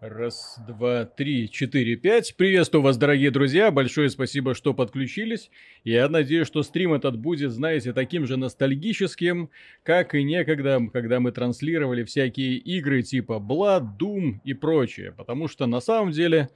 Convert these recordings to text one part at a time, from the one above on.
Раз, два, три, четыре, пять. Приветствую вас, дорогие друзья. Большое спасибо, что подключились. Я надеюсь, что стрим этот будет, знаете, таким же ностальгическим, как и некогда, когда мы транслировали всякие игры типа Blood, Doom и прочее. Потому что на самом деле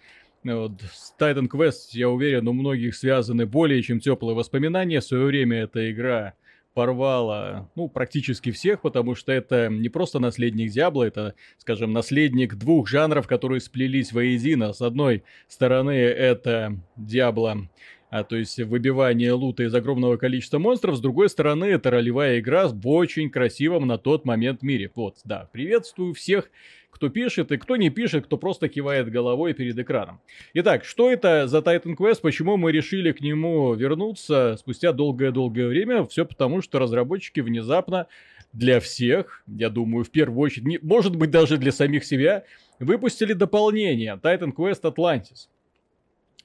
вот, с Titan Quest, я уверен, у многих связаны более чем теплые воспоминания. В свое время эта игра порвала, ну, практически всех, потому что это не просто наследник Диабло, это, скажем, наследник двух жанров, которые сплелись воедино. С одной стороны, это Диабло а, то есть выбивание лута из огромного количества монстров. С другой стороны, это ролевая игра в очень красивом на тот момент мире. Вот, да, приветствую всех, кто пишет и кто не пишет, кто просто кивает головой перед экраном. Итак, что это за Titan Quest, почему мы решили к нему вернуться спустя долгое-долгое время? Все потому, что разработчики внезапно для всех, я думаю, в первую очередь, не, может быть даже для самих себя, выпустили дополнение Titan Quest Atlantis.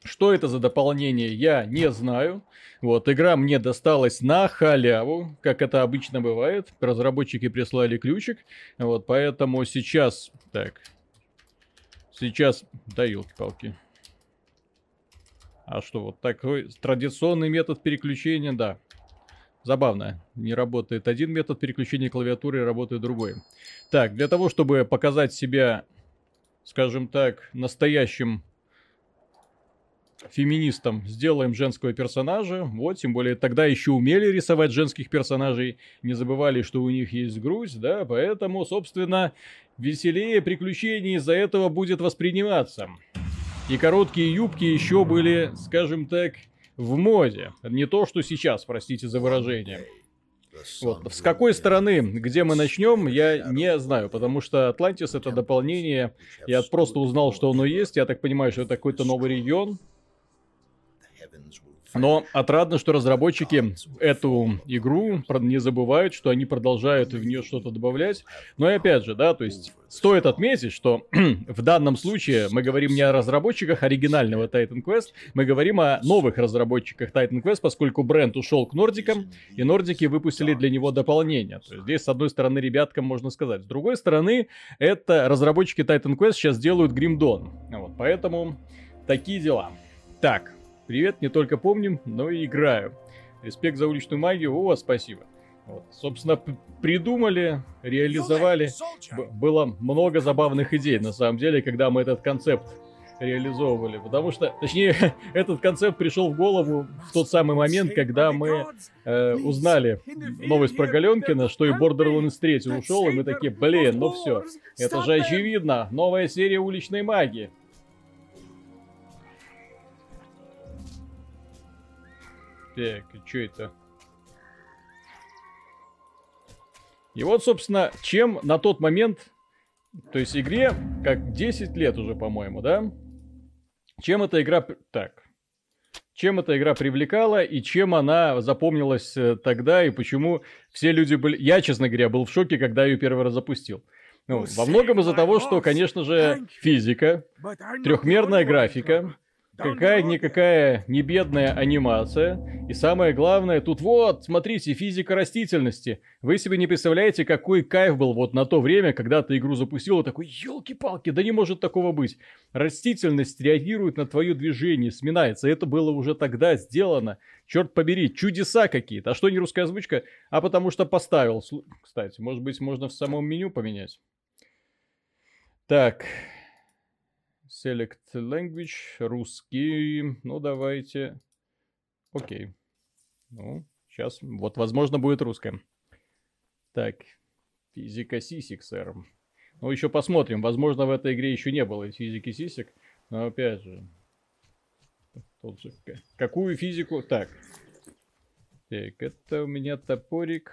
Что это за дополнение, я не знаю. Вот, игра мне досталась на халяву, как это обычно бывает. Разработчики прислали ключик. Вот, поэтому сейчас... Так. Сейчас... Да, елки-палки. А что, вот такой традиционный метод переключения, да. Забавно. Не работает один метод переключения клавиатуры, работает другой. Так, для того, чтобы показать себя, скажем так, настоящим феминистам сделаем женского персонажа. Вот, тем более тогда еще умели рисовать женских персонажей, не забывали, что у них есть грудь, да, поэтому, собственно, веселее приключений из-за этого будет восприниматься. И короткие юбки еще были, скажем так, в моде. Не то, что сейчас, простите за выражение. Вот. С какой стороны, где мы начнем, я не знаю, потому что Атлантис это дополнение. Я просто узнал, что оно есть. Я так понимаю, что это какой-то новый регион. Но отрадно, что разработчики эту игру не забывают, что они продолжают в нее что-то добавлять. Но и опять же, да, то есть стоит отметить, что в данном случае мы говорим не о разработчиках оригинального Titan Quest, мы говорим о новых разработчиках Titan Quest, поскольку бренд ушел к Нордикам, и Нордики выпустили для него дополнение. То есть здесь, с одной стороны, ребяткам можно сказать. С другой стороны, это разработчики Titan Quest сейчас делают Grim Dawn. Вот, поэтому такие дела. Так, Привет, не только помним, но и играю. Респект за уличную магию, о, спасибо. Вот. Собственно, придумали, реализовали. Б- было много забавных идей, на самом деле, когда мы этот концепт реализовывали. Потому что, точнее, этот концепт пришел в голову в тот самый момент, когда мы э, узнали новость про Галенкина, что и Borderlands 3 ушел, и мы такие, блин, ну все, это же очевидно, новая серия уличной магии. Так, и что это? И вот, собственно, чем на тот момент, то есть игре, как 10 лет уже, по-моему, да? Чем эта игра... Так. Чем эта игра привлекала и чем она запомнилась э, тогда и почему все люди были... Я, честно говоря, был в шоке, когда ее первый раз запустил. Ну, во многом из-за того, что, конечно же, физика, трехмерная графика, Какая-никакая не бедная анимация. И самое главное, тут вот, смотрите, физика растительности. Вы себе не представляете, какой кайф был вот на то время, когда ты игру запустил, и такой, елки-палки, да не может такого быть. Растительность реагирует на твое движение, сминается. Это было уже тогда сделано. Черт побери, чудеса какие-то. А что не русская озвучка? А потому что поставил. Кстати, может быть, можно в самом меню поменять. Так, Select language, русский. Ну, давайте. Окей. Ну, сейчас. Вот, возможно, будет русская. Так. Физика сисик, сэр. Ну, еще посмотрим. Возможно, в этой игре еще не было физики сисик. Но опять же. Тот же. Какую физику? Так. Так, это у меня топорик.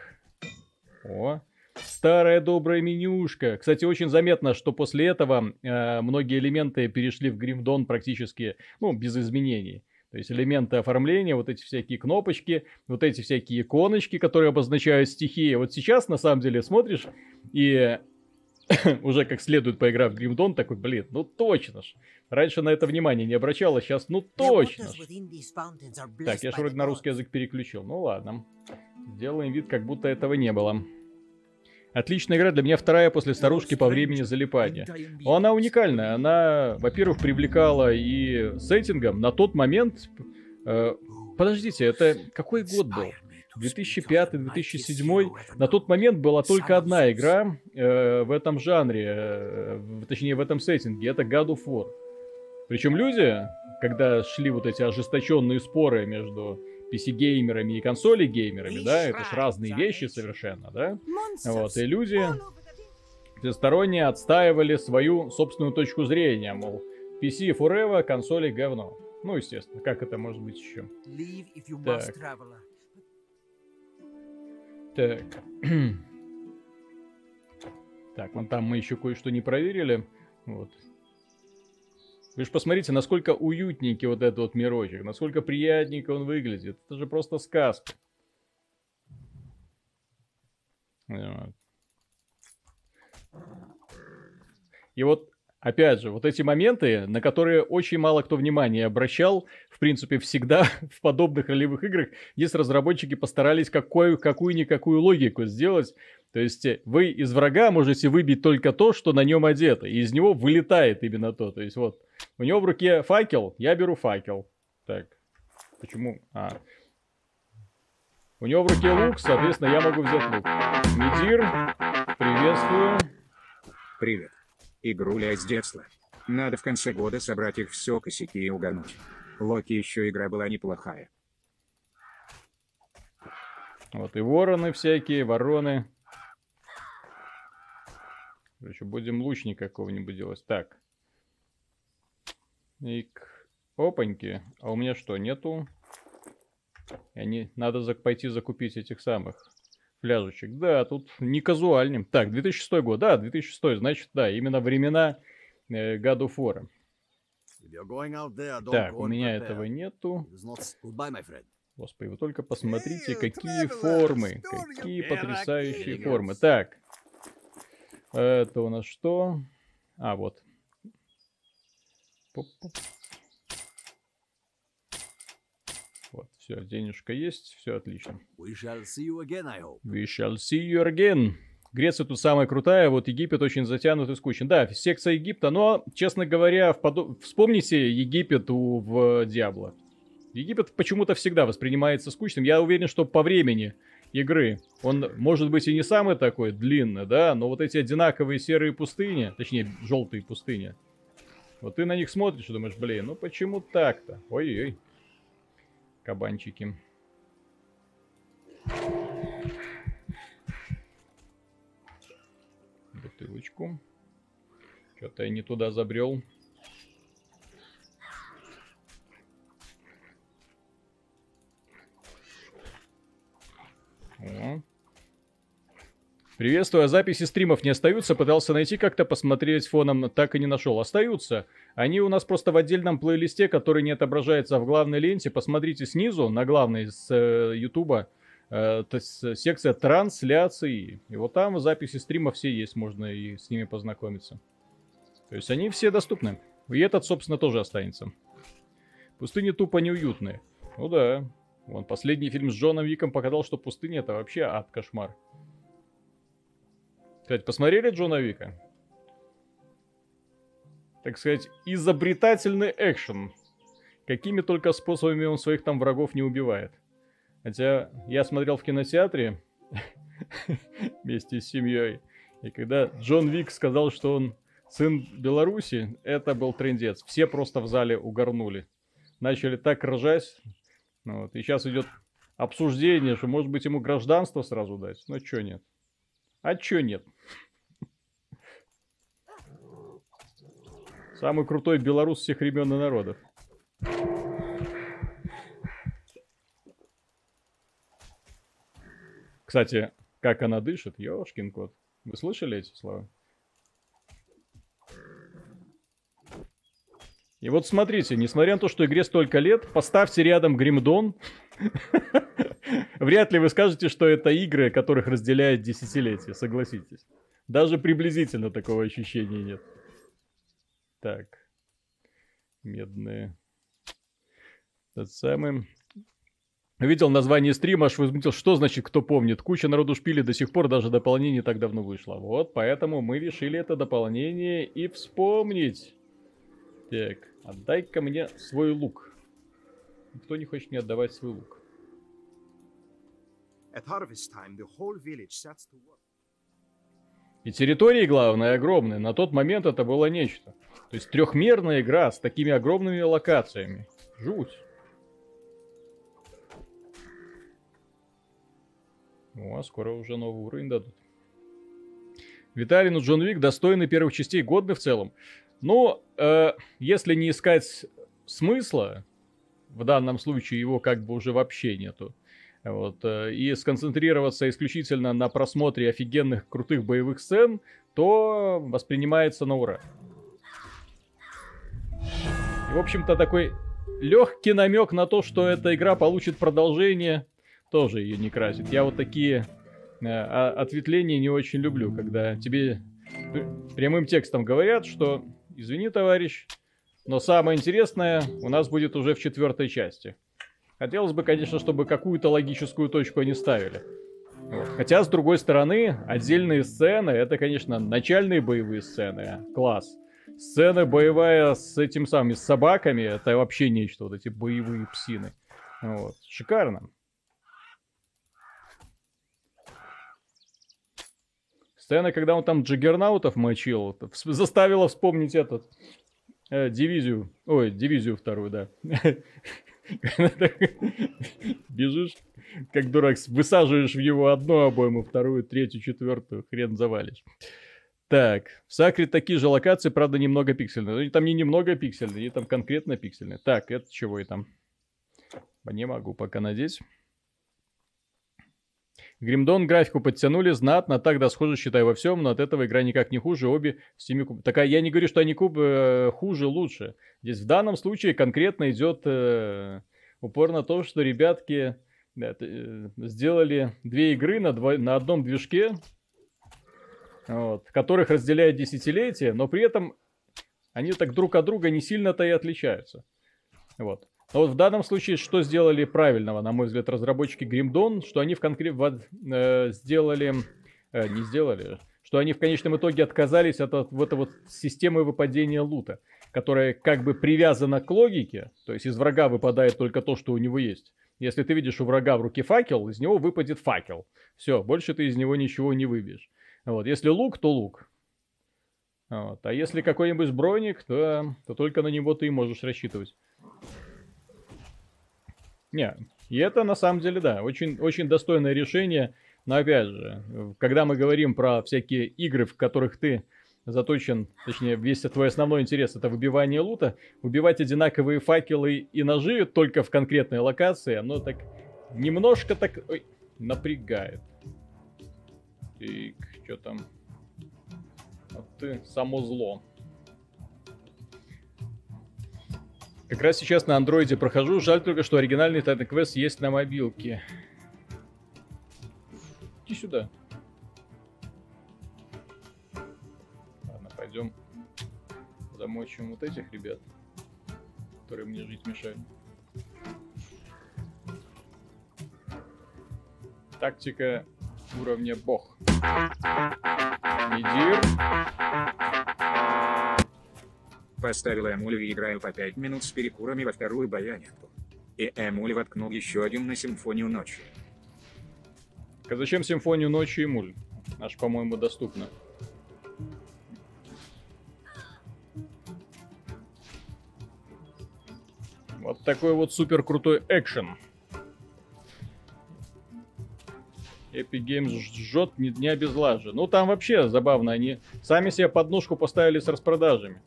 О, Старая добрая менюшка. Кстати, очень заметно, что после этого э, многие элементы перешли в Гримдон практически, ну, без изменений. То есть элементы оформления, вот эти всякие кнопочки, вот эти всякие иконочки, которые обозначают стихии. Вот сейчас, на самом деле, смотришь и уже как следует поиграв в Гримдон, такой, блин, ну точно ж. Раньше на это внимание не обращал, а сейчас, ну точно ж. Так, я же вроде на русский язык переключил. Ну ладно. Сделаем вид, как будто этого не было. Отличная игра, для меня вторая после старушки по времени залипания. Она уникальная, она, во-первых, привлекала и сеттингом. На тот момент... Э, подождите, это какой год был? 2005-2007. На тот момент была только одна игра э, в этом жанре, э, точнее в этом сеттинге, это God of War. Причем люди, когда шли вот эти ожесточенные споры между PC-геймерами и консоли-геймерами, да, это же разные вещи совершенно, да, вот, и люди всесторонне отстаивали свою собственную точку зрения, мол, PC forever, консоли говно. Ну, естественно, как это может быть еще? Так. Так. так, вон там мы еще кое-что не проверили. Вот. Вы же посмотрите, насколько уютненький вот этот вот мирочек, насколько приятненько он выглядит. Это же просто сказка. И вот, опять же, вот эти моменты, на которые очень мало кто внимания обращал, в принципе, всегда в подобных ролевых играх, если разработчики постарались какую- какую-никакую логику сделать, то есть э, вы из врага можете выбить только то, что на нем одето, и из него вылетает именно то. То есть вот, у него в руке факел, я беру факел. Так, почему? А. У него в руке лук, соответственно, я могу взять лук. Медир, приветствую. Привет. Игруля из детства. Надо в конце года собрать их все косяки и угорнуть. Локи еще игра была неплохая. Вот и вороны всякие, вороны. Короче, будем лучника какого-нибудь делать. Так. И к... Опаньки. А у меня что, нету? Они... Надо за... пойти закупить этих самых фляжечек. Да, тут не казуальным. Так, 2006 год. Да, 2006. Значит, да, именно времена э, God of War. Так, у меня этого нету. Господи, вы только посмотрите, какие формы. Какие потрясающие формы. Так. Это у нас что? А, вот. Вот, все, денежка есть, все отлично. We shall see you again, I hope. We shall see you again. Греция тут самая крутая, вот Египет очень затянут и скучен. Да, секция Египта, но, честно говоря, в подо... вспомните Египет у... в Диабло. Египет почему-то всегда воспринимается скучным. Я уверен, что по времени игры он может быть и не самый такой длинный, да, но вот эти одинаковые серые пустыни, точнее, желтые пустыни, вот ты на них смотришь и думаешь, блин, ну почему так-то? Ой-ой. Кабанчики. Бутылочку. Что-то я не туда забрел. Приветствую, а записи стримов не остаются? Пытался найти как-то, посмотреть фоном, так и не нашел. Остаются. Они у нас просто в отдельном плейлисте, который не отображается в главной ленте. Посмотрите снизу, на главной с э, Ютуба, э, э, секция трансляции. И вот там записи стримов все есть, можно и с ними познакомиться. То есть они все доступны. И этот, собственно, тоже останется. Пустыни тупо неуютные. Ну да. Вон, последний фильм с Джоном Виком показал, что пустыня это вообще ад, кошмар. Кстати, посмотрели Джона Вика? Так сказать, изобретательный экшен. Какими только способами он своих там врагов не убивает. Хотя я смотрел в кинотеатре вместе с семьей. И когда Джон Вик сказал, что он сын Беларуси, это был трендец. Все просто в зале угорнули. Начали так ржать. Ну вот. И сейчас идет обсуждение, что может быть ему гражданство сразу дать. Ну чё нет? А чё нет? Самый крутой белорус всех времен и народов. Кстати, как она дышит, ёшкин кот. Вы слышали эти слова? И вот смотрите, несмотря на то, что игре столько лет, поставьте рядом Гримдон. Вряд ли вы скажете, что это игры, которых разделяет десятилетие, согласитесь. Даже приблизительно такого ощущения нет. Так. Медные. Тот самый. Видел название стрима, аж возмутил, что значит, кто помнит. Куча народу шпили до сих пор, даже дополнение так давно вышло. Вот, поэтому мы решили это дополнение и вспомнить. Так, отдай-ка мне свой лук. Никто не хочет мне отдавать свой лук. И территории, главное, огромные. На тот момент это было нечто. То есть трехмерная игра с такими огромными локациями. Жуть. О, скоро уже новый уровень дадут. Виталий, ну Джон Вик достойный первых частей, годный в целом. Но э, если не искать смысла, в данном случае его как бы уже вообще нету, вот, э, и сконцентрироваться исключительно на просмотре офигенных крутых боевых сцен, то воспринимается на ура. И, в общем-то, такой легкий намек на то, что эта игра получит продолжение, тоже ее не красит. Я вот такие э, ответвления не очень люблю, когда тебе прямым текстом говорят, что извини, товарищ, но самое интересное у нас будет уже в четвертой части. Хотелось бы, конечно, чтобы какую-то логическую точку они ставили. Хотя, с другой стороны, отдельные сцены, это, конечно, начальные боевые сцены, класс. Сцена боевая с этим самым, с собаками, это вообще нечто, вот эти боевые псины. Вот. Шикарно. Сцена, когда он там джиггернаутов мочил, заставила вспомнить этот, э, дивизию, ой, дивизию вторую, да. Бежишь, как дурак, высаживаешь в его одну обойму, вторую, третью, четвертую, хрен завалишь. Так, в Сакре такие же локации, правда, немного пиксельные. Но там не немного пиксельные, они там конкретно пиксельные. Так, это чего и там? Не могу пока надеть. Гримдон графику подтянули знатно, так да схоже, считаю, во всем, но от этого игра никак не хуже, обе в стиме куб... Так, а я не говорю, что они куб э, хуже, лучше. Здесь в данном случае конкретно идет э, упор на то, что ребятки да, э, сделали две игры на, дво... на одном движке, вот, которых разделяет десятилетие, но при этом они так друг от друга не сильно-то и отличаются. Вот. Но вот в данном случае, что сделали правильного, на мой взгляд, разработчики Grimdon, что они в конкретно э, сделали, э, не сделали, что они в конечном итоге отказались от, от вот этой вот системы выпадения лута, которая как бы привязана к логике, то есть из врага выпадает только то, что у него есть. Если ты видишь у врага в руке факел, из него выпадет факел. Все, больше ты из него ничего не выбьешь. Вот. Если лук, то лук. Вот. А если какой-нибудь броник, то, то только на него ты и можешь рассчитывать. Не, и это на самом деле, да, очень, очень достойное решение. Но опять же, когда мы говорим про всякие игры, в которых ты заточен, точнее, весь твой основной интерес это выбивание лута, убивать одинаковые факелы и ножи только в конкретной локации, оно так немножко так ой, напрягает. Так, что там? Вот ты само зло. Как раз сейчас на андроиде прохожу. Жаль только, что оригинальный Titan Quest есть на мобилке. Иди сюда. Ладно, пойдем замочим вот этих ребят, которые мне жить мешают. Тактика уровня бог. Медир. Поставил Эмулю и играю по 5 минут с перекурами во вторую баянетку. И Эмуль воткнул еще один на симфонию ночи. А зачем симфонию ночи и муль? Аж, по-моему, доступно. Вот такой вот супер крутой экшен. Epic Games жжет ни дня без лажи. Ну, там вообще забавно, они сами себе подножку поставили с распродажами.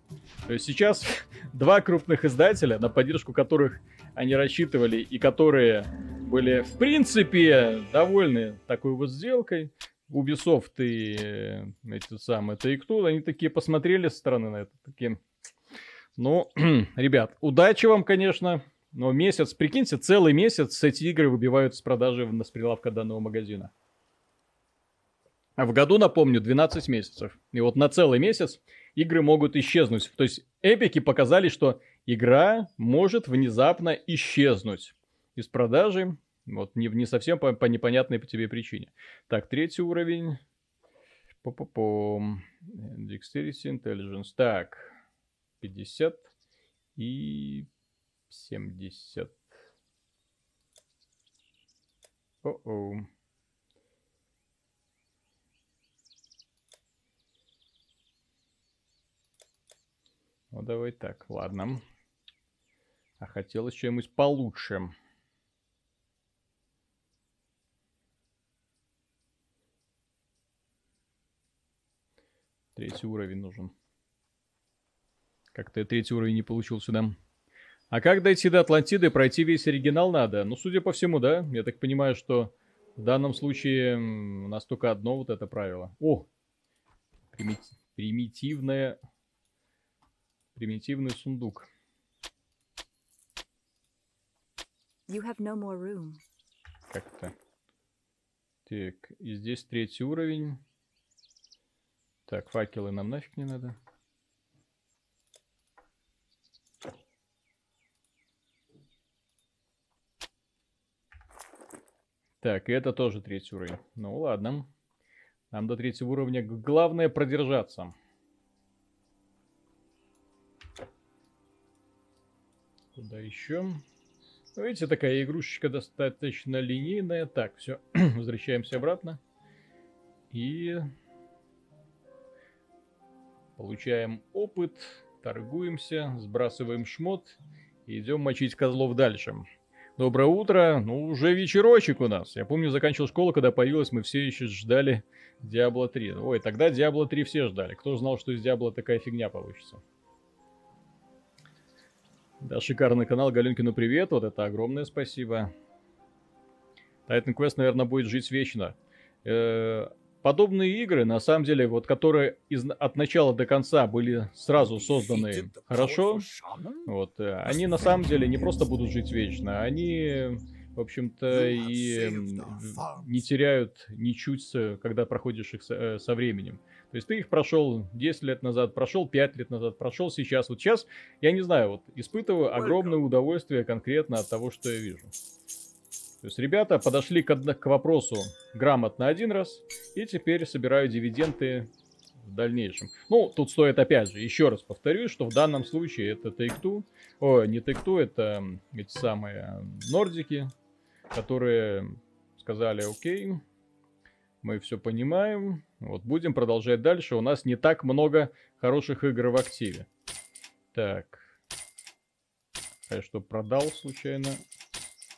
То есть сейчас два крупных издателя, на поддержку которых они рассчитывали и которые были, в принципе, довольны такой вот сделкой, Ubisoft и э, эти самые Take-Two, они такие посмотрели со стороны на это, такие, ну, ребят, удачи вам, конечно, но месяц, прикиньте, целый месяц эти игры выбивают с продажи с прилавка данного магазина. А в году, напомню, 12 месяцев. И вот на целый месяц игры могут исчезнуть. То есть эпики показали, что игра может внезапно исчезнуть из продажи Вот не, не совсем по, по непонятной по тебе причине. Так, третий уровень. По-по-по. Dexterity, Intelligence. Так, 50 и 70. О-о. Ну, давай так, ладно. А хотелось чем-нибудь получше. Третий уровень нужен. Как-то третий уровень не получил сюда. А как дойти до Атлантиды? Пройти весь оригинал надо. Ну, судя по всему, да. Я так понимаю, что в данном случае у нас только одно вот это правило. О! Примитивное... Примитивный сундук. You have no more room. Как-то. Так, и здесь третий уровень. Так, факелы нам нафиг не надо. Так, и это тоже третий уровень. Ну ладно. Нам до третьего уровня главное продержаться. Куда еще? Ну, видите, такая игрушечка достаточно линейная. Так, все, возвращаемся обратно. И Получаем опыт, торгуемся, сбрасываем шмот и идем мочить козлов дальше. Доброе утро, ну уже вечерочек у нас. Я помню, заканчивал школу, когда появилась, мы все еще ждали Diablo 3. Ой, тогда Diablo 3 все ждали. Кто знал, что из Diablo такая фигня получится? Да, шикарный канал, Галенкину привет, вот это огромное спасибо. Titan Quest, наверное, будет жить вечно. Э, подобные игры, на самом деле, вот которые из, от начала до конца были сразу созданы хорошо, вот, э, они на самом деле не просто будут жить вечно, они, в общем-то, и не теряют ничуть, когда проходишь их со, э, со временем. То есть ты их прошел 10 лет назад, прошел 5 лет назад, прошел сейчас. Вот сейчас, я не знаю, вот испытываю огромное удовольствие конкретно от того, что я вижу. То есть ребята подошли к, к вопросу грамотно один раз, и теперь собирают дивиденды в дальнейшем. Ну, тут стоит опять же, еще раз повторюсь, что в данном случае это Take-Two, о, не Take-Two, это эти самые нордики, которые сказали, окей, мы все понимаем, вот будем продолжать дальше, у нас не так много хороших игр в активе. Так, я что, продал случайно?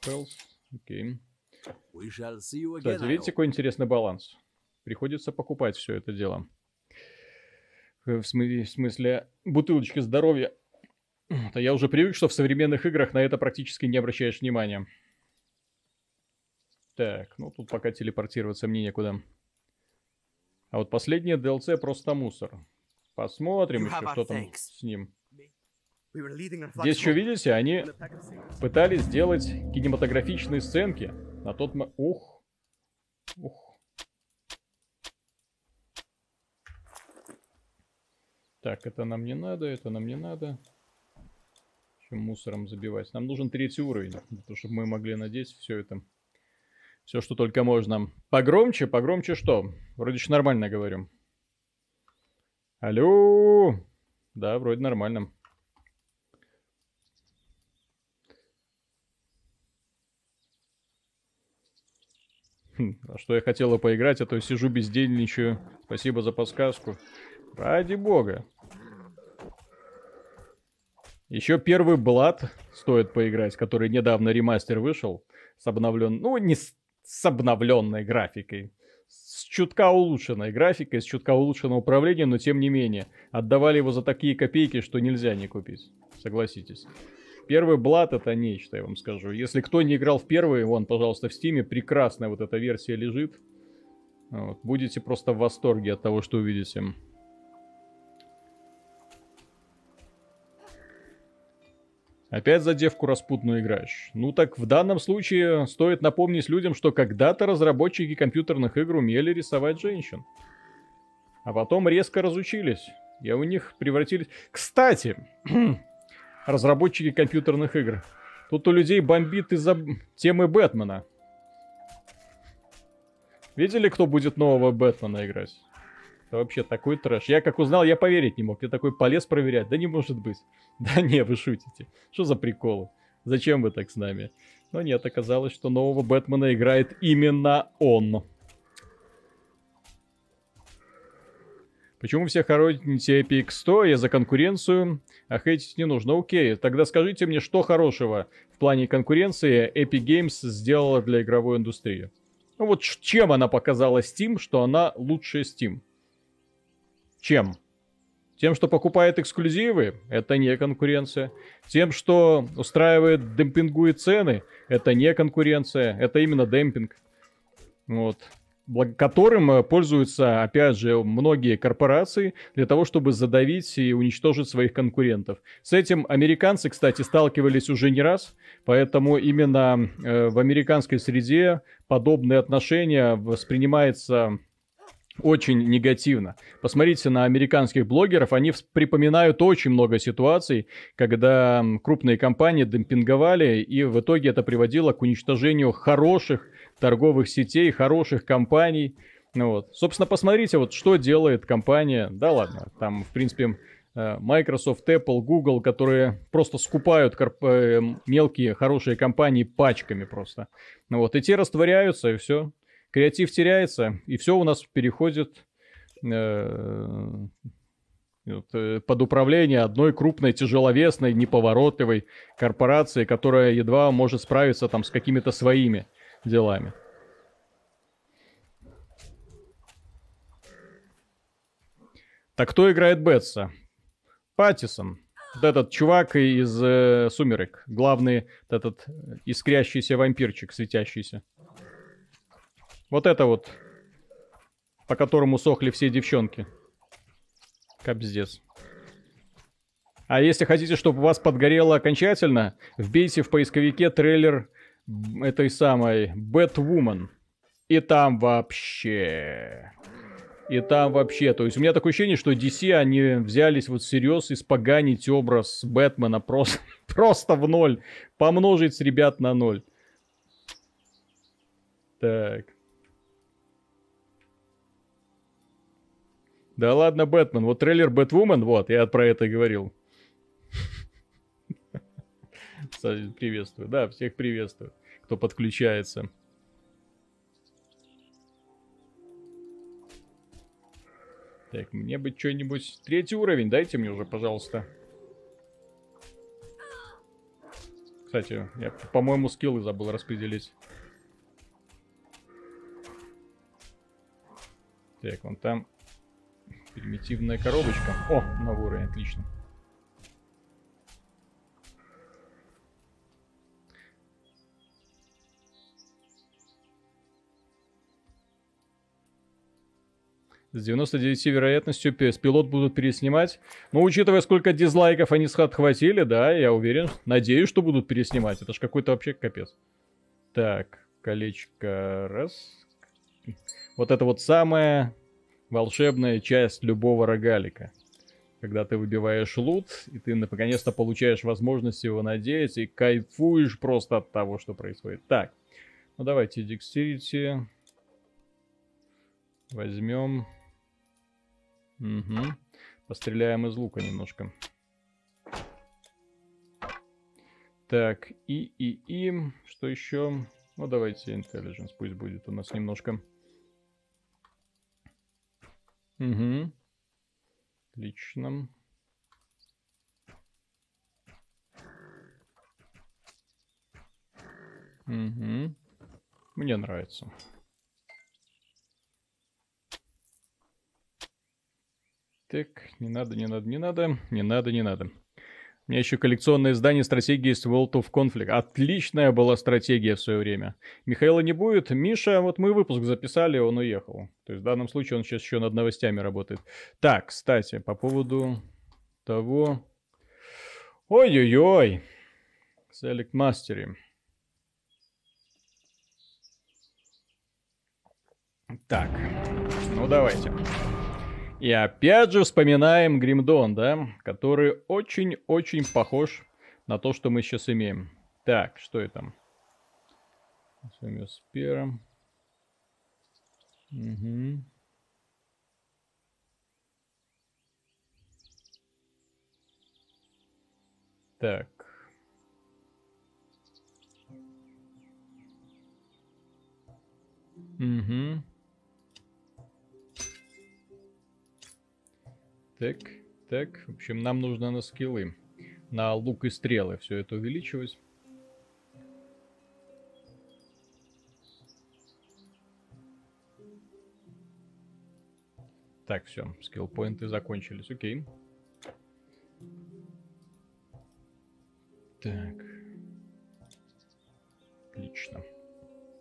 Health. Окей. Кстати, видите, какой интересный баланс? Приходится покупать все это дело. В смысле, в смысле бутылочки здоровья. А я уже привык, что в современных играх на это практически не обращаешь внимания. Так, ну тут пока телепортироваться мне некуда. А вот последнее DLC просто мусор. Посмотрим еще, что там с ним. Здесь еще, видите, они пытались сделать кинематографичные сценки. На тот момент... Ух. Ух. Так, это нам не надо, это нам не надо. Чем мусором забивать. Нам нужен третий уровень, для того, чтобы мы могли надеть все это. Все, что только можно. Погромче, погромче что? Вроде еще нормально говорю. Алло! Да, вроде нормально. Хм, а что я хотела поиграть, а то сижу бездельничаю. Спасибо за подсказку. Ради бога. Еще первый Блад стоит поиграть, который недавно ремастер вышел. С обновлен... Ну, не с, с обновленной графикой. С чутка улучшенной графикой, с чутка улучшенным управлением, но тем не менее. Отдавали его за такие копейки, что нельзя не купить. Согласитесь. Первый Блад это нечто, я вам скажу. Если кто не играл в первый, вон, пожалуйста, в Стиме прекрасная вот эта версия лежит. Вот. Будете просто в восторге от того, что увидите. Опять за девку распутную играешь. Ну так в данном случае стоит напомнить людям, что когда-то разработчики компьютерных игр умели рисовать женщин. А потом резко разучились. И у них превратились... Кстати, разработчики компьютерных игр. Тут у людей бомбит из-за темы Бэтмена. Видели, кто будет нового Бэтмена играть? Это вообще такой трэш. Я как узнал, я поверить не мог. Я такой полез проверять. Да не может быть. Да не, вы шутите. Что за приколы? Зачем вы так с нами? Но нет, оказалось, что нового Бэтмена играет именно он. Почему все хороните Epic 100? Я за конкуренцию, а хейтить не нужно. Окей, тогда скажите мне, что хорошего в плане конкуренции Epic Games сделала для игровой индустрии? Ну вот чем она показала Steam, что она лучше Steam? Чем? Тем, что покупает эксклюзивы, это не конкуренция. Тем, что устраивает, демпингует цены, это не конкуренция, это именно демпинг. Вот которым э, пользуются, опять же, многие корпорации для того, чтобы задавить и уничтожить своих конкурентов. С этим американцы, кстати, сталкивались уже не раз, поэтому именно э, в американской среде подобные отношения воспринимаются очень негативно. Посмотрите на американских блогеров, они припоминают очень много ситуаций, когда крупные компании демпинговали, и в итоге это приводило к уничтожению хороших торговых сетей, хороших компаний. Ну вот. Собственно, посмотрите, вот что делает компания. Да ладно, там, в принципе, э, Microsoft, Apple, Google, которые просто скупают корп... Э, мелкие хорошие компании пачками просто. Ну вот, и те растворяются, и все. Креатив теряется, и все у нас переходит э, под управление одной крупной, тяжеловесной, неповоротливой корпорации, которая едва может справиться там с какими-то своими делами. Так кто играет Бетса? Паттисон. Вот этот чувак из э, «Сумерек». Главный вот этот искрящийся вампирчик, светящийся. Вот это вот, по которому сохли все девчонки. Капздец. А если хотите, чтобы вас подгорело окончательно, вбейте в поисковике трейлер этой самой Бэтвумен. И там вообще... И там вообще, то есть у меня такое ощущение, что DC, они взялись вот всерьез испоганить образ Бэтмена просто, просто в ноль. Помножить ребят на ноль. Так. Да ладно, Бэтмен. Вот трейлер Бэтвумен, вот, я про это говорил. Приветствую. Да, всех приветствую кто подключается. Так, мне бы что-нибудь... Третий уровень, дайте мне уже, пожалуйста. Кстати, я, по-моему, скиллы забыл распределить. Так, вон там примитивная коробочка. О, новый уровень, отлично. С 99 вероятностью пилот будут переснимать. Но учитывая, сколько дизлайков они отхватили, да, я уверен, надеюсь, что будут переснимать. Это ж какой-то вообще капец. Так, колечко раз. Вот это вот самая волшебная часть любого рогалика. Когда ты выбиваешь лут, и ты наконец-то получаешь возможность его надеть, и кайфуешь просто от того, что происходит. Так, ну давайте Dexterity. Возьмем Угу. Постреляем из лука немножко. Так, и, и, и, что еще? Ну, давайте Intelligence пусть будет у нас немножко. Угу. Отлично. Угу. Мне нравится. Так, не надо, не надо, не надо, не надо, не надо. У меня еще коллекционное издание стратегии есть World of Conflict. Отличная была стратегия в свое время. Михаила не будет. Миша, вот мы выпуск записали, он уехал. То есть в данном случае он сейчас еще над новостями работает. Так, кстати, по поводу того... Ой-ой-ой. Select Mastery. Так, ну давайте. И опять же вспоминаем Гримдон, да, который очень-очень похож на то, что мы сейчас имеем. Так, что это? С первым. Угу. Так. Угу. Так, так. В общем, нам нужно на скиллы. На лук и стрелы все это увеличивать. Так, все, скилл-поинты закончились, окей. Так. Отлично.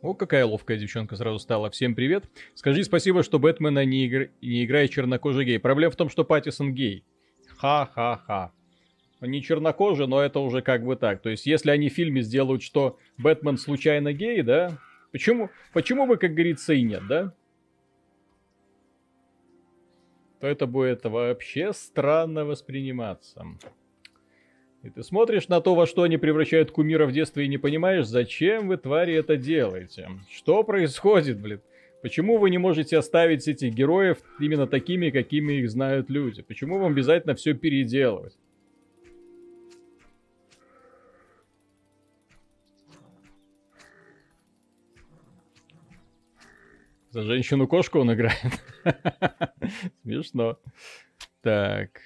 О, какая ловкая девчонка сразу стала. Всем привет. Скажи спасибо, что Бэтмена не, игр... не играет чернокожий гей. Проблема в том, что Паттисон гей. Ха-ха-ха. Не чернокожий, но это уже как бы так. То есть, если они в фильме сделают, что Бэтмен случайно гей, да? Почему, почему бы, как говорится, и нет, да? то это будет вообще странно восприниматься. И ты смотришь на то, во что они превращают кумира в детстве и не понимаешь, зачем вы, твари, это делаете. Что происходит, блин? Почему вы не можете оставить этих героев именно такими, какими их знают люди? Почему вам обязательно все переделывать? За женщину-кошку он играет. Смешно. Так.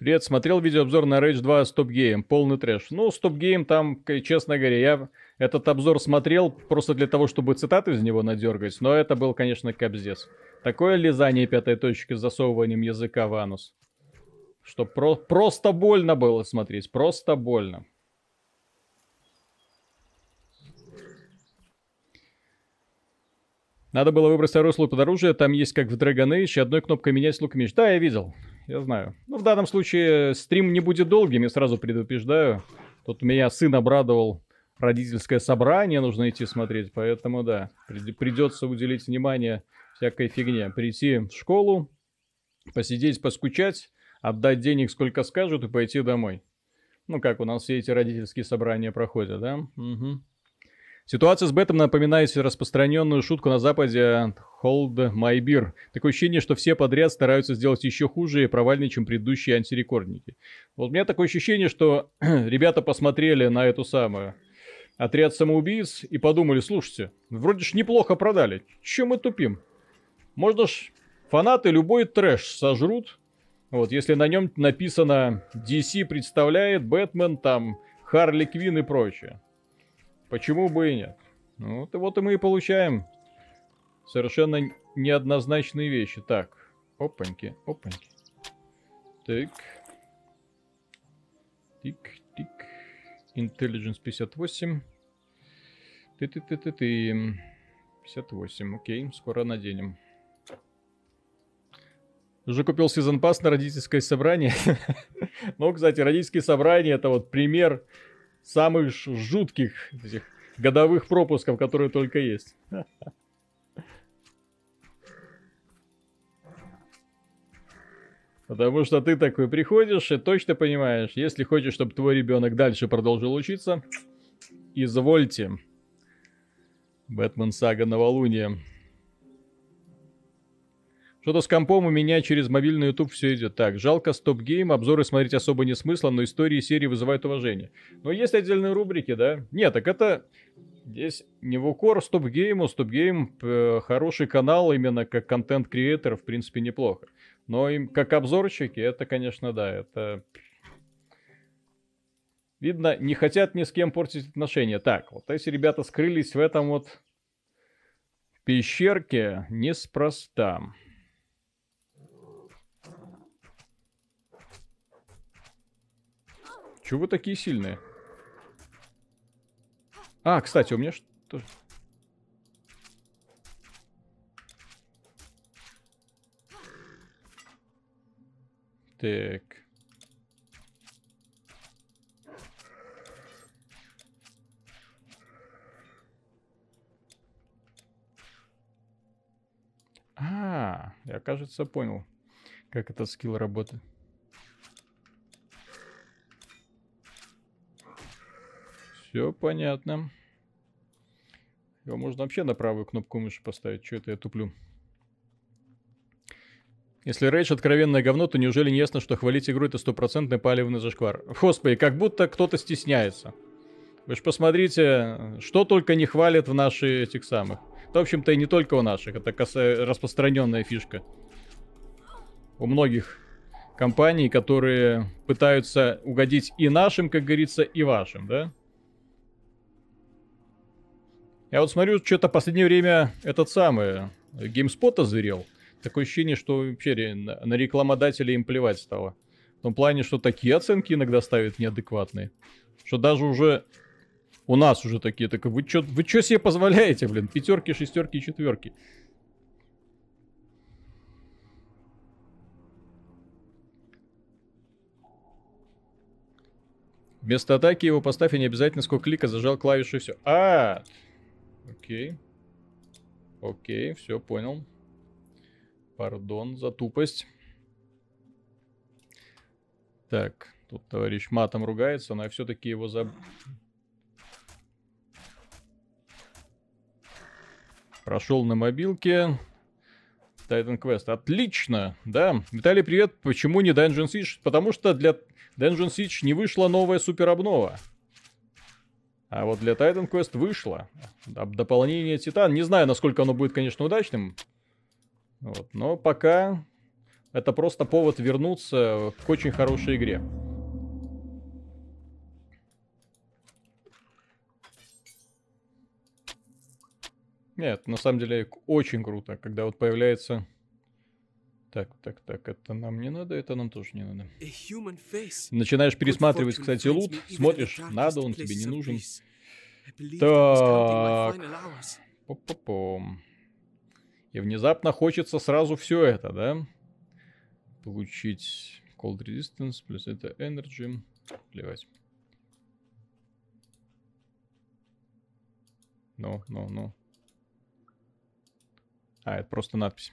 Привет, смотрел видеообзор на Rage 2 Stop Game, полный трэш. Ну, Stop Game там, честно говоря, я этот обзор смотрел просто для того, чтобы цитаты из него надергать, но это был, конечно, капздец. Такое лизание пятой точки с засовыванием языка в анус. Что про просто больно было смотреть, просто больно. Надо было выбрать второй слот под оружие, там есть как в Dragon Age, одной кнопкой менять лук меч. Да, я видел, я знаю. Ну, в данном случае стрим не будет долгим, я сразу предупреждаю. Тут меня сын обрадовал, родительское собрание нужно идти смотреть, поэтому да, придется уделить внимание всякой фигне. Прийти в школу, посидеть, поскучать, отдать денег сколько скажут и пойти домой. Ну, как у нас все эти родительские собрания проходят, да? Угу. Ситуация с Бетом напоминает распространенную шутку на Западе «Hold my beer». Такое ощущение, что все подряд стараются сделать еще хуже и провальнее, чем предыдущие антирекордники. Вот у меня такое ощущение, что ребята посмотрели на эту самую отряд самоубийц и подумали, слушайте, вроде ж неплохо продали, чем мы тупим? Можно ж фанаты любой трэш сожрут, вот, если на нем написано DC представляет, Бэтмен, там, Харли Квин и прочее. Почему бы и нет? Ну, вот, вот и мы и получаем совершенно неоднозначные вещи. Так, опаньки, опаньки. Так. Тик, тик. Intelligence 58. Ты-ты-ты-ты-ты. 58, окей, скоро наденем. Уже купил сезон пас на родительское собрание. ну, кстати, родительские собрания это вот пример самых жутких этих годовых пропусков, которые только есть. Потому что ты такой приходишь и точно понимаешь, если хочешь, чтобы твой ребенок дальше продолжил учиться, извольте. Бэтмен Сага Новолуние. Что-то с компом у меня через мобильный YouTube все идет так. Жалко стоп-гейм, обзоры смотреть особо не смысла, но истории серии вызывают уважение. Но есть отдельные рубрики, да? Нет, так это... Здесь не в укор стоп-гейму, стоп-гейм хороший канал именно как контент-креатор, в принципе, неплохо. Но им как обзорчики, это, конечно, да, это... Видно, не хотят ни с кем портить отношения. Так, вот эти ребята скрылись в этом вот пещерке неспроста. Чего вы такие сильные? А, кстати, у меня что... Так. А, я, кажется, понял, как этот скилл работает. Все понятно. Его можно вообще на правую кнопку мыши поставить. Что это я туплю? Если Рейдж откровенное говно, то неужели не ясно, что хвалить игру это стопроцентный палевный зашквар? Господи, как будто кто-то стесняется. Вы же посмотрите, что только не хвалят в наши этих самых. Да, в общем-то, и не только у наших. Это распространенная фишка. У многих компаний, которые пытаются угодить и нашим, как говорится, и вашим, да? Я вот смотрю, что-то последнее время этот самый GameSpot озверел. Такое ощущение, что вообще на рекламодателей им плевать стало. В том плане, что такие оценки иногда ставят неадекватные. Что даже уже у нас уже такие, так вы что вы чё себе позволяете, блин? Пятерки, шестерки, четверки. Вместо атаки его поставь, и не обязательно сколько клика зажал клавишу и все. А, окей. Окей, все, понял. Пардон за тупость. Так, тут товарищ матом ругается, но я все-таки его заб... Прошел на мобилке. Titan Quest. Отлично, да. Виталий, привет. Почему не Dungeon Siege? Потому что для Dungeon Siege не вышла новая супер обнова. А вот для Titan Quest вышло. Дополнение Титан. Не знаю, насколько оно будет, конечно, удачным. Вот. Но пока это просто повод вернуться к очень хорошей игре. Нет, на самом деле очень круто, когда вот появляется... Так, так, так, это нам не надо, это нам тоже не надо. Начинаешь пересматривать, кстати, лут, смотришь, надо он тебе, не нужен. Так. По-по-пом. И внезапно хочется сразу все это, да? Получить Cold Resistance, плюс это Energy. Плевать. Ну, ну, ну. А, это просто надпись.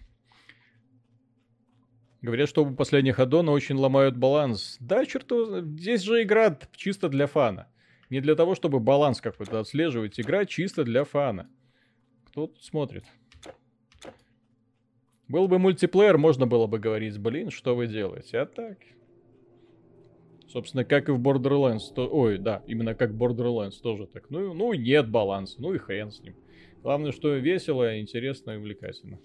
Говорят, что у последних аддона очень ломают баланс. Да, черту, здесь же игра чисто для фана. Не для того, чтобы баланс какой-то отслеживать. Игра чисто для фана. Кто тут смотрит? Был бы мультиплеер, можно было бы говорить, блин, что вы делаете, а так... Собственно, как и в Borderlands, то... ой, да, именно как Borderlands тоже так. Ну, ну, нет баланса, ну и хрен с ним. Главное, что весело, интересно и увлекательно.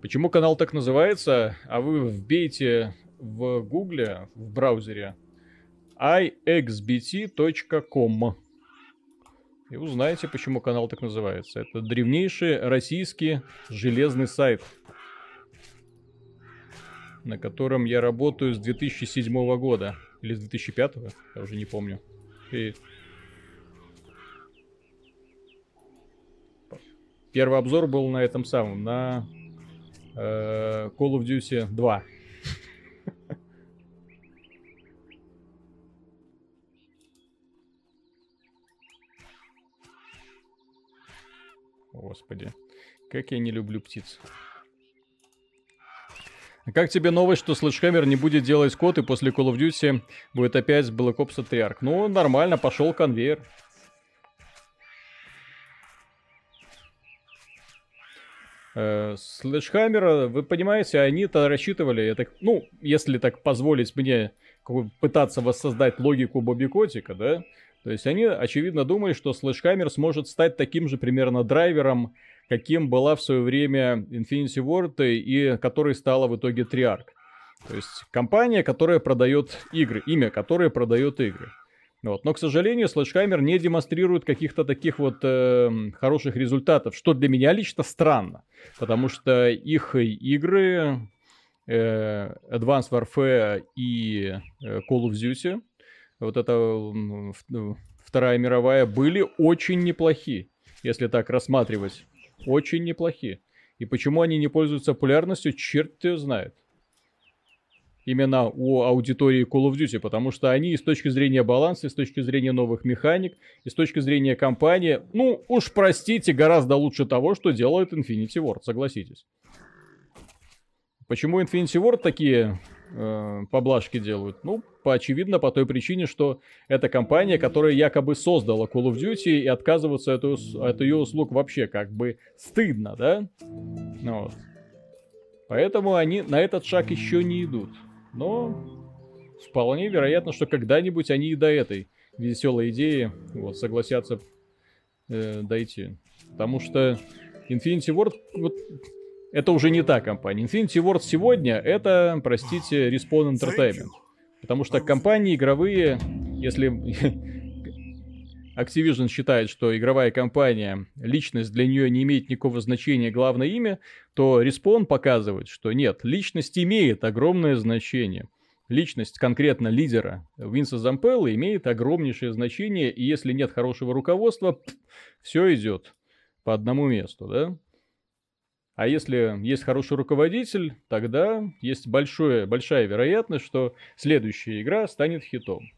Почему канал так называется, а вы вбейте в гугле, в браузере ixbt.com и узнаете, почему канал так называется. Это древнейший российский железный сайт, на котором я работаю с 2007 года. Или с 2005, я уже не помню. И... Первый обзор был на этом самом, на Call of Duty 2. Господи, как я не люблю птиц. А как тебе новость, что Sledgehammer не будет делать код, и после Call of Duty будет опять Black Ops 3 Ark? Ну, нормально, пошел конвейер. Слэшхаммера, вы понимаете, они-то рассчитывали, это, ну, если так позволить мне пытаться воссоздать логику Бобби Котика, да, то есть они, очевидно, думали, что Слэшхаммер сможет стать таким же примерно драйвером, каким была в свое время Infinity Ward и которой стала в итоге Triarch. То есть компания, которая продает игры, имя которое продает игры. Вот. Но, к сожалению, Sledgehammer не демонстрирует каких-то таких вот э, хороших результатов, что для меня лично странно, потому что их игры э, Advanced Warfare и э, Call of Duty, вот это э, Вторая мировая, были очень неплохи, если так рассматривать. Очень неплохи. И почему они не пользуются популярностью, черт ее знает именно у аудитории Call of Duty, потому что они и с точки зрения баланса, и с точки зрения новых механик, и с точки зрения компании, ну уж простите, гораздо лучше того, что делает Infinity Ward, согласитесь. Почему Infinity Ward такие э, поблажки делают? Ну, по очевидно, по той причине, что это компания, которая якобы создала Call of Duty, и отказываться от, от ее услуг вообще как бы стыдно, да? Вот. Поэтому они на этот шаг еще не идут. Но вполне вероятно, что когда-нибудь они и до этой веселой идеи вот, согласятся э, дойти. Потому что Infinity Ward, вот, это уже не та компания. Infinity Ward сегодня это, простите, Respawn Entertainment. Потому что компании игровые, если Activision считает, что игровая компания, личность для нее не имеет никакого значения, главное имя, то Respawn показывает, что нет, личность имеет огромное значение. Личность конкретно лидера Винса Зампелла имеет огромнейшее значение, и если нет хорошего руководства, все идет по одному месту, да? А если есть хороший руководитель, тогда есть большое, большая вероятность, что следующая игра станет хитом.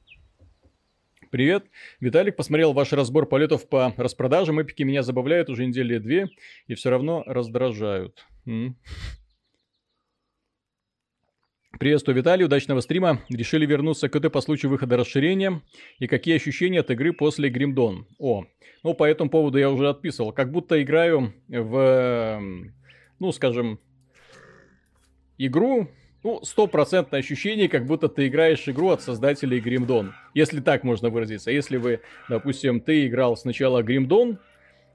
Привет, Виталик, посмотрел ваш разбор полетов по распродажам. Эпики меня забавляют уже недели две и все равно раздражают. М? Приветствую, Виталий, удачного стрима. Решили вернуться к этой по случаю выхода расширения. И какие ощущения от игры после Гримдон? О, ну по этому поводу я уже отписывал. Как будто играю в, ну скажем, игру, ну, стопроцентное ощущение, как будто ты играешь игру от создателей Гримдон. Если так можно выразиться. Если вы, допустим, ты играл сначала Гримдон,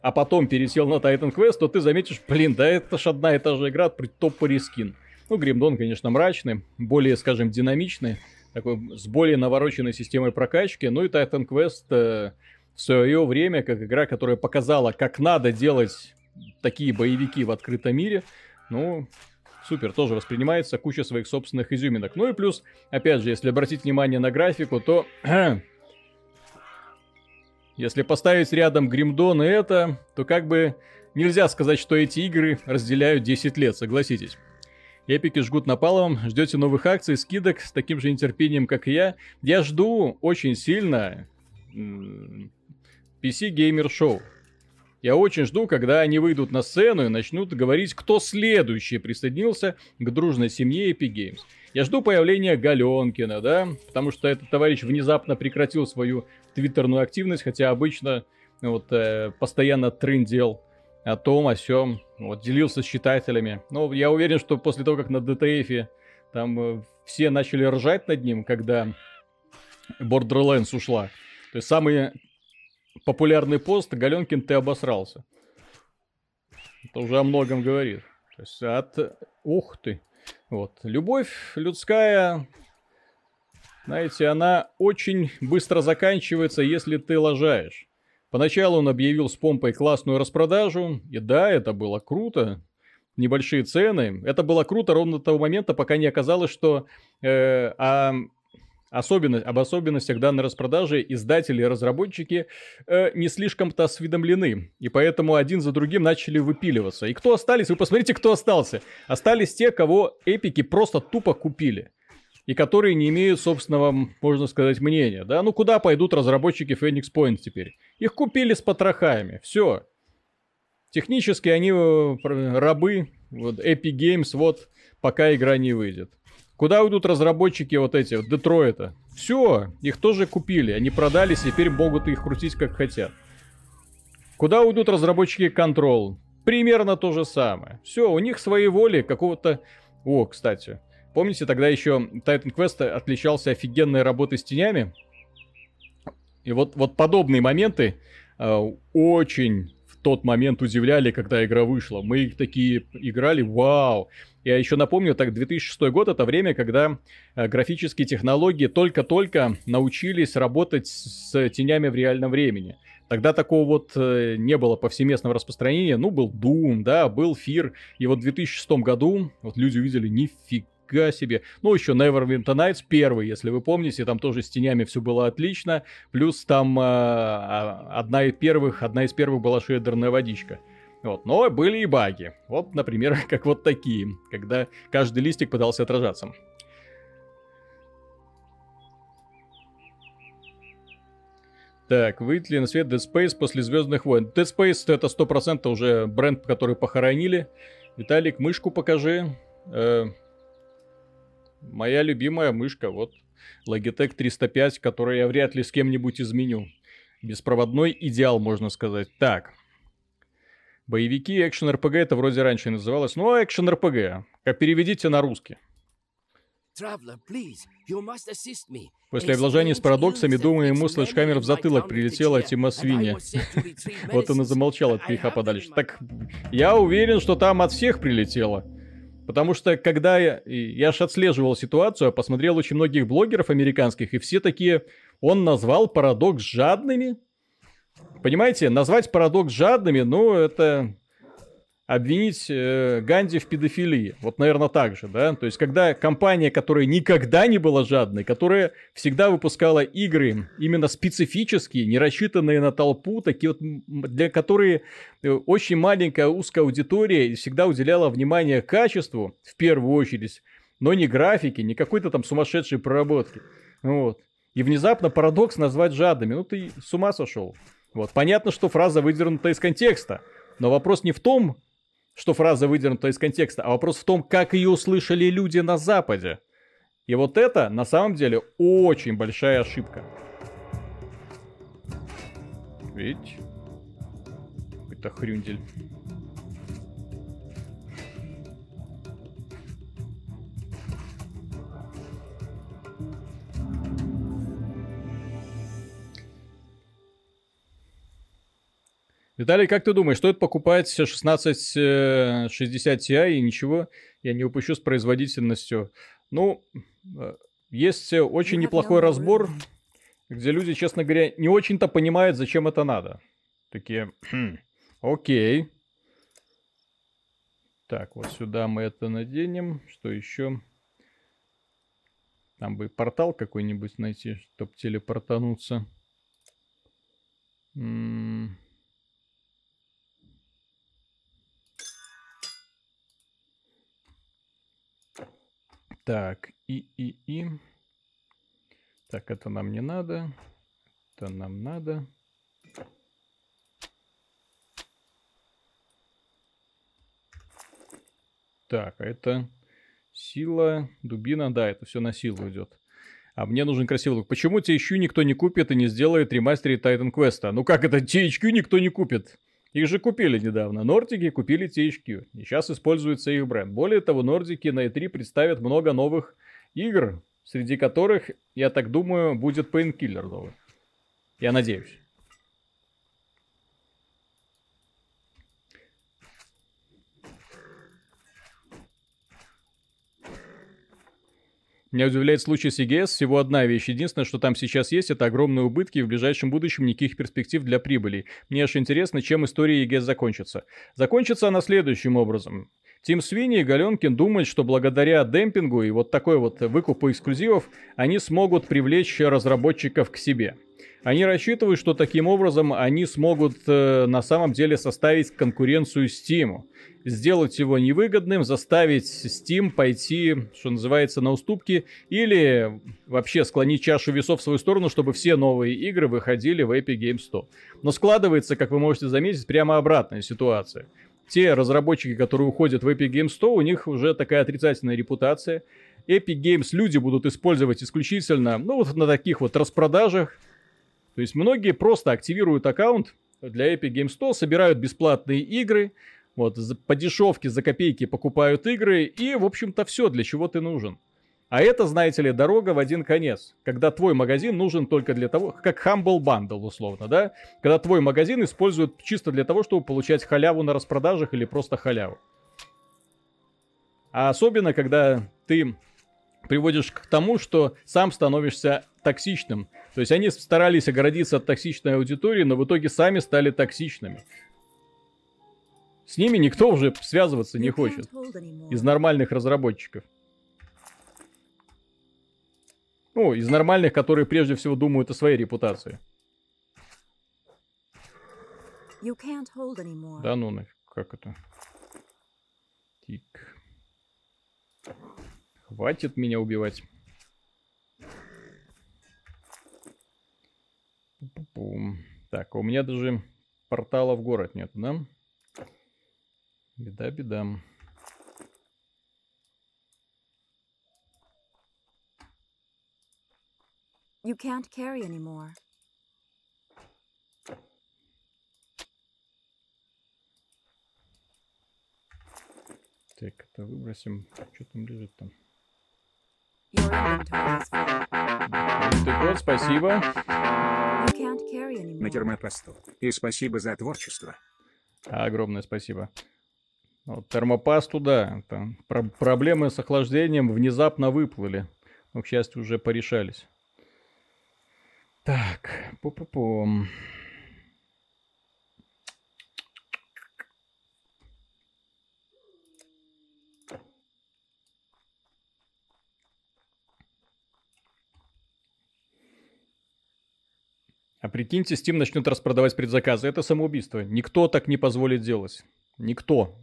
а потом пересел на Titan Quest, то ты заметишь, блин, да это ж одна и та же игра, топ по рескин. Ну, Гримдон, конечно, мрачный, более, скажем, динамичный, такой с более навороченной системой прокачки. Ну и Titan Quest э, в свое время, как игра, которая показала, как надо делать такие боевики в открытом мире. Ну, Супер, тоже воспринимается куча своих собственных изюминок. Ну и плюс, опять же, если обратить внимание на графику, то... если поставить рядом Гримдон и это, то как бы нельзя сказать, что эти игры разделяют 10 лет, согласитесь. Эпики жгут напалом, ждете новых акций, скидок с таким же нетерпением, как и я. Я жду очень сильно PC Gamer Show. Я очень жду, когда они выйдут на сцену и начнут говорить, кто следующий присоединился к дружной семье Epic Games. Я жду появления Галенкина, да, потому что этот товарищ внезапно прекратил свою твиттерную активность, хотя обычно вот э, постоянно трындел о том, о сем, вот, делился с читателями. Но я уверен, что после того, как на DTF там э, все начали ржать над ним, когда Borderlands ушла. То есть самые популярный пост Галенкин, ты обосрался. Это уже о многом говорит. То есть от... Ух ты. Вот. Любовь людская, знаете, она очень быстро заканчивается, если ты лажаешь. Поначалу он объявил с помпой классную распродажу, и да, это было круто, небольшие цены. Это было круто ровно до того момента, пока не оказалось, что э, а особенность, об особенностях данной распродажи издатели и разработчики э, не слишком-то осведомлены. И поэтому один за другим начали выпиливаться. И кто остались? Вы посмотрите, кто остался. Остались те, кого эпики просто тупо купили. И которые не имеют собственного, можно сказать, мнения. Да, ну куда пойдут разработчики Phoenix Point теперь? Их купили с потрохами. Все. Технически они э, рабы. Вот Epic Games, вот, пока игра не выйдет. Куда уйдут разработчики вот эти, вот Детройта? Все, их тоже купили, они продались, теперь могут их крутить как хотят. Куда уйдут разработчики Control? Примерно то же самое. Все, у них своей воли какого-то... О, кстати, помните, тогда еще Titan Quest отличался офигенной работой с тенями? И вот, вот подобные моменты э, очень в тот момент удивляли, когда игра вышла. Мы их такие играли, вау. Я еще напомню, так 2006 год это время, когда э, графические технологии только-только научились работать с тенями в реальном времени. Тогда такого вот э, не было повсеместного распространения. Ну, был Doom, да, был Fear. И вот в 2006 году вот люди увидели, нифига себе. Ну, еще Neverwinter Nights первый, если вы помните, там тоже с тенями все было отлично. Плюс там э, а, одна из первых, одна из первых была шейдерная водичка. Вот. Но были и баги. Вот, например, как вот такие, когда каждый листик пытался отражаться. Так, выйдет ли на свет Dead Space после Звездных войн? Dead Space это 100% уже бренд, который похоронили. Виталик, мышку покажи. Э, моя любимая мышка, вот. Logitech 305, которую я вряд ли с кем-нибудь изменю. Беспроводной идеал, можно сказать. Так. Боевики, экшен РПГ, это вроде раньше называлось. Ну, а экшен РПГ. Как переведите на русский. После обложения с парадоксами, думаю, ему слэшхаммер в затылок прилетела Тима Свинья. Вот он и замолчал от греха подальше. Так, я уверен, что там от всех прилетело. Потому что, когда я, я ж отслеживал ситуацию, посмотрел очень многих блогеров американских, и все такие, он назвал парадокс жадными. Понимаете, назвать парадокс жадными, ну, это обвинить э, Ганди в педофилии. Вот, наверное, так же, да? То есть, когда компания, которая никогда не была жадной, которая всегда выпускала игры именно специфические, не рассчитанные на толпу, такие вот, для которых э, очень маленькая узкая аудитория и всегда уделяла внимание качеству, в первую очередь, но не графике, не какой-то там сумасшедшей проработки. Вот. И внезапно парадокс назвать жадными. Ну, ты с ума сошел. Вот. Понятно, что фраза выдернута из контекста. Но вопрос не в том, что фраза выдернута из контекста, а вопрос в том, как ее услышали люди на Западе. И вот это, на самом деле, очень большая ошибка. Ведь... Это хрюндель. Виталий, как ты думаешь, стоит покупать 1660 Ti и ничего я не упущу с производительностью? Ну, э, есть очень неплохой разбор, где люди, честно говоря, не очень-то понимают, зачем это надо. Такие, «Хм, окей. Так, вот сюда мы это наденем. Что еще? Там бы портал какой-нибудь найти, чтобы телепортануться. М -м Так, и, и, и. Так, это нам не надо. Это нам надо. Так, а это сила, дубина, да, это все на силу идет. А мне нужен красивый лук. Почему THQ никто не купит и не сделает ремастере Titan Quest? Ну как это THQ никто не купит? Их же купили недавно. Нордики купили THQ. И сейчас используется их бренд. Более того, Нордики на E3 представят много новых игр, среди которых, я так думаю, будет Painkiller новый. Я надеюсь. Меня удивляет случай с EGS. Всего одна вещь. Единственное, что там сейчас есть, это огромные убытки, и в ближайшем будущем никаких перспектив для прибыли. Мне аж интересно, чем история EGS закончится. Закончится она следующим образом. Тим Свини и Галенкин думают, что благодаря демпингу и вот такой вот выкупу эксклюзивов они смогут привлечь разработчиков к себе. Они рассчитывают, что таким образом они смогут э, на самом деле составить конкуренцию Steam сделать его невыгодным, заставить Steam пойти, что называется, на уступки, или вообще склонить чашу весов в свою сторону, чтобы все новые игры выходили в Epic Games 100. Но складывается, как вы можете заметить, прямо обратная ситуация. Те разработчики, которые уходят в Epic Games 100, у них уже такая отрицательная репутация. Epic Games люди будут использовать исключительно, ну, вот на таких вот распродажах. То есть многие просто активируют аккаунт для Epic Games 100, собирают бесплатные игры, вот, по дешевке, за копейки покупают игры, и, в общем-то, все, для чего ты нужен. А это, знаете ли, дорога в один конец. Когда твой магазин нужен только для того, как Humble Bundle, условно, да? Когда твой магазин используют чисто для того, чтобы получать халяву на распродажах или просто халяву. А особенно, когда ты приводишь к тому, что сам становишься токсичным. То есть они старались оградиться от токсичной аудитории, но в итоге сами стали токсичными. С ними никто уже связываться не хочет. Из нормальных разработчиков. Ну, из нормальных, которые прежде всего думают о своей репутации. Да ну нафиг, как это? Тик. Хватит меня убивать. Так, а у меня даже портала в город нет, да? Беда, беда. You can't carry anymore. Так, это выбросим. Что там лежит там? Your inventory is full. Ты кот, спасибо. По стол. И спасибо за творчество. Огромное спасибо. Вот, термопасту, да. Там про- проблемы с охлаждением внезапно выплыли. Но, к счастью, уже порешались. Так, пу-пу-пум. А прикиньте, Steam начнет распродавать предзаказы. Это самоубийство. Никто так не позволит делать. Никто.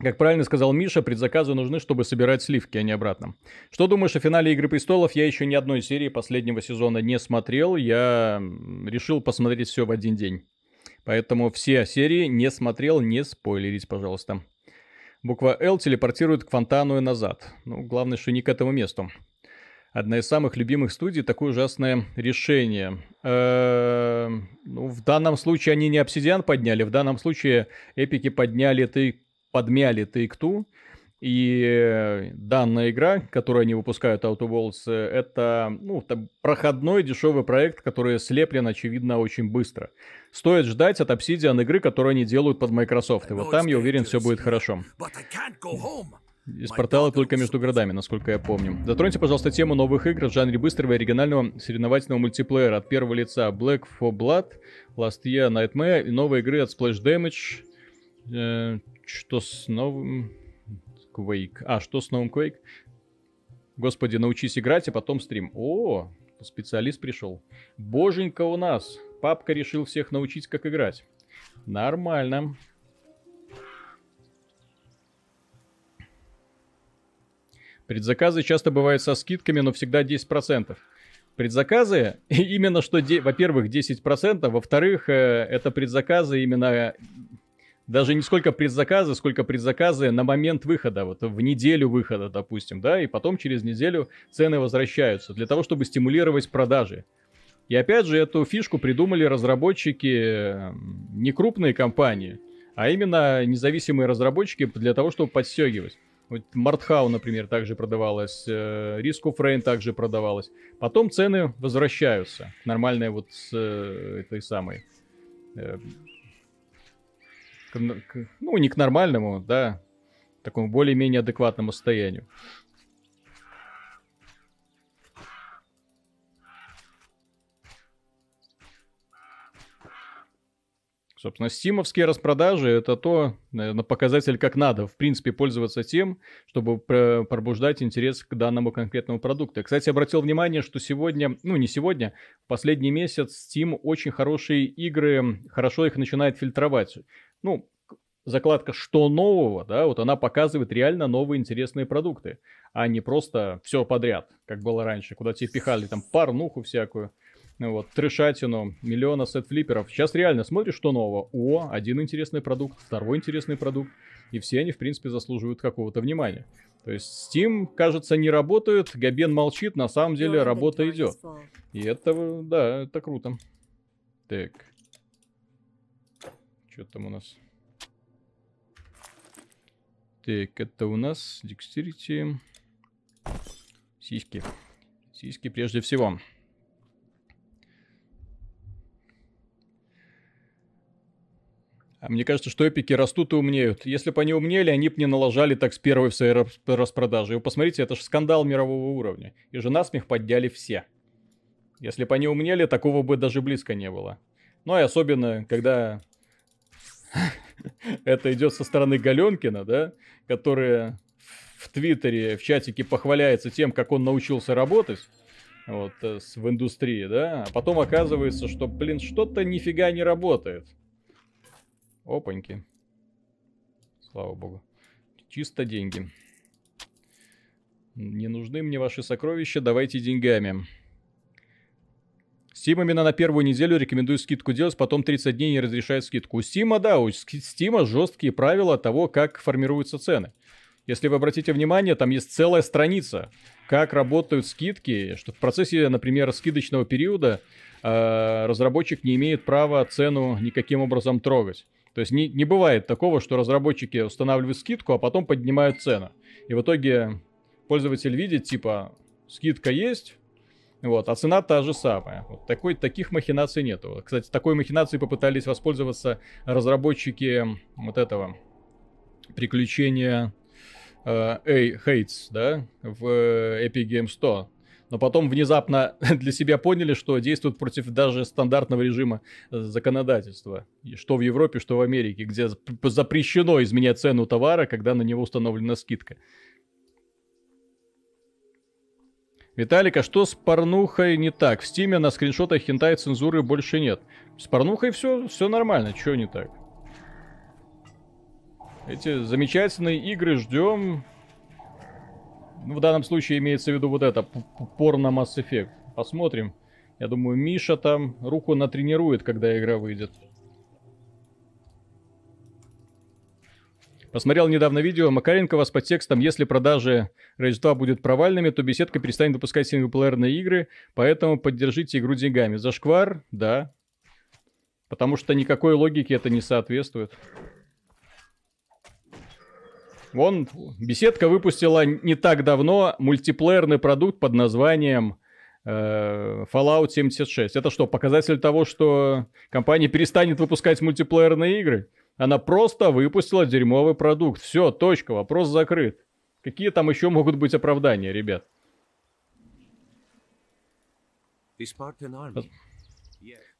Как правильно сказал Миша, предзаказы нужны, чтобы собирать сливки, а не обратно. Что думаешь о финале Игры Престолов? Я еще ни одной серии последнего сезона не смотрел. Я решил посмотреть все в один день. Поэтому все серии не смотрел, не спойлерить, пожалуйста. Буква L телепортирует к фонтану и назад. Ну, главное, что не к этому месту. Одна из самых любимых студий, такое ужасное решение. Э, Ну, в данном случае они не обсидиан подняли, в данном случае эпики подняли, ты подмяли Take-Two. И э, данная игра, которую они выпускают, Outer Worlds, э, это ну, там проходной дешевый проект, который слеплен, очевидно, очень быстро. Стоит ждать от Obsidian игры, которую они делают под Microsoft. И вот там, я уверен, все будет хорошо. Из портала только между городами, насколько я помню. Затроньте, пожалуйста, тему новых игр в жанре быстрого и оригинального соревновательного мультиплеера от первого лица Black for Blood, Last Year Nightmare и новые игры от Splash Damage. Э, что с новым... Quake. А, что с новым Quake? Господи, научись играть, а потом стрим. О, специалист пришел. Боженька у нас. Папка решил всех научить, как играть. Нормально. Предзаказы часто бывают со скидками, но всегда 10%. Предзаказы именно что, де- во-первых, 10%, во-вторых, э, это предзаказы именно даже не сколько предзаказы, сколько предзаказы на момент выхода, вот в неделю выхода, допустим, да, и потом через неделю цены возвращаются для того, чтобы стимулировать продажи. И опять же, эту фишку придумали разработчики, э, не крупные компании, а именно независимые разработчики для того, чтобы подстегивать. Вот Мартхау, например, также продавалась, э, Risk of Rain также продавалась. Потом цены возвращаются к нормальной вот с э, этой самой... э, к- ну, не к нормальному, да, такому более-менее адекватному состоянию. Собственно, стимовские распродажи это то, наверное, показатель, как надо, в принципе, пользоваться тем, чтобы пр- пробуждать интерес к данному конкретному продукту. Кстати, обратил внимание, что сегодня, ну не сегодня, последний месяц Steam очень хорошие игры, хорошо их начинает фильтровать. Ну, закладка «Что нового?», да, вот она показывает реально новые интересные продукты, а не просто все подряд, как было раньше, куда тебе пихали там порнуху всякую. Ну вот, трешатину, миллиона сет-флиперов. Сейчас реально смотришь, что нового. О, один интересный продукт, второй интересный продукт. И все они, в принципе, заслуживают какого-то внимания. То есть Steam, кажется, не работает, Габен молчит, на самом деле работа идет. И это, да, это круто. Так. Что там у нас? Так, это у нас Dexterity. Сиськи. Сиськи прежде всего. Мне кажется, что эпики растут и умнеют. Если бы они умнели, они бы не налажали так с первой в своей рас- распродаже. И вы посмотрите, это же скандал мирового уровня. И же насмех подняли все. Если бы они умнели, такого бы даже близко не было. Ну и особенно, когда это идет со стороны Галенкина, да, который в Твиттере, в чатике похваляется тем, как он научился работать вот, э, в индустрии, да, а потом оказывается, что, блин, что-то нифига не работает. Опаньки. Слава богу. Чисто деньги. Не нужны мне ваши сокровища, давайте деньгами. Steam именно на первую неделю рекомендует скидку делать, потом 30 дней не разрешает скидку. У Steam, да, у Steam жесткие правила того, как формируются цены. Если вы обратите внимание, там есть целая страница, как работают скидки, что в процессе, например, скидочного периода э, разработчик не имеет права цену никаким образом трогать. То есть не, не бывает такого, что разработчики устанавливают скидку, а потом поднимают цену. И в итоге пользователь видит, типа, скидка есть, вот, а цена та же самая. Вот такой, таких махинаций нету. Кстати, такой махинацией попытались воспользоваться разработчики вот этого приключения э, Hates, да, в Epic Games 100 но потом внезапно для себя поняли, что действуют против даже стандартного режима э, законодательства. Что в Европе, что в Америке, где запрещено изменять цену товара, когда на него установлена скидка. Виталик, а что с порнухой не так? В стиме на скриншотах хентай цензуры больше нет. С порнухой все, все нормально, что не так? Эти замечательные игры ждем. Ну, в данном случае имеется в виду вот это, порно Mass Effect. Посмотрим. Я думаю, Миша там руку натренирует, когда игра выйдет. Посмотрел недавно видео Макаренко вас под текстом, если продажи Rage 2 будут провальными, то беседка перестанет выпускать синглплеерные игры, поэтому поддержите игру деньгами. Зашквар? Да. Потому что никакой логике это не соответствует. Вон, беседка выпустила не так давно мультиплеерный продукт под названием э, Fallout 76. Это что, показатель того, что компания перестанет выпускать мультиплеерные игры? Она просто выпустила дерьмовый продукт. Все, точка, вопрос закрыт. Какие там еще могут быть оправдания, ребят?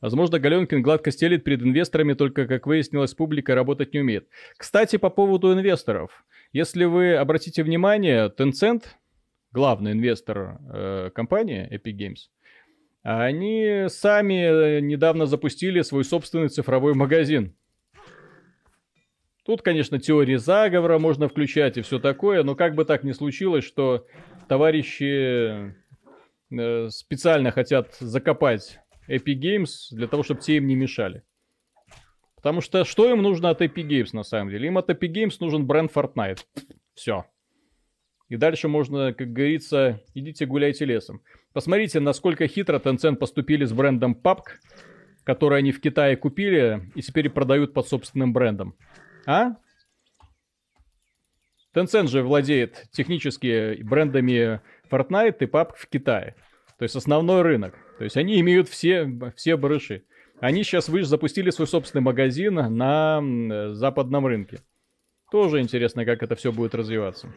Возможно, Галенкин гладко стелит перед инвесторами, только, как выяснилось, публика работать не умеет. Кстати, по поводу инвесторов. Если вы обратите внимание, Tencent, главный инвестор э, компании Epic Games, они сами недавно запустили свой собственный цифровой магазин. Тут, конечно, теории заговора можно включать и все такое, но как бы так ни случилось, что товарищи э, специально хотят закопать Epic Games для того, чтобы те им не мешали. Потому что что им нужно от Epic Games на самом деле? Им от Epic Games нужен бренд Fortnite. Все. И дальше можно, как говорится, идите гуляйте лесом. Посмотрите, насколько хитро Tencent поступили с брендом PUBG, который они в Китае купили и теперь продают под собственным брендом. А? Tencent же владеет технически брендами Fortnite и PUBG в Китае. То есть основной рынок. То есть они имеют все, все барыши. Они сейчас вы запустили свой собственный магазин на западном рынке. Тоже интересно, как это все будет развиваться.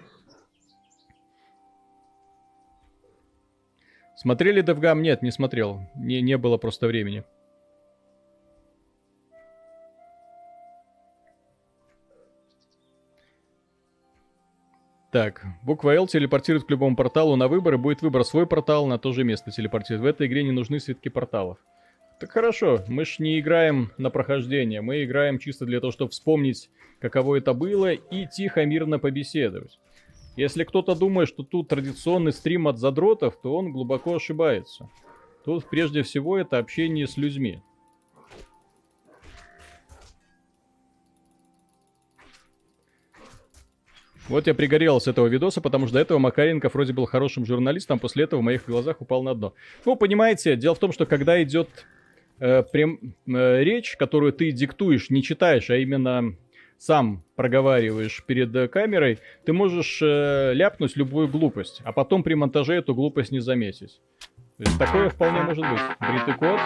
Смотрели DevGam? Нет, не смотрел. Не, не было просто времени. Так, буква L телепортирует к любому порталу на выбор, и будет выбор свой портал на то же место телепортирует. В этой игре не нужны свитки порталов. Так хорошо, мы ж не играем на прохождение, мы играем чисто для того, чтобы вспомнить, каково это было, и тихо, мирно побеседовать. Если кто-то думает, что тут традиционный стрим от задротов, то он глубоко ошибается. Тут прежде всего это общение с людьми. Вот я пригорел с этого видоса, потому что до этого Макаренков вроде был хорошим журналистом, после этого в моих глазах упал на дно. Ну, понимаете, дело в том, что когда идет э, прям, э, речь, которую ты диктуешь, не читаешь, а именно сам проговариваешь перед э, камерой, ты можешь э, ляпнуть любую глупость, а потом при монтаже эту глупость не заметить. То есть такое вполне может быть. Бритый кот.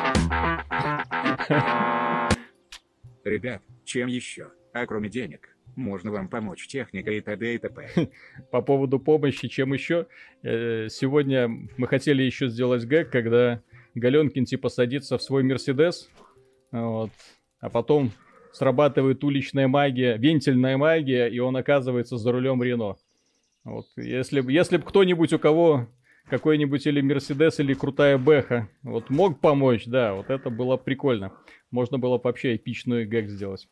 Ребят, чем еще? А кроме денег? можно вам помочь техникой и т.д. и т.п. По поводу помощи, чем еще? Сегодня мы хотели еще сделать гэг, когда Галенкин типа садится в свой Мерседес, вот, а потом срабатывает уличная магия, вентильная магия, и он оказывается за рулем Рено. Вот, если бы если б кто-нибудь, у кого какой-нибудь или Мерседес, или крутая Бэха, вот мог помочь, да, вот это было прикольно. Можно было бы вообще эпичную гэг сделать.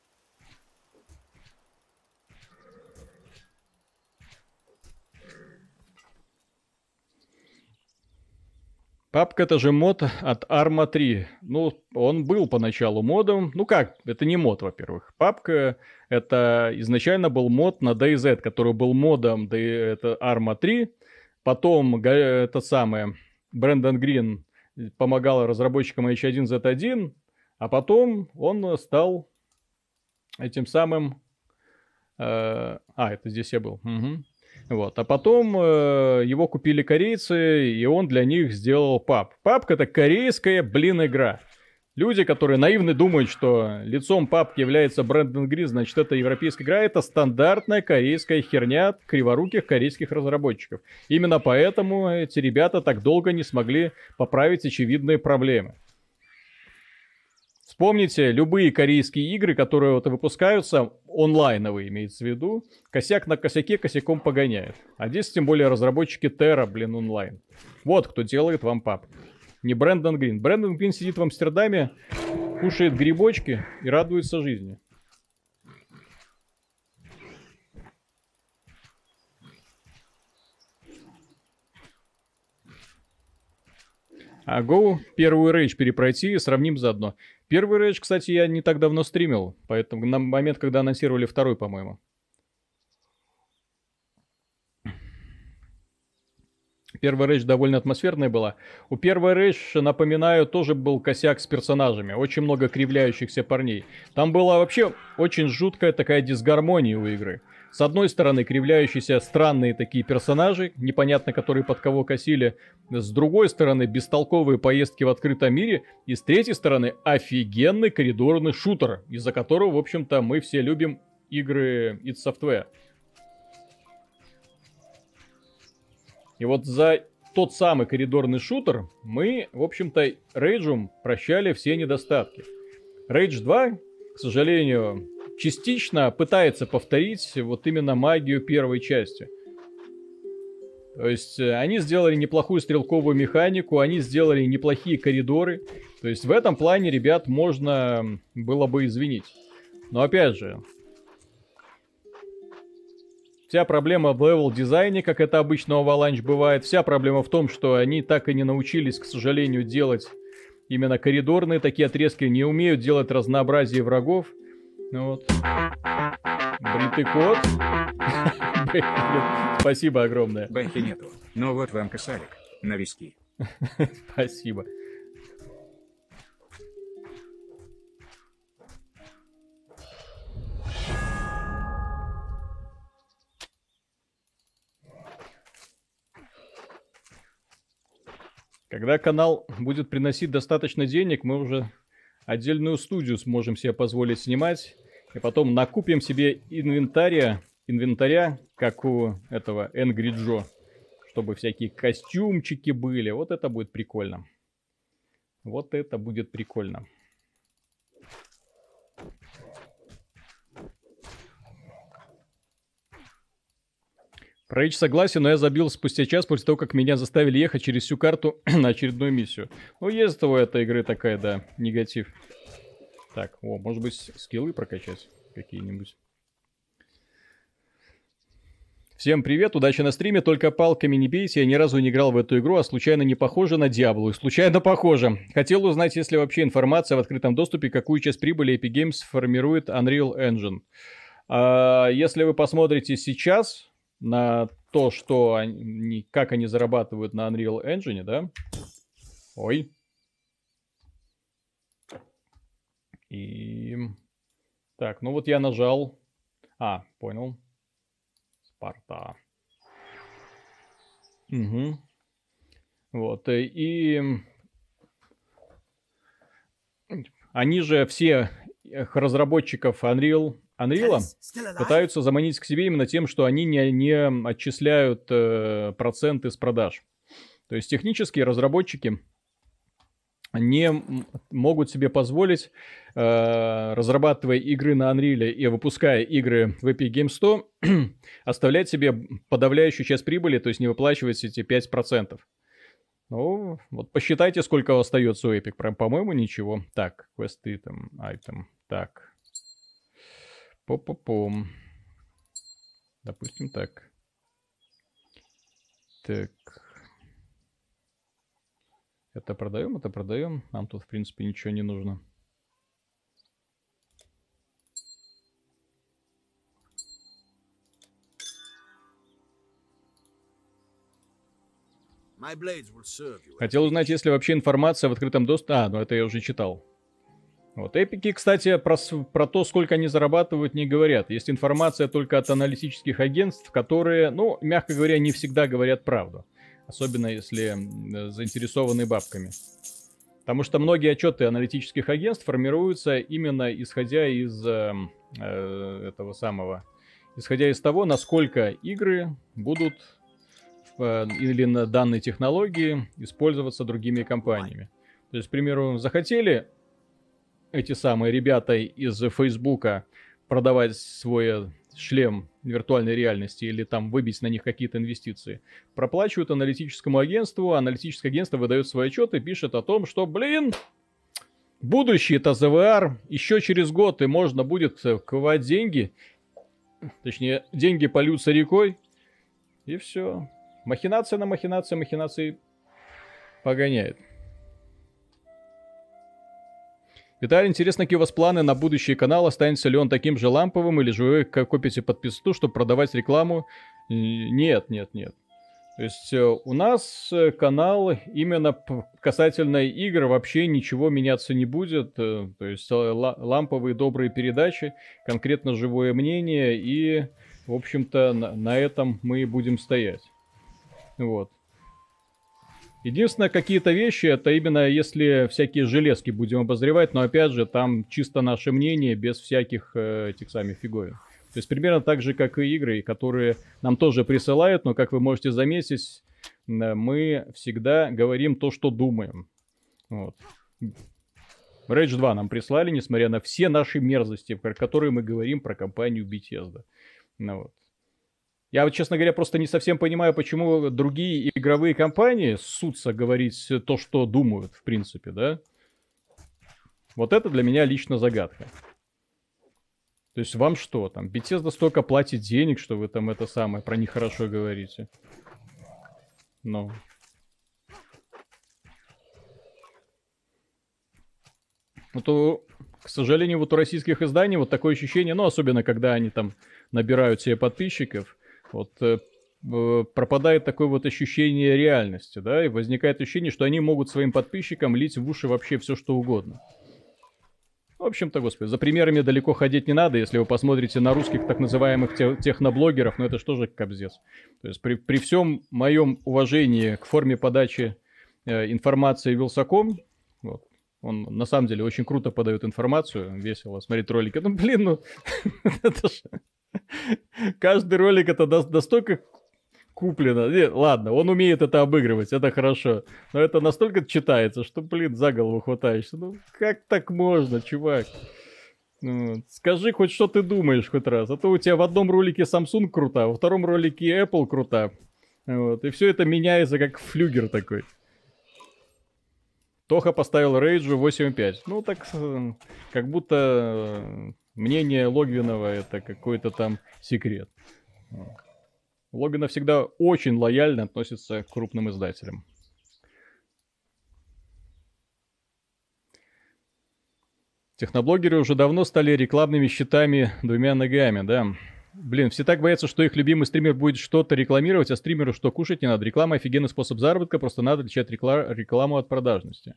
Папка это же мод от Arma 3. Ну, он был поначалу модом. Ну как, это не мод, во-первых. Папка это изначально был мод на DayZ, который был модом да, это Arma 3. Потом это самое, Брэндон Грин помогал разработчикам H1Z1, а потом он стал этим самым... Э, а, это здесь я был. Угу. Вот. А потом э, его купили корейцы, и он для них сделал пап. Папка это корейская, блин, игра. Люди, которые наивно думают, что лицом папки является Брэндон Грин, значит, это европейская игра, это стандартная корейская херня криворуких корейских разработчиков. Именно поэтому эти ребята так долго не смогли поправить очевидные проблемы. Вспомните любые корейские игры, которые вот выпускаются, онлайновые имеется в виду, косяк на косяке косяком погоняет. А здесь тем более разработчики Terra, блин, онлайн. Вот кто делает вам пап. Не Брэндон Грин. Брэндон Грин сидит в Амстердаме, кушает грибочки и радуется жизни. А Go первую рейдж перепройти, сравним заодно. Первый рейдж, кстати, я не так давно стримил, поэтому на момент, когда анонсировали второй, по-моему. Первая рейдж довольно атмосферная была. У первой рейдж, напоминаю, тоже был косяк с персонажами. Очень много кривляющихся парней. Там была вообще очень жуткая такая дисгармония у игры. С одной стороны, кривляющиеся странные такие персонажи, непонятно, которые под кого косили. С другой стороны, бестолковые поездки в открытом мире. И с третьей стороны, офигенный коридорный шутер, из-за которого, в общем-то, мы все любим игры id Software. И вот за тот самый коридорный шутер мы, в общем-то, Рейджум прощали все недостатки. Рейдж 2, к сожалению, частично пытается повторить вот именно магию первой части. То есть э, они сделали неплохую стрелковую механику, они сделали неплохие коридоры. То есть в этом плане ребят можно было бы извинить. Но опять же, вся проблема в level design е, как это обычно у Avalanche бывает. Вся проблема в том, что они так и не научились, к сожалению, делать именно коридорные такие отрезки, не умеют делать разнообразие врагов. Ну вот. Бритый кот. Спасибо огромное. Бэхи нету. Ну вот вам косарик. На виски. Спасибо. Когда канал будет приносить достаточно денег, мы уже отдельную студию сможем себе позволить снимать. И потом накупим себе инвентаря, инвентаря, как у этого Angry Joe. Чтобы всякие костюмчики были. Вот это будет прикольно. Вот это будет прикольно. Про H согласен, но я забил спустя час после того, как меня заставили ехать через всю карту на очередную миссию. Ну, есть у этой игры такая, да, негатив. Так, о, может быть, скиллы прокачать какие-нибудь. Всем привет, удачи на стриме, только палками не бейте, я ни разу не играл в эту игру, а случайно не похоже на Диаблу. Случайно похоже. Хотел узнать, есть ли вообще информация в открытом доступе, какую часть прибыли Epic Games формирует Unreal Engine. А, если вы посмотрите сейчас, на то, что они, как они зарабатывают на Unreal Engine, да? Ой. И... Так, ну вот я нажал. А, понял. Спарта. Угу. Вот, э, и... Они же все разработчиков Unreal Unreal пытаются заманить к себе именно тем, что они не, не отчисляют э, проценты с продаж. То есть технические разработчики не могут себе позволить, э, разрабатывая игры на Unreal и выпуская игры в Epic Games 100, оставлять себе подавляющую часть прибыли, то есть не выплачивать эти 5%. Ну, вот посчитайте, сколько остается у Epic. Прям, по-моему, ничего. Так, квесты там, айтем. Так, По-по-пом. Допустим так. Так. Это продаем, это продаем. Нам тут, в принципе, ничего не нужно. Хотел узнать, есть ли вообще информация в открытом доступе. А, ну это я уже читал. Вот. Эпики, кстати, про, про то, сколько они зарабатывают, не говорят. Есть информация только от аналитических агентств, которые, ну, мягко говоря, не всегда говорят правду. Особенно если заинтересованы бабками. Потому что многие отчеты аналитических агентств формируются именно исходя из э, э, этого самого, исходя из того, насколько игры будут Э, или на данной технологии использоваться другими компаниями. То есть, к примеру, захотели эти самые ребята из Фейсбука продавать свой э, шлем виртуальной реальности или там выбить на них какие-то инвестиции. Проплачивают аналитическому агентству, аналитическое агентство выдает свой отчет и пишет о том, что, блин, будущее это ЗВР, еще через год и можно будет ковать деньги, точнее, деньги польются рекой, и все. Махинация на махинации, махинации погоняет. Виталий, интересно, какие у вас планы на будущий канал? Останется ли он таким же ламповым или же вы копите подписку, чтобы продавать рекламу? Нет, нет, нет. То есть э, у нас э, канал именно касательно игр вообще ничего меняться не будет. Э, то есть ламповые добрые передачи, конкретно живое мнение и, в общем-то, на, на этом мы будем стоять. Вот. Единственное, какие-то вещи, это именно если всякие железки будем обозревать, но опять же, там чисто наше мнение, без всяких э, этих самых фиговин. То есть примерно так же, как и игры, которые нам тоже присылают, но, как вы можете заметить, мы всегда говорим то, что думаем. Вот. Rage 2 нам прислали, несмотря на все наши мерзости, про которые мы говорим про компанию Bethesda. Ну, вот. Я, вот, честно говоря, просто не совсем понимаю, почему другие игровые компании ссутся говорить то, что думают, в принципе, да? Вот это для меня лично загадка. То есть вам что, там, Bethesda столько платит денег, что вы там это самое про них хорошо говорите? Ну. Вот, у, к сожалению, вот у российских изданий вот такое ощущение, ну, особенно когда они там набирают себе подписчиков, вот э, пропадает такое вот ощущение реальности, да, и возникает ощущение, что они могут своим подписчикам лить в уши вообще все, что угодно. В общем-то, господи, за примерами далеко ходить не надо, если вы посмотрите на русских так называемых те, техноблогеров, но ну, это что же кобздец. То есть при, при всем моем уважении к форме подачи э, информации Вилсаком, вот, он на самом деле очень круто подает информацию, весело смотреть ролики. Ну, блин, ну, это же... Каждый ролик это настолько куплено. Нет, ладно, он умеет это обыгрывать, это хорошо. Но это настолько читается, что, блин, за голову хватаешься. Ну, как так можно, чувак? Ну, скажи хоть, что ты думаешь хоть раз. А то у тебя в одном ролике Samsung крута, во втором ролике Apple крута. Вот, и все это меняется как флюгер такой. Тоха поставил Рейджу 8.5. Ну, так э, как будто э, мнение Логвинова это какой-то там секрет. Логвинов всегда очень лояльно относится к крупным издателям. Техноблогеры уже давно стали рекламными щитами двумя ногами, да. Блин, все так боятся, что их любимый стример будет что-то рекламировать, а стримеру что кушать не надо. Реклама офигенный способ заработка, просто надо отличать рекламу от продажности.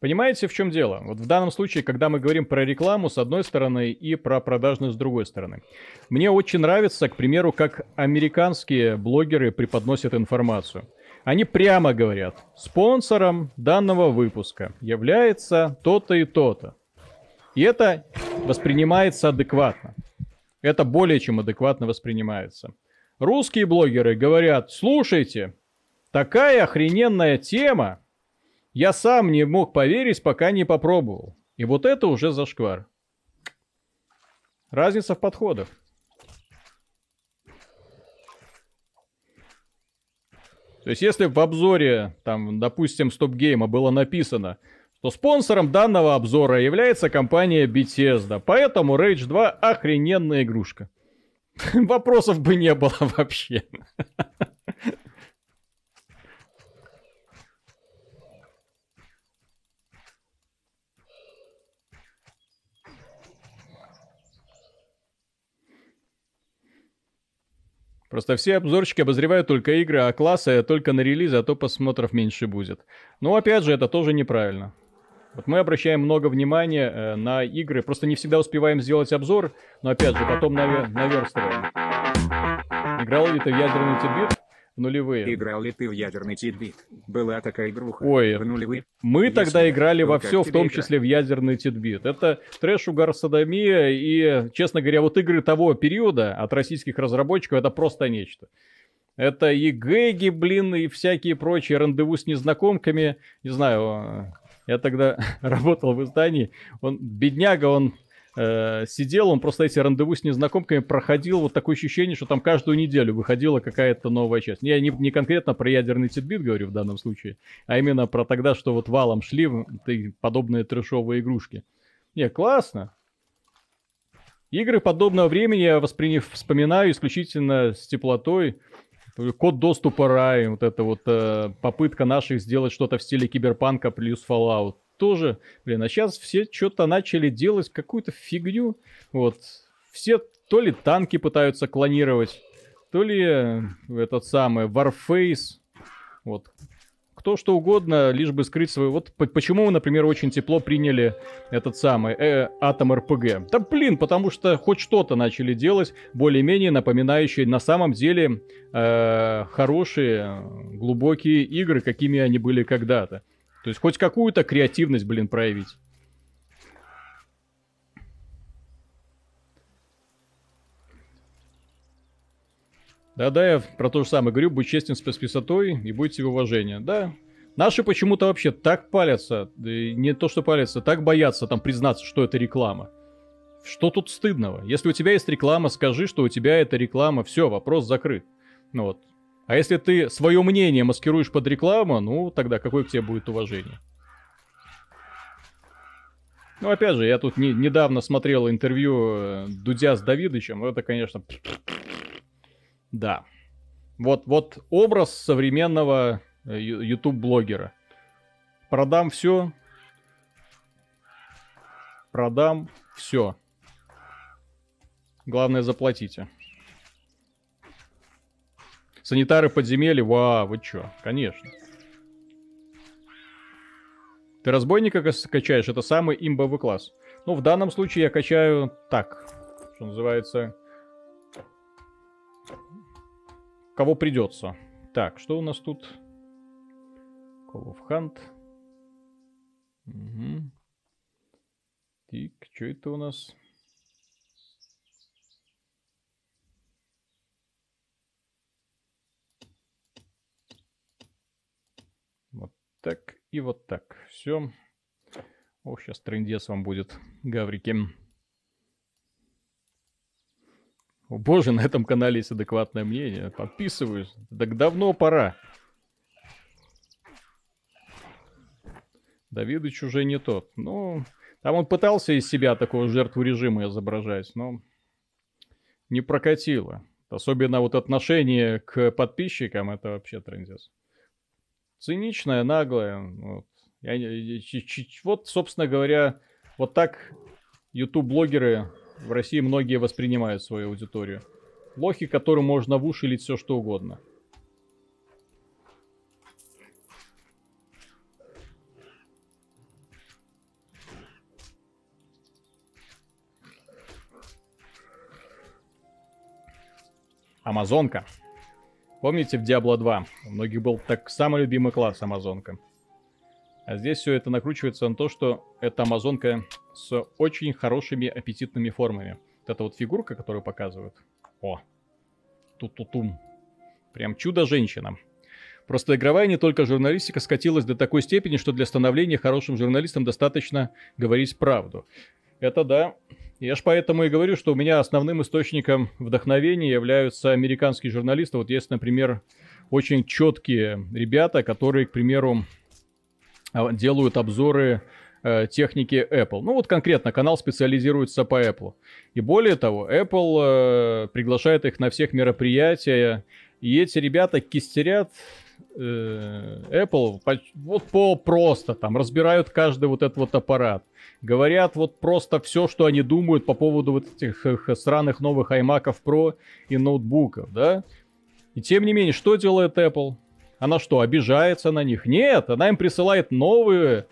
Понимаете, в чем дело? Вот в данном случае, когда мы говорим про рекламу с одной стороны и про продажность с другой стороны. Мне очень нравится, к примеру, как американские блогеры преподносят информацию. Они прямо говорят, спонсором данного выпуска является то-то и то-то. И это воспринимается адекватно. Это более чем адекватно воспринимается. Русские блогеры говорят, слушайте, такая охрененная тема, я сам не мог поверить, пока не попробовал. И вот это уже зашквар. Разница в подходах. То есть, если в обзоре, там, допустим, стоп-гейма было написано, что спонсором данного обзора является компания Bethesda, поэтому Rage 2 охрененная игрушка. Вопросов бы не было вообще. Просто все обзорщики обозревают только игры, а классы только на релизе, а то просмотров меньше будет. Но опять же, это тоже неправильно. Вот мы обращаем много внимания э, на игры, просто не всегда успеваем сделать обзор, но опять же, потом навер- наверстываем. Играл ли ты в ядерный титбит? В нулевые. Играл ли ты в ядерный титбит? Была такая игруха. Ой, В нулевые. Мы Если тогда да, играли во все, в том игра? числе в ядерный титбит. Это трэш, угар, садомия, и, честно говоря, вот игры того периода от российских разработчиков это просто нечто. Это и гэги, блин, и всякие прочие рандеву с незнакомками. Не знаю, э, я тогда работал в издании. Он, бедняга, он э, сидел, он просто эти рандеву с незнакомками проходил. Вот такое ощущение, что там каждую неделю выходила какая-то новая часть. Я не, не конкретно про ядерный титбит говорю в данном случае, а именно про тогда, что вот валом шли ты- подобные трешовые игрушки. Не, классно. Игры подобного времени я восприняв, вспоминаю исключительно с теплотой. Код доступа рай, вот эта вот э, попытка наших сделать что-то в стиле киберпанка плюс Fallout. Тоже, блин, а сейчас все что-то начали делать какую-то фигню. Вот. Все то ли танки пытаются клонировать, то ли э, этот самый Warface. Вот. Кто что угодно, лишь бы скрыть свою... Вот по- почему например, очень тепло приняли этот самый э, Атом РПГ. Да блин, потому что хоть что-то начали делать, более-менее напоминающие на самом деле э, хорошие, э, глубокие игры, какими они были когда-то. То есть хоть какую-то креативность, блин, проявить. Да-да, я про то же самое говорю, будь честен с подписотой и будь себе уважения. Да, наши почему-то вообще так палятся, да не то что палятся, так боятся там признаться, что это реклама. Что тут стыдного? Если у тебя есть реклама, скажи, что у тебя это реклама, все, вопрос закрыт. Ну вот. А если ты свое мнение маскируешь под рекламу, ну тогда какое к тебе будет уважение? Ну, опять же, я тут не- недавно смотрел интервью э, Дудя с Давидычем. Это, конечно, да. Вот, вот образ современного э, YouTube-блогера. Продам все. Продам все. Главное, заплатите. Санитары подземелья, вау, вы чё? Конечно. Ты разбойника качаешь, это самый имбовый класс. Ну, в данном случае я качаю так, что называется, кого придется. Так, что у нас тут? Call of Hunt. Угу. Так, что это у нас? Так и вот так. Все. Ох, сейчас трендец вам будет, гаврики. О боже, на этом канале есть адекватное мнение. Подписываюсь. Так давно пора. Давидыч уже не тот. Ну, там он пытался из себя такого жертву режима изображать, но не прокатило. Особенно вот отношение к подписчикам, это вообще трендец. Циничное, наглое. Вот. Я не- ч- ч- вот, собственно говоря, вот так YouTube-блогеры в России многие воспринимают свою аудиторию. Лохи, которым можно в уши лить все что угодно. Амазонка. Помните в Diablo 2? У многих был так самый любимый класс Амазонка. А здесь все это накручивается на то, что это Амазонка с очень хорошими аппетитными формами. Вот эта вот фигурка, которую показывают. О, тут-тутум. Прям чудо-женщина. Просто игровая не только журналистика скатилась до такой степени, что для становления хорошим журналистом достаточно говорить правду. Это да. Я ж поэтому и говорю, что у меня основным источником вдохновения являются американские журналисты. Вот есть, например, очень четкие ребята, которые, к примеру, а, делают обзоры э, техники Apple. Ну вот конкретно канал специализируется по Apple. И более того, Apple э, приглашает их на всех мероприятия, и эти ребята кистерят Apple по, вот по просто там разбирают каждый вот этот вот аппарат. Говорят вот просто все, что они думают по поводу вот этих их странных новых iMac Pro и ноутбуков, да? И тем не менее, что делает Apple? Она что, обижается на них? Нет, она им присылает новые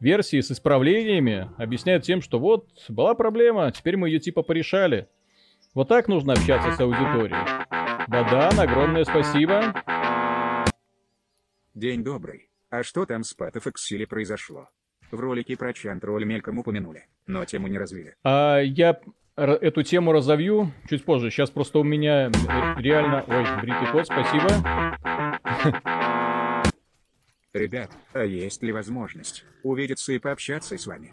версии с исправлениями, объясняет тем, что вот, была проблема, теперь мы ее типа порешали. Вот так нужно общаться с аудиторией. Бадан, огромное спасибо. День добрый. А что там с Exile произошло? В ролике про Чантроль мельком упомянули, но тему не развили. А, я эту тему разовью чуть позже. Сейчас просто у меня ре- реально... Ой, бритый кот, спасибо. Ребят, а есть ли возможность увидеться и пообщаться с вами?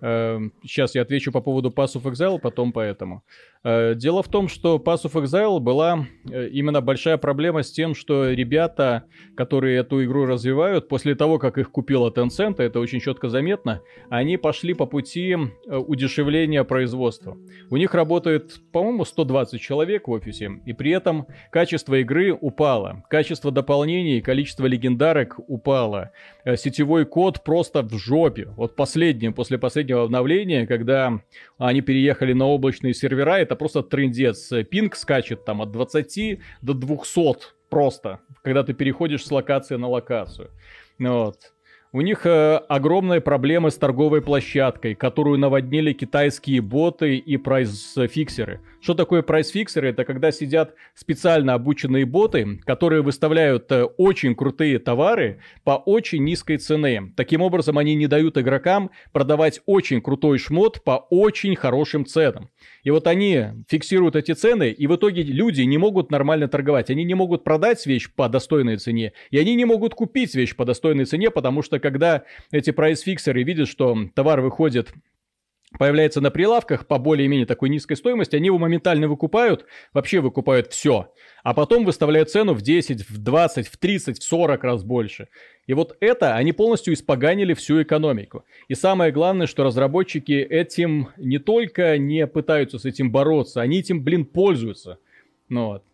Сейчас я отвечу по поводу Pass of Exile, потом по этому. Э, Дело в том, что Pass of Exile была э, именно большая проблема с тем, что ребята, которые эту игру развивают, после того, как их купила Tencent, это очень четко заметно, они пошли по пути э, удешевления производства. У них работает, по-моему, 120 человек в офисе, и при этом качество игры упало, качество дополнений, количество легендарок упало, сетевой код просто в жопе. Вот последнее, после последнего обновления, когда они переехали на облачные сервера, это просто трендец. Пинг скачет там от 20 до 200 просто, когда ты переходишь с локации на локацию. Вот. У них э, огромные проблемы с торговой площадкой, которую наводнили китайские боты и price-fixer ы. Что такое price-fixer ы? Это когда сидят специально обученные боты, которые выставляют э, очень крутые товары по очень низкой цене. Таким образом, они не дают игрокам продавать очень крутой шмот по очень хорошим ценам. И вот они фиксируют эти цены, и в итоге люди не могут нормально торговать. Они не могут продать вещь по достойной цене, и они не могут купить вещь по достойной цене, потому что когда эти price-fixer ы видят, что товар выходит появляется на прилавках по более-менее такой низкой стоимости, они его моментально выкупают, вообще выкупают все, а потом выставляют цену в 10, в 20, в 30, в 40 раз больше. И вот это они полностью испоганили всю экономику. И самое главное, что разработчики этим не только не пытаются с этим бороться, они этим, блин, пользуются. Ну вот.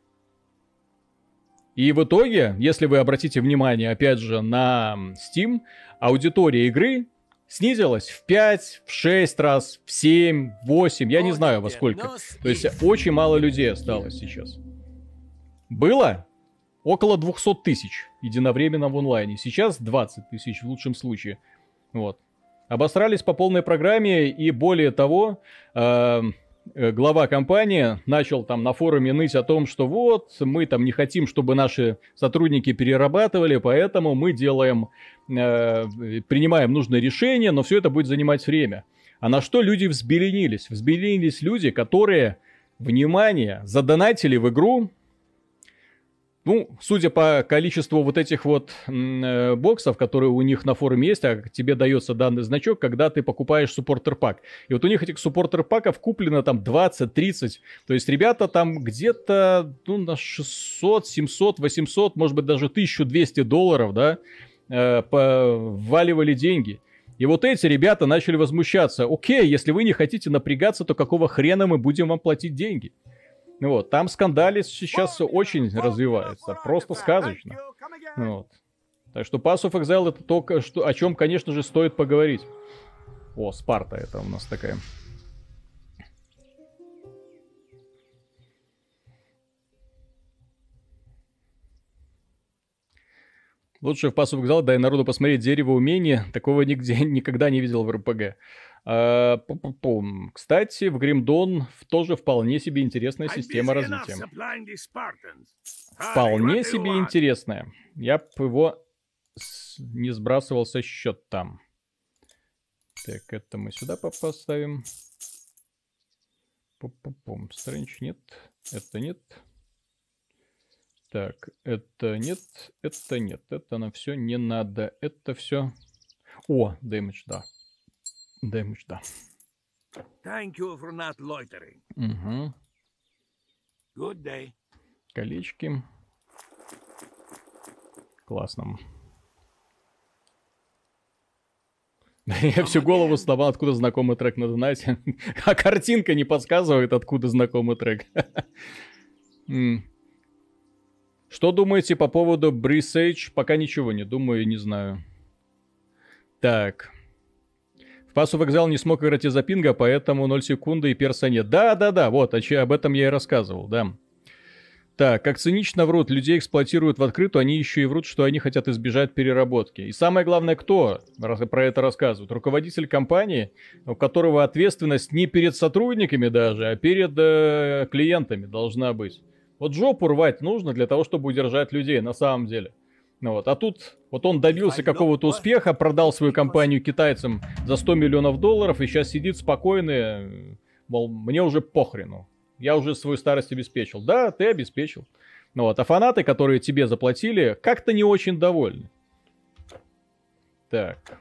И в итоге, если вы обратите внимание, опять же, на Steam, аудитория игры снизилась в 5, в 6 раз, в 7, в 8, я не знаю во сколько. То есть очень мало людей осталось сейчас. Было около 200 тысяч единовременно в онлайне. Сейчас 20 тысяч в лучшем случае. Вот. Обосрались по полной программе и более того, э, глава компании начал там на форуме ныть о том, что вот, мы там не хотим, чтобы наши сотрудники перерабатывали, поэтому мы делаем, э, принимаем нужные решения, но все это будет занимать время. А на что люди взбеленились? Взбеленились люди, которые, внимание, задонатили в игру ну, судя по количеству вот этих вот э, боксов, которые у них на форуме есть, а тебе дается данный значок, когда ты покупаешь суппортер пак. И вот у них этих суппортер паков куплено там 20-30. То есть ребята там где-то ну, на 600, 700, 800, может быть даже 1200 долларов, да, э, вваливали деньги. И вот эти ребята начали возмущаться. Окей, если вы не хотите напрягаться, то какого хрена мы будем вам платить деньги? Ну Вот, там скандали сейчас очень развиваются, просто сказочно. Ну Вот. Так что Pass of Exile это то, что, о чем, конечно же, стоит поговорить. О, Спарта это у нас такая. Лучше в Pass of Exile дай народу посмотреть дерево умения. Такого нигде никогда не видел в РПГ. А. Кстати, в Гримдон тоже вполне себе интересная система развития. Вполне себе интересная. Я бы его не сбрасывал со счет там. Так, это мы сюда по- поставим. Пу-пу-пум. Стрэндж нет. Это нет. Так, это нет. Это нет. Это на все не надо. Это все. О, дэмэдж, да. Дэмэдж, да. Thank you for not loitering. Угу. Good day. Колечки. Классно. Я всю голову сломал, откуда знакомый трек надо знать. А картинка не подсказывает, откуда знакомый трек. Что думаете по поводу Брисейдж? Пока ничего не думаю и не знаю. Так. В пасу вокзал не смог играть из-за пинга, поэтому 0 секунды и перса нет. Да-да-да, вот, че- об этом я и рассказывал, да. Так, как цинично врут, людей эксплуатируют в открытую, они еще и врут, что они хотят избежать переработки. И самое главное, кто про это рассказывает? Руководитель компании, у которого ответственность не перед сотрудниками даже, а перед э, клиентами должна быть. Вот жопу рвать нужно для того, чтобы удержать людей, на самом деле. Ну вот. А тут вот он добился какого-то успеха, продал свою компанию китайцам за 100 миллионов долларов и сейчас сидит спокойно, мол, мне уже похрену. Я уже свою старость обеспечил. Да, ты обеспечил. Ну вот. А фанаты, которые тебе заплатили, как-то не очень довольны. Так.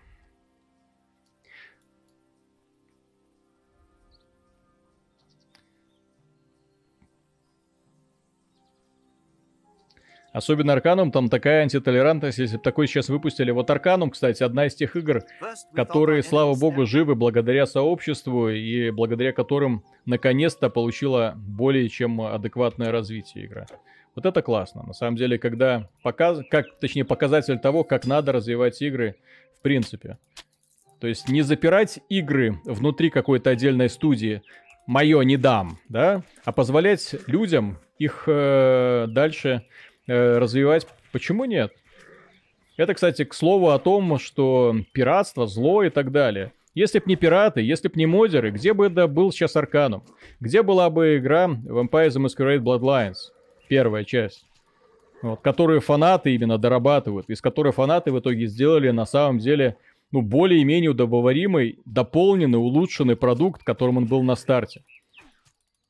Особенно Арканум, там такая антитолерантность, если бы такой сейчас выпустили. Вот Арканум, кстати, одна из тех игр, которые, слава богу, живы благодаря сообществу и благодаря которым наконец-то получила более чем адекватное развитие игра. Вот это классно. На самом деле, когда показ... как, точнее, показатель того, как надо развивать игры в принципе. То есть не запирать игры внутри какой-то отдельной студии, мое не дам, да, а позволять людям их э, дальше э, развивать. Почему нет? Это, кстати, к слову о том, что пиратство, зло и так далее. Если б не пираты, если б не модеры, где бы это был сейчас Арканум? Где была бы игра Vampire the Masquerade Bloodlines? Первая часть. Вот, которую фанаты именно дорабатывают, из которой фанаты в итоге сделали на самом деле ну, более-менее удобоваримый, дополненный, улучшенный продукт, которым он был на старте.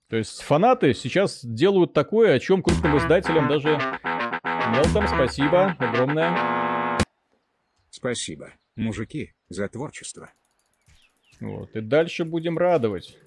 То есть фанаты сейчас делают такое, о чем крупным издателям даже... Мелтом, спасибо огромное. Спасибо, мужики, за творчество. Вот, и дальше будем радовать.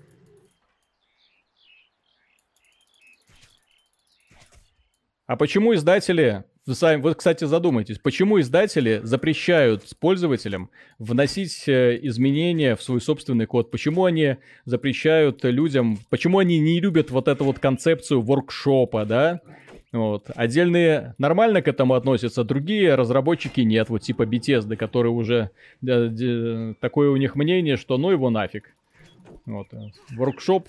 А почему издатели, вы сами, вы, кстати, задумайтесь, почему издатели запрещают пользователям вносить э, изменения в свой собственный код? Почему они запрещают людям, почему они не любят вот эту вот концепцию воркшопа, да? Вот. Отдельные нормально к этому относятся, другие разработчики нет, вот типа Bethesda, которые уже э, де- такое у них мнение, что ну его нафиг. Вот. э, Воркшоп,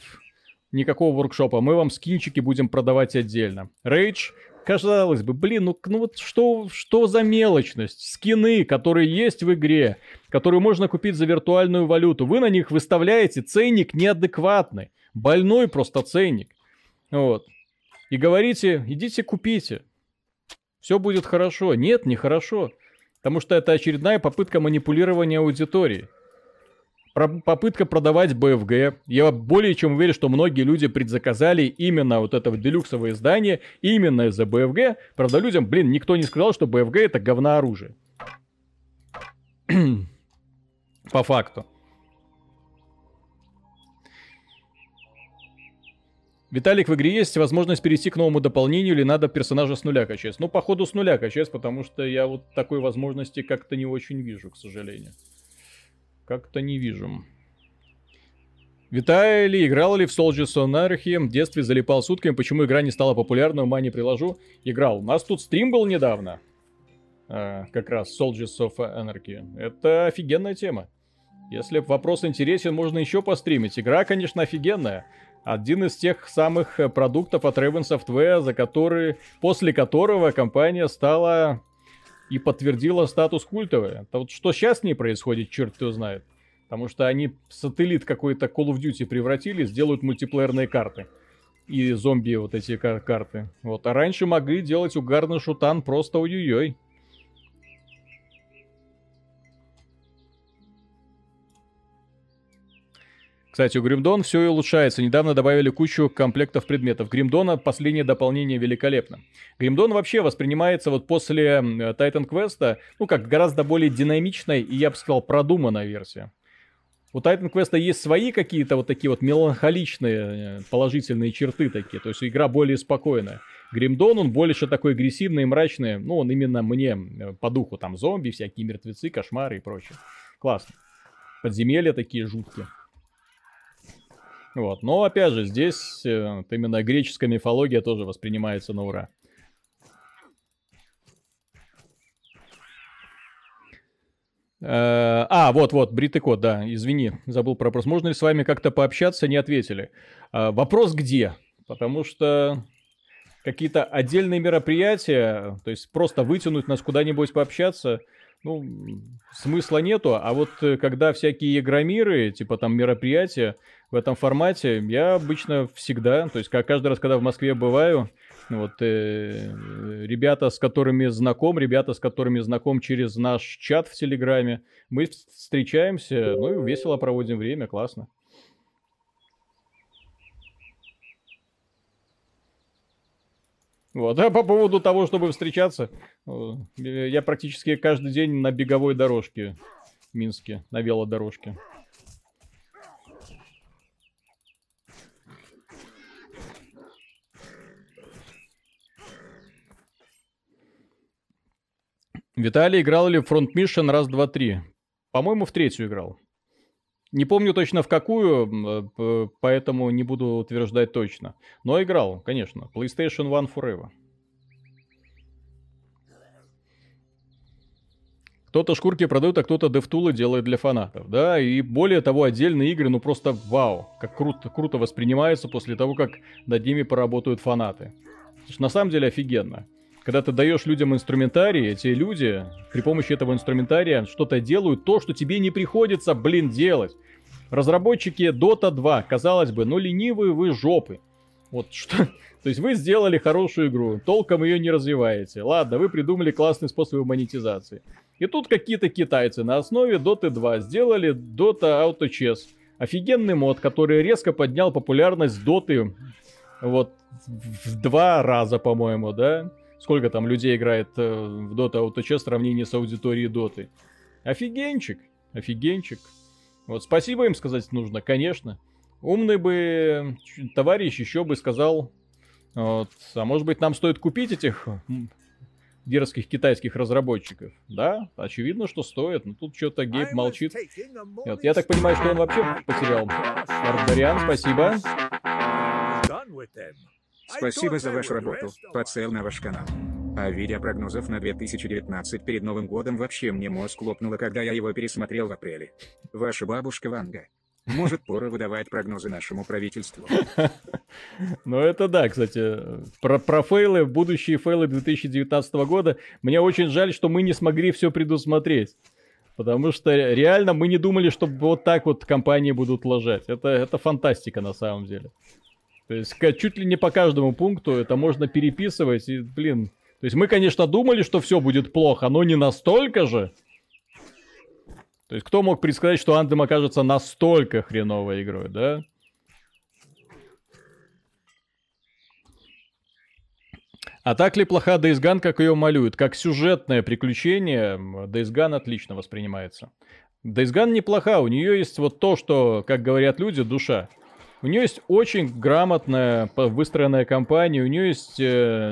никакого воркшопа, мы вам скинчики будем продавать отдельно. Rage, казалось бы, блин, ну, ну вот что, что за мелочность? Скины, которые есть в игре, которые можно купить за виртуальную валюту, вы на них выставляете ценник неадекватный, больной просто ценник. Вот. И говорите, идите купите. Все будет хорошо. Нет, не хорошо. Потому что это очередная попытка манипулирования аудиторией. Попытка продавать BFG. Я более чем уверен, что многие люди предзаказали именно вот это вот делюксовое издание именно из-за BFG. Правда, людям, блин, никто не сказал, что BFG это говна оружие. По факту. Виталик, в игре есть возможность перейти к новому дополнению или надо персонажа с нуля качать? Ну, походу, с нуля качать, потому что я вот такой возможности как-то не очень вижу, к сожалению. Как-то не вижу. Виталий, играл ли в Soldiers of Anarchy? В детстве залипал сутками. Почему игра не стала популярной? Ума не приложу. Играл. У нас тут стрим был недавно. А, как раз Soldiers of Anarchy. Это офигенная тема. Если вопрос интересен, можно еще постримить. Игра, конечно, офигенная. Один из тех самых э, продуктов от Raven Software, за который, после которого компания стала и подтвердила статус культовой. Это вот что сейчас с ней происходит, черт кто знает. Потому что они сателлит какой-то Call of Duty превратили, сделают мультиплеерные карты. И зомби вот эти кар- карты. Вот. А раньше могли делать угарный шутан просто ой-ой-ой. Кстати, у Гримдон все и улучшается. Недавно добавили кучу комплектов предметов. Гримдона последнее дополнение великолепно. Гримдон вообще воспринимается вот после Titan Quest, ну как гораздо более динамичной и, я бы сказал, продуманная версия. У Titan Quest есть свои какие-то вот такие вот меланхоличные э, положительные черты такие, то есть игра более спокойная. Гримдон, он больше такой агрессивный и мрачный, ну он именно мне по духу, там зомби, всякие мертвецы, кошмары и прочее. Классно. подземелья такие жуткие. Вот. Но опять же, здесь э, именно греческая мифология тоже воспринимается на ура. Э, А, вот-вот, бритый кот, да, извини, забыл про вопрос. Можно ли с вами как-то пообщаться, не ответили. А, Вопрос где? Потому что какие-то отдельные мероприятия, то есть просто вытянуть нас куда-нибудь пообщаться, ну, смысла нету. А вот э, когда всякие игромиры, типа там мероприятия в этом формате, я обычно всегда, то есть как каждый раз, когда в Москве бываю, вот э, ребята, с которыми знаком, ребята, с которыми знаком через наш чат в Телеграме, мы вс- встречаемся, ну и весело проводим время, классно. Вот, а по поводу того, чтобы встречаться, э, я практически каждый день на беговой дорожке в Минске, на велодорожке. Виталий играл ли в Front Mission раз, два, три? По-моему, в третью играл. Не помню точно в какую, э, поэтому не буду утверждать точно. Но играл, конечно. PlayStation One Forever. Кто-то шкурки продает, а кто-то девтулы делает для фанатов. Да, и более того, отдельные игры, ну просто вау, как круто, круто воспринимаются после того, как над ними поработают фанаты. Что на самом деле офигенно. Когда ты даешь людям инструментарий, эти люди при помощи этого инструментария что-то делают, то, что тебе не приходится, блин, делать. Разработчики Dota 2, казалось бы, ну ленивые вы жопы. Вот что. То есть вы сделали хорошую игру, толком ее не развиваете. Ладно, вы придумали классный способ монетизации. И тут какие-то китайцы на основе Dota 2 сделали Dota Auto Chess. Офигенный мод, который резко поднял популярность Доты вот в два раза, по-моему, да? Сколько там людей играет э, в Dota Auto Chess в сравнении с аудиторией Доты? Офигенчик, офигенчик. Вот спасибо им сказать нужно, конечно. Умный бы товарищ еще бы сказал, вот, а может быть нам стоит купить этих дерзких китайских разработчиков? Да, очевидно, что стоит. Но тут что-то Гейб молчит. Вот, я так понимаю, что он вообще потерял. Ардариан, спасибо. Спасибо за вашу работу, подсел на ваш канал. А видя прогнозов на 2019 перед Новым годом вообще мне мозг лопнуло, когда я его пересмотрел в апреле. Ваша бабушка Ванга. Может, пора выдавать прогнозы нашему правительству. Ну это да, кстати, про, про фейлы, будущие фейлы 2019 года. Мне очень жаль, что мы не смогли все предусмотреть. Потому что реально мы не думали, что вот так вот компании будут лажать. Это, это фантастика на самом деле. То есть чуть ли не по каждому пункту это можно переписывать. И, блин, то есть мы, конечно, думали, что все будет плохо, но не настолько же. То есть кто мог предсказать, что Андем окажется настолько хреновой игрой, да? А так ли плоха Days Gone, как ее малюют? Как сюжетное приключение, Days Gone отлично воспринимается. Days Gone неплоха, у нее есть вот то, что, как говорят люди, душа. У нее есть очень грамотная выстроенная компания, у нее есть э,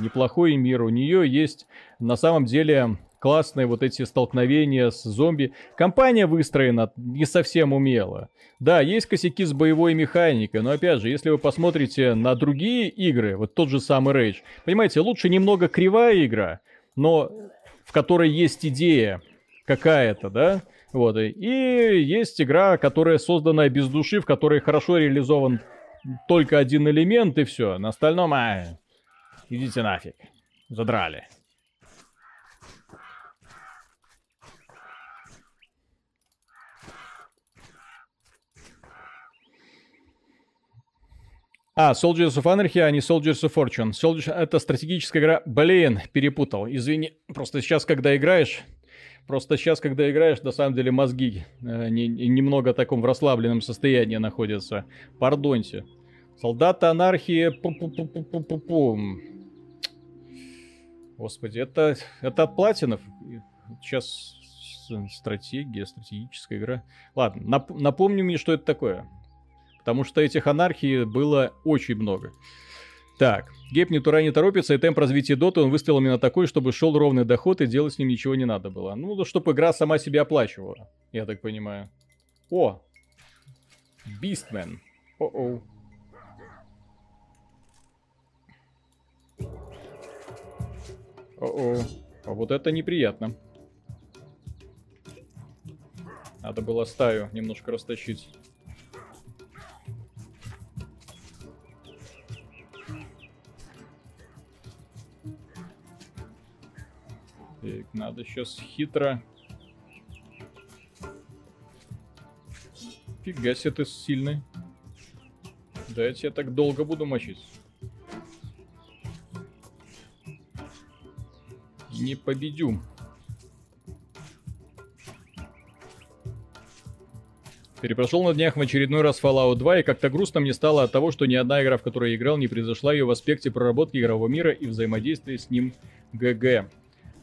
неплохой мир, у нее есть на самом деле классные вот эти столкновения с зомби. Компания выстроена не совсем умело. Да, есть косяки с боевой механикой, но опять же, если вы посмотрите на другие игры, вот тот же самый Rage, понимаете, лучше немного кривая игра, но в которой есть идея какая-то, да, вот, и- есть игра, которая созданная без души, в которой хорошо реализован только один элемент, и все. На остальном, а, идите нафиг, задрали. А, Soldiers of Anarchy, а не Soldiers of Fortune. Soldiers... Это стратегическая игра. Блин, перепутал. Извини. Просто сейчас, когда играешь... Просто сейчас, когда играешь, на самом деле мозги э, не- не- немного в таком в расслабленном состоянии находятся. Пардоньте. Солдаты анархии... Пу-пу-пу-пу-пу-пум. Господи, это, это от платинов. Сейчас стратегия, стратегическая игра. Ладно, нап- напомни мне, что это такое. Потому что этих анархий было очень много. Так, Гейб ни тура не торопится, и темп развития доты он выставил именно такой, чтобы шел ровный доход, и делать с ним ничего не надо было. Ну, чтобы игра сама себя оплачивала, я так понимаю. О! Бистмен. О-оу. О-о. А вот это неприятно. Надо было стаю немножко растащить. Надо сейчас хитро. Фига себе ты сильный. Да я тебя так долго буду мочить. Не победю. Перепрошел на днях в очередной раз Fallout 2, и как-то грустно мне стало от того, что ни одна игра, в которой я играл, не произошла ее в аспекте проработки игрового мира и взаимодействия с ним ГГ.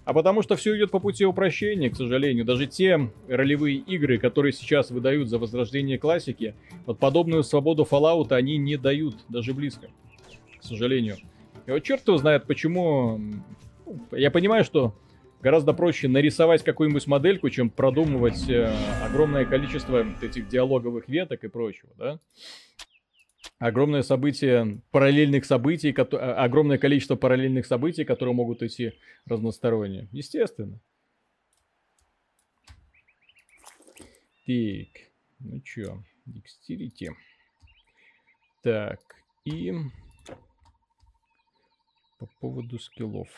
А потому что все идет по пути упрощения, к сожалению. Даже те ролевые игры, которые сейчас выдают за возрождение классики, вот подобную свободу Fallout они не дают, даже близко. К сожалению. И вот черт его знает, почему... Я понимаю, что гораздо проще нарисовать какую-нибудь модельку, чем продумывать э, огромное количество этих диалоговых веток и прочего, да? Огромное событие параллельных событий, а, огромное количество параллельных событий, которые могут идти разносторонние. Естественно. Так, ну чё, Dexterity. Так, и по поводу скиллов.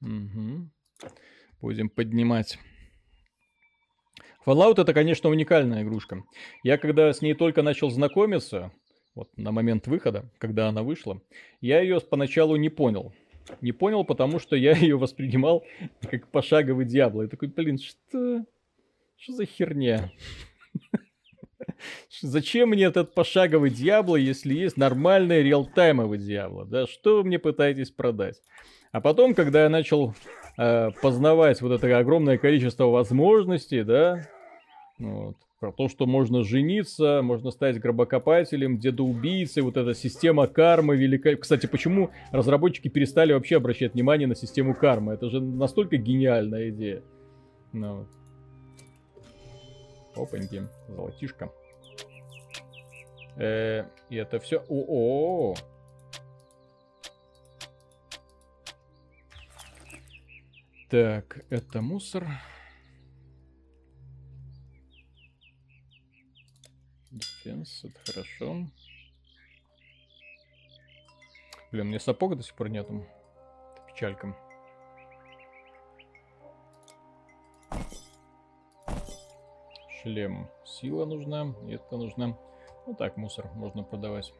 Угу. Будем поднимать. Fallout это, конечно, уникальная игрушка. Я когда с ней только начал знакомиться, вот на момент выхода, когда она вышла, я ее поначалу не понял. Не понял, потому что я ее воспринимал как пошаговый Диабло. Я такой, блин, что? Что за херня? Зачем мне этот пошаговый Диабло, если есть нормальный реалтаймовый Диабло? Да, что вы мне пытаетесь продать? А потом, когда я начал э, познавать вот это огромное количество возможностей, да, вот, про то, что можно жениться, можно стать гробокопателем, дедоубийцей, вот эта система кармы велика. Кстати, почему разработчики перестали вообще обращать внимание на систему кармы? Это же настолько гениальная идея. Ну, вот. Опаньки, золотишко. Э, и это все... О-о-о! Так, это мусор. Дефенс, это хорошо. Блин, мне сапог до сих пор нету. Это печалька. Шлем. Сила нужна. И это нужна. Ну так, мусор можно продавать.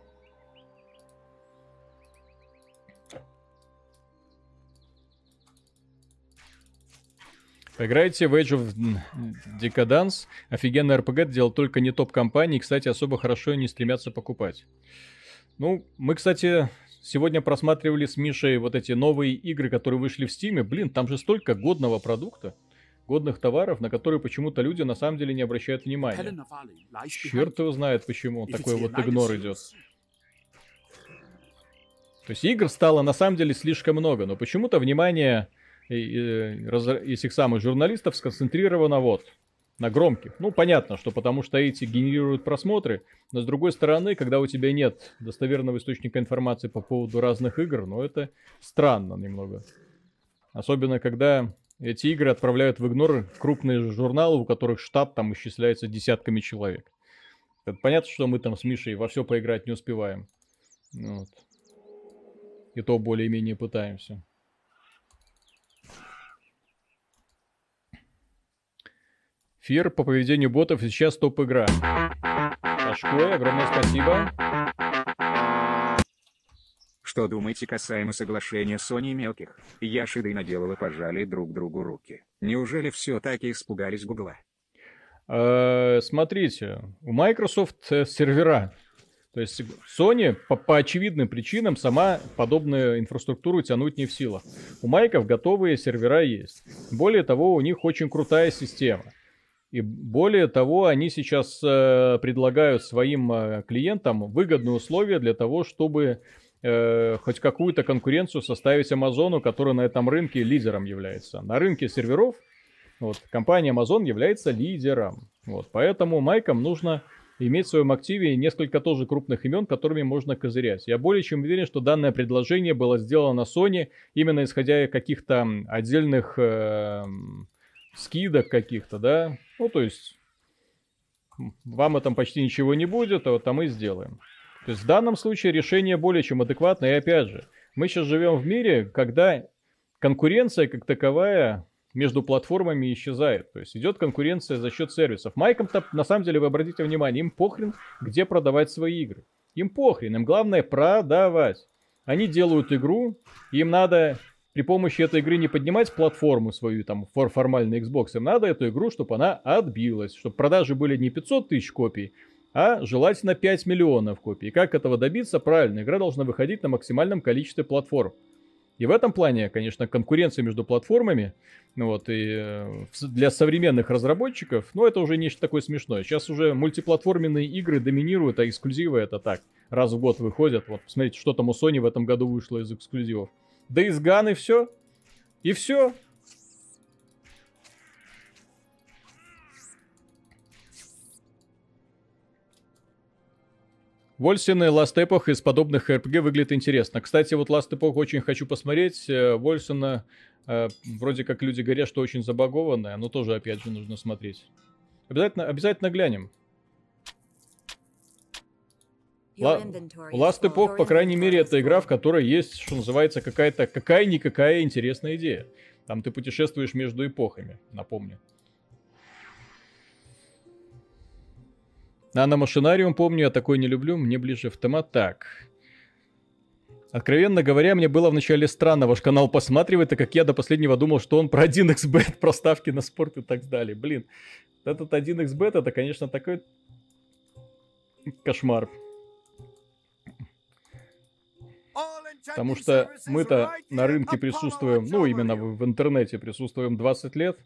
Поиграйте в Age of Decadence. Офигенный RPG делал только не топ-компании. Кстати, особо хорошо не стремятся покупать. Ну, мы, кстати, сегодня просматривали с Мишей вот эти новые игры, которые вышли в Стиме. Блин, там же столько годного продукта, годных товаров, на которые почему-то люди на самом деле не обращают внимания. Черт его знает, почему такой вот игнор идет. То есть игр стало на самом деле слишком много, но почему-то внимание этих самых журналистов сконцентрировано вот на громких. Ну, понятно, что потому что эти генерируют просмотры, но с другой стороны, когда у тебя нет достоверного источника информации по поводу разных игр, ну, это странно немного. Особенно, когда эти игры отправляют в игнор крупные журналы, у которых штат там исчисляется десятками человек. Это понятно, что мы там с Мишей во все поиграть не успеваем. Вот. И то более-менее пытаемся. Фир по поведению ботов сейчас топ-игра. Пашкой, огромное спасибо. Что думаете касаемо соглашения Sony и мелких? Яшида и наделала пожали друг другу руки. Неужели все таки испугались Гугла? Э, смотрите, у Microsoft э, сервера. То есть Sony по, по очевидным причинам сама подобную инфраструктуру тянуть не в силах. У Майков готовые сервера есть. Более того, у них очень крутая система. И более того, они сейчас э, предлагают своим э, клиентам выгодные условия для того, чтобы э, хоть какую-то конкуренцию составить Амазону, который на этом рынке лидером является. На рынке серверов Вот, компания Amazon является лидером. Вот, поэтому майкам нужно иметь в своем активе несколько тоже крупных имен, которыми можно козырять. Я более чем уверен, что данное предложение было сделано Sony именно исходя из каких-то отдельных э, скидок каких-то, да. Ну, то есть, вам этом почти ничего не будет, а вот там и сделаем. То есть в данном случае решение более чем адекватное. И опять же, мы сейчас живем в мире, когда конкуренция как таковая между платформами исчезает. То есть идет конкуренция за счет сервисов. Майкам-то, на самом деле, вы обратите внимание, им похрен, где продавать свои игры. Им похрен, им главное продавать. Они делают игру, им надо при помощи этой игры не поднимать платформу свою, там, формальный Xbox, им надо эту игру, чтобы она отбилась, чтобы продажи были не 500 тысяч копий, а желательно 5 миллионов копий. Как этого добиться? Правильно, игра должна выходить на максимальном количестве платформ. И в этом плане, конечно, конкуренция между платформами, ну вот, и э, для современных разработчиков, ну, это уже нечто такое смешное. Сейчас уже мультиплатформенные игры доминируют, а эксклюзивы это так, раз в год выходят. Вот, посмотрите, что там у Sony в этом году вышло из эксклюзивов. Да из Ган и все. И все. Вольсин и Last Epoch из подобных RPG выглядит интересно. Кстати, вот Last Epoch очень хочу посмотреть. Э, Вольсина э, вроде как люди говорят, что очень забагованная, но тоже, опять же, нужно смотреть. Обязательно, обязательно глянем. Ла- Last Epoch, по крайней мере, это игра, в которой есть, что называется, какая-то какая-никакая интересная идея. Там ты путешествуешь между эпохами, напомню. А на машинариум, помню, я такой не люблю, мне ближе автомат. Так. Откровенно говоря, мне было вначале странно ваш канал посматривать, так как я до последнего думал, что он про 1xbet, про ставки на спорт и так далее. Блин, этот 1xbet это, конечно, такой кошмар. Потому что мы-то на рынке присутствуем, ну, именно в, в интернете присутствуем 20 лет,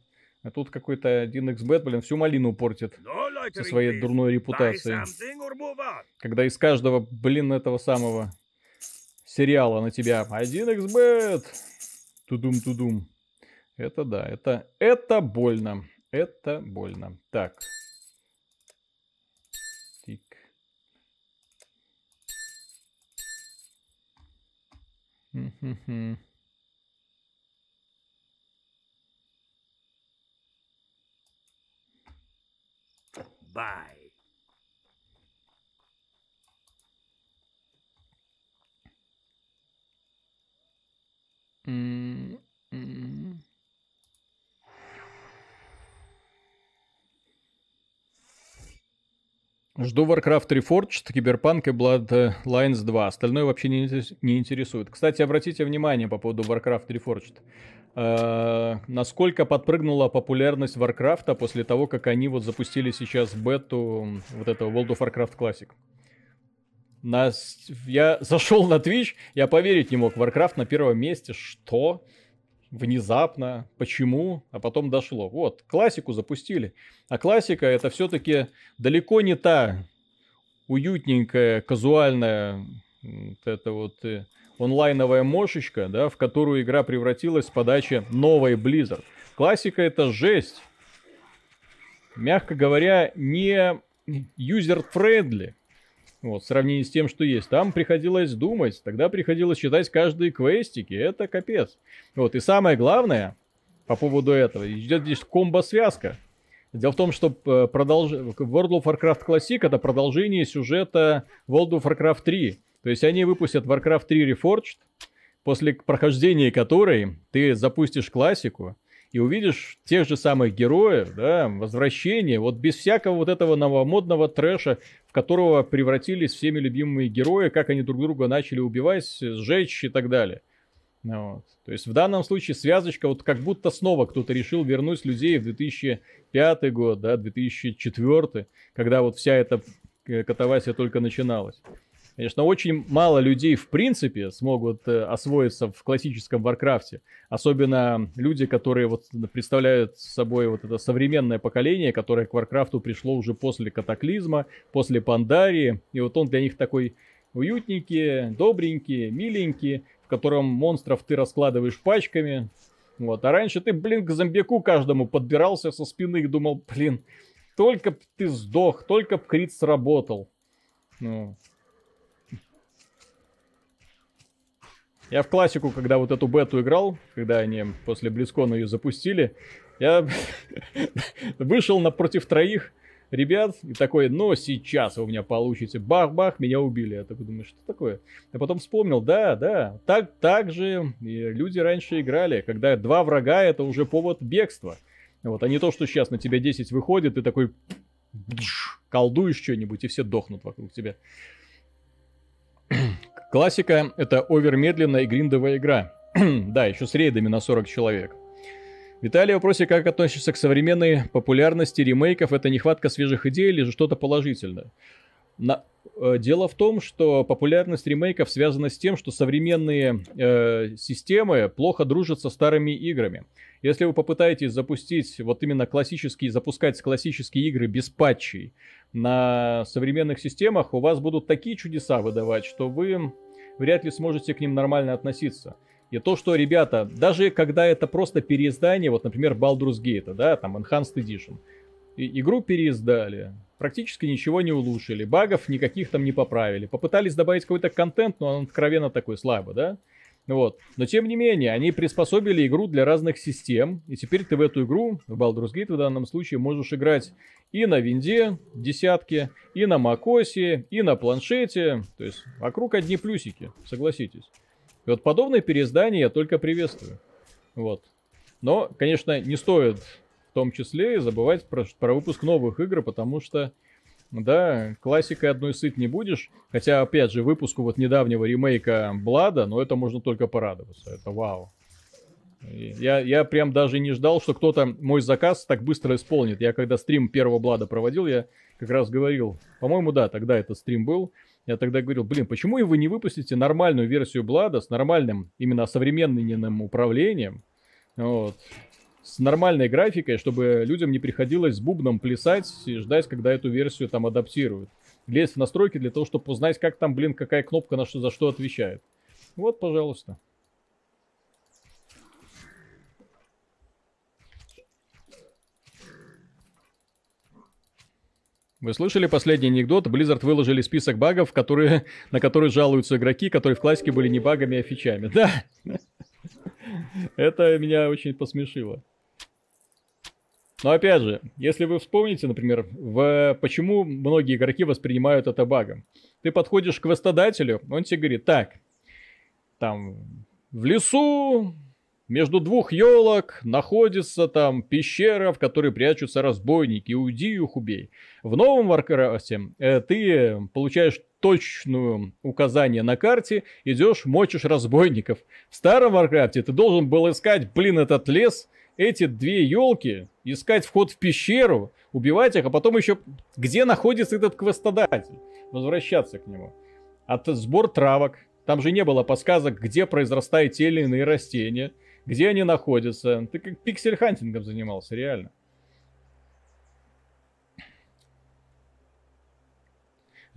а тут какой-то 1xbet, блин, всю малину портит со своей дурной репутацией. Когда из каждого, блин, этого самого сериала на тебя 1xbet, тудум-тудум. Это да, это, это больно. Это больно. Так. Mm-hmm. Жду Warcraft Reforged, Cyberpunk и Bloodlines 2. Остальное вообще не, не интересует. Кстати, обратите внимание по поводу Warcraft Reforged. Э, насколько подпрыгнула популярность Warcraft после того, как они вот запустили сейчас бету вот этого World of Warcraft Classic. Нас... Я зашел на Twitch, я поверить не мог. Warcraft на первом месте. Что? Внезапно, почему, а потом дошло. Вот, классику запустили. А классика это все-таки далеко не та уютненькая, казуальная, вот это вот э, онлайновая мошечка, да, в которую игра превратилась с подачи новой Blizzard. Классика это жесть. Мягко говоря, не user-friendly. Вот, в сравнении с тем, что есть. Там приходилось думать, тогда приходилось читать каждые квестики. Это капец. Вот, и самое главное по поводу этого, идет здесь комбо-связка. Дело в том, что э, продолж... World of Warcraft Classic это продолжение сюжета World of Warcraft 3. То есть они выпустят Warcraft 3 Reforged, после прохождения которой ты запустишь классику, и увидишь тех же самых героев, да, возвращение, вот без всякого вот этого новомодного трэша, в которого превратились всеми любимые герои, как они друг друга начали убивать, сжечь и так далее. Вот. То есть в данном случае связочка, вот как будто снова кто-то решил вернуть людей в 2005 год, да, 2004, когда вот вся эта катавасия только начиналась. Конечно, очень мало людей в принципе смогут э, освоиться в классическом Warcraft е. Особенно люди, которые вот представляют собой вот это современное поколение, которое к Warcraft у пришло уже после катаклизма, после Пандарии. И вот он для них такой уютненький, добренький, миленький, в котором монстров ты раскладываешь пачками, Вот. А раньше ты, блин, к зомбику каждому подбирался со спины и думал, блин, только б ты сдох, только б крит сработал. Ну. Я в классику, когда вот эту бету играл, когда они после Близкона ее запустили, я вышел напротив троих ребят и такой, ну, сейчас вы у меня получите. Бах-бах, меня убили. Я такой думаю, что такое? Я потом вспомнил, да, да, так, так же люди раньше играли, когда два врага это уже повод бегства. Вот, а не то, что сейчас на тебя 10 выходит, ты такой колдуешь что-нибудь, и все дохнут вокруг тебя. Классика — это овермедленная и гриндовая игра. да, еще с рейдами на 40 человек. Виталий, в вопросе, как относишься к современной популярности ремейков? Это нехватка свежих идей или же что-то положительное? На... Э, дело в том, что популярность ремейков связана с тем, что современные э, системы плохо дружат со старыми играми. Если вы попытаетесь запустить вот именно классические, запускать классические игры без патчей на современных системах, у вас будут такие чудеса выдавать, что вы вряд ли сможете к ним нормально относиться. И то, что, ребята, даже когда это просто переиздание, вот, например, Baldur's Gate, да, там, Enhanced Edition, и, игру переиздали, практически ничего не улучшили, багов никаких там не поправили, попытались добавить какой-то контент, но он откровенно такой слабый, да, вот. Но тем не менее, они приспособили игру для разных систем. И теперь ты в эту игру, в Baldur's Gate в данном случае, можешь играть и на винде десятки, и на макосе, и на планшете. То есть вокруг одни плюсики, согласитесь. И вот подобное переиздание я только приветствую. Вот. Но, конечно, не стоит в том числе забывать про, про выпуск новых игр, потому что, да, классикой одной сыт не будешь. Хотя, опять же, выпуску вот недавнего ремейка Блада, но это можно только порадоваться. Это вау. Я, я прям даже не ждал, что кто-то мой заказ так быстро исполнит. Я когда стрим первого Блада проводил, я как раз говорил, по-моему, да, тогда этот стрим был, я тогда говорил, блин, почему вы не выпустите нормальную версию Блада с нормальным, именно современным управлением, вот, с нормальной графикой, чтобы людям не приходилось с бубном плясать и ждать, когда эту версию там адаптируют. Лезть в настройки для того, чтобы узнать, как там, блин, какая кнопка на что, за что отвечает. Вот, пожалуйста. Вы слышали последний анекдот? Blizzard выложили список багов, которые, на которые жалуются игроки, которые в классике были не багами, а фичами. Да! Это меня очень посмешило. Но опять же, если вы вспомните, например, в... почему многие игроки воспринимают это багом. Ты подходишь к квестодателю, он тебе говорит, так, там, в лесу между двух елок находится там пещера, в которой прячутся разбойники. Уйди их убей. В новом Warcraft е э, ты получаешь точную указание на карте, идешь, мочишь разбойников. В старом Warcraft е ты должен был искать, блин, этот лес, эти две елки, искать вход в пещеру, убивать их, а потом еще где находится этот квестодатель, возвращаться к нему. От сбор травок, там же не было подсказок, где произрастают те или иные растения где они находятся. Ты как pixel-hunting ом занимался, реально.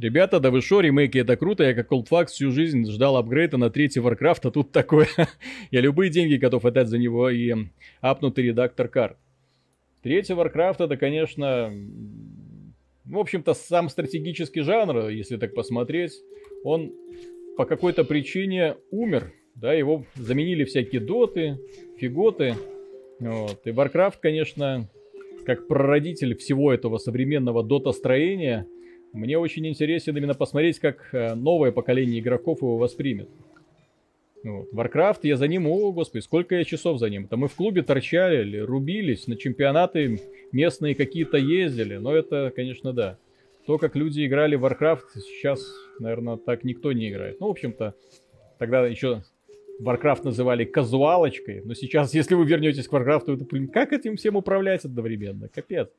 Ребята, да вы шо, ремейки это круто, я как Oldfax всю жизнь ждал апгрейда на третий Warcraft, а тут такое. я любые деньги готов отдать за него и апнутый редактор карт. Третий Warcraft это, конечно, в общем-то, сам стратегический жанр, если так посмотреть, он по какой-то причине умер да, его заменили всякие доты, фиготы. Вот. И Warcraft, конечно, как прародитель всего этого современного дота-строения, мне очень интересно именно посмотреть, как э, новое поколение игроков его воспримет. Вот. Warcraft, я за ним, о, господи, сколько я часов за ним. Там мы в клубе торчали, рубились, на чемпионаты местные какие-то ездили. Но это, конечно, да. То, как люди играли в Warcraft, сейчас, наверное, так никто не играет. Ну, в общем-то, тогда еще Warcraft называли казуалочкой, но сейчас, если вы вернетесь к Warcraft, то это, блин, как этим всем управлять одновременно? Капец.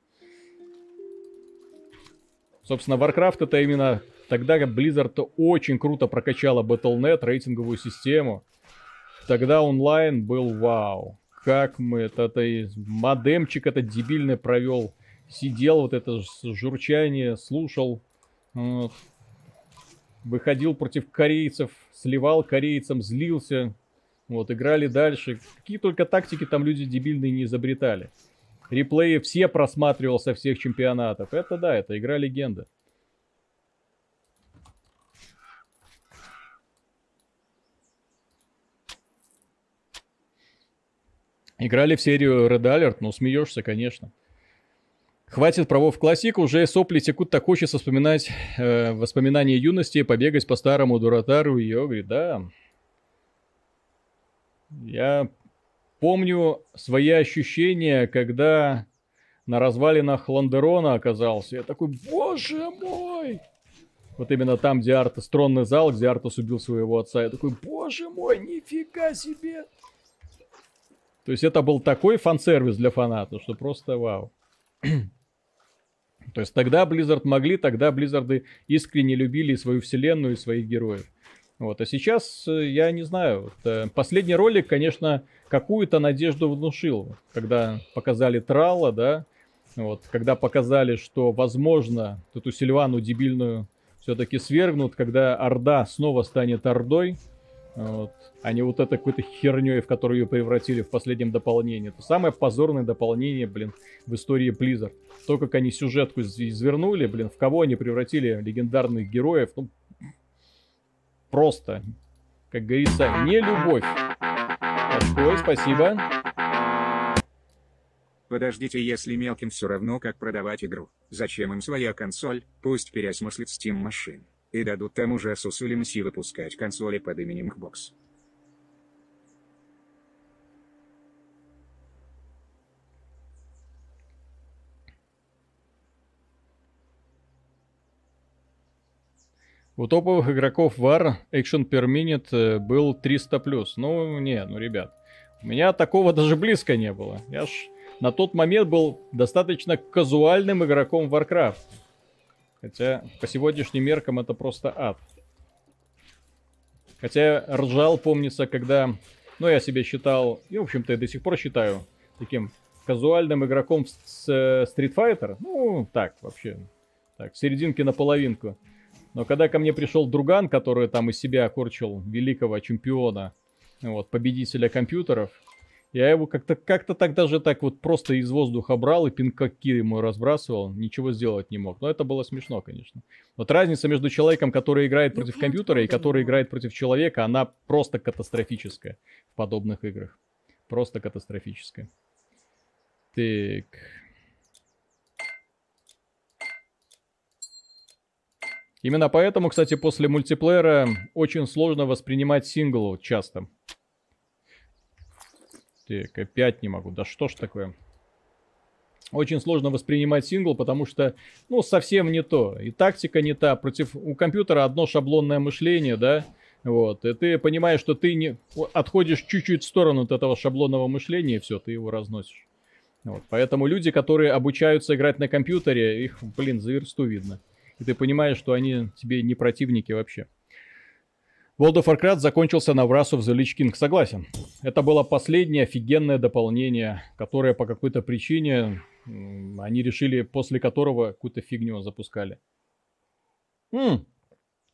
Собственно, Warcraft это именно тогда, Blizzard очень круто прокачала Battle.net, рейтинговую систему. Тогда онлайн был вау. Как мы это, это модемчик этот дебильный провел. Сидел вот это журчание, слушал. Вот выходил против корейцев, сливал корейцам, злился. Вот, играли дальше. Какие только тактики там люди дебильные не изобретали. Реплеи все просматривал со всех чемпионатов. Это да, это игра легенда. Играли в серию Red Alert, ну смеешься, конечно. Хватит правов классик, уже сопли текут, так хочется вспоминать э, воспоминания юности, побегать по старому Дуратару и Йогри, да. Я помню свои ощущения, когда на развалинах Ландерона оказался. Я такой, боже мой! Вот именно там, где Артас, тронный зал, где Артас убил своего отца. Я такой, боже мой, нифига себе! То есть это был такой фан-сервис для фанатов, что просто вау. То есть тогда Blizzard могли, тогда Blizzard искренне любили свою вселенную и своих героев. Вот, а сейчас, э, я не знаю, вот, э, последний ролик, конечно, какую-то надежду внушил, когда показали Трала, да, вот, когда показали, что, возможно, эту Сильвану дебильную все-таки свергнут, когда Орда снова станет Ордой, вот, а не вот этой какой-то херней, в которую ее превратили в последнем дополнении. Это самое позорное дополнение, блин, в истории Blizzard. То, как они сюжетку извернули, блин, в кого они превратили легендарных героев, ну, просто, как говорится, не любовь. Очко, спасибо. Подождите, если мелким все равно, как продавать игру, зачем им своя консоль, пусть переосмыслит Steam машин. И дадут тому же Asus или MSI выпускать консоли под именем Xbox. У топовых игроков VAR Action per Minute был 300+. Ну, не, ну, ребят. У меня такого даже близко не было. Я ж на тот момент был достаточно казуальным игроком Warcraft. Хотя по сегодняшним меркам это просто ад. Хотя ржал, помнится, когда... Ну, я себя считал, и, в общем-то, я до сих пор считаю таким казуальным игроком с э, Street Fighter. Ну, так, вообще. Так, серединки на половинку. Но когда ко мне пришел друган, который там из себя окорчил великого чемпиона, вот, победителя компьютеров, я его как-то как так даже так вот просто из воздуха брал и пинкаки ему разбрасывал, ничего сделать не мог. Но это было смешно, конечно. Вот разница между человеком, который играет против компьютера и который играет против человека, она просто катастрофическая в подобных играх. Просто катастрофическая. Так. Именно поэтому, кстати, после мультиплеера очень сложно воспринимать сингл часто. Так, опять не могу. Да что ж такое? Очень сложно воспринимать сингл, потому что, ну, совсем не то. И тактика не та. Против у компьютера одно шаблонное мышление, да? Вот. И ты понимаешь, что ты не отходишь чуть-чуть в сторону от этого шаблонного мышления, и все, ты его разносишь. Вот. Поэтому люди, которые обучаются играть на компьютере, их, блин, за версту видно и ты понимаешь, что они тебе не противники вообще. World of Warcraft закончился на Wrath of the Lich King, согласен. Это было последнее офигенное дополнение, которое по какой-то причине они решили, после которого какую-то фигню запускали. М-м.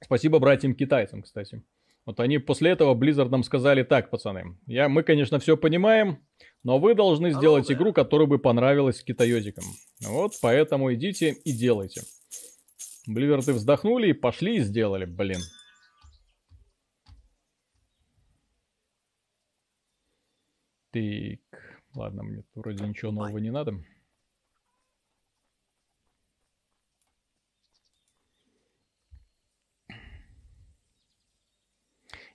Спасибо братьям-китайцам, кстати. Вот они после этого Blizzard нам сказали, так, пацаны, я, мы, конечно, все понимаем, но вы должны сделать игру, которая бы понравилась китаёзикам. Вот, поэтому идите и делайте. Бливерты вздохнули и пошли и сделали, блин. Так, ладно, мне вроде ничего нового не надо.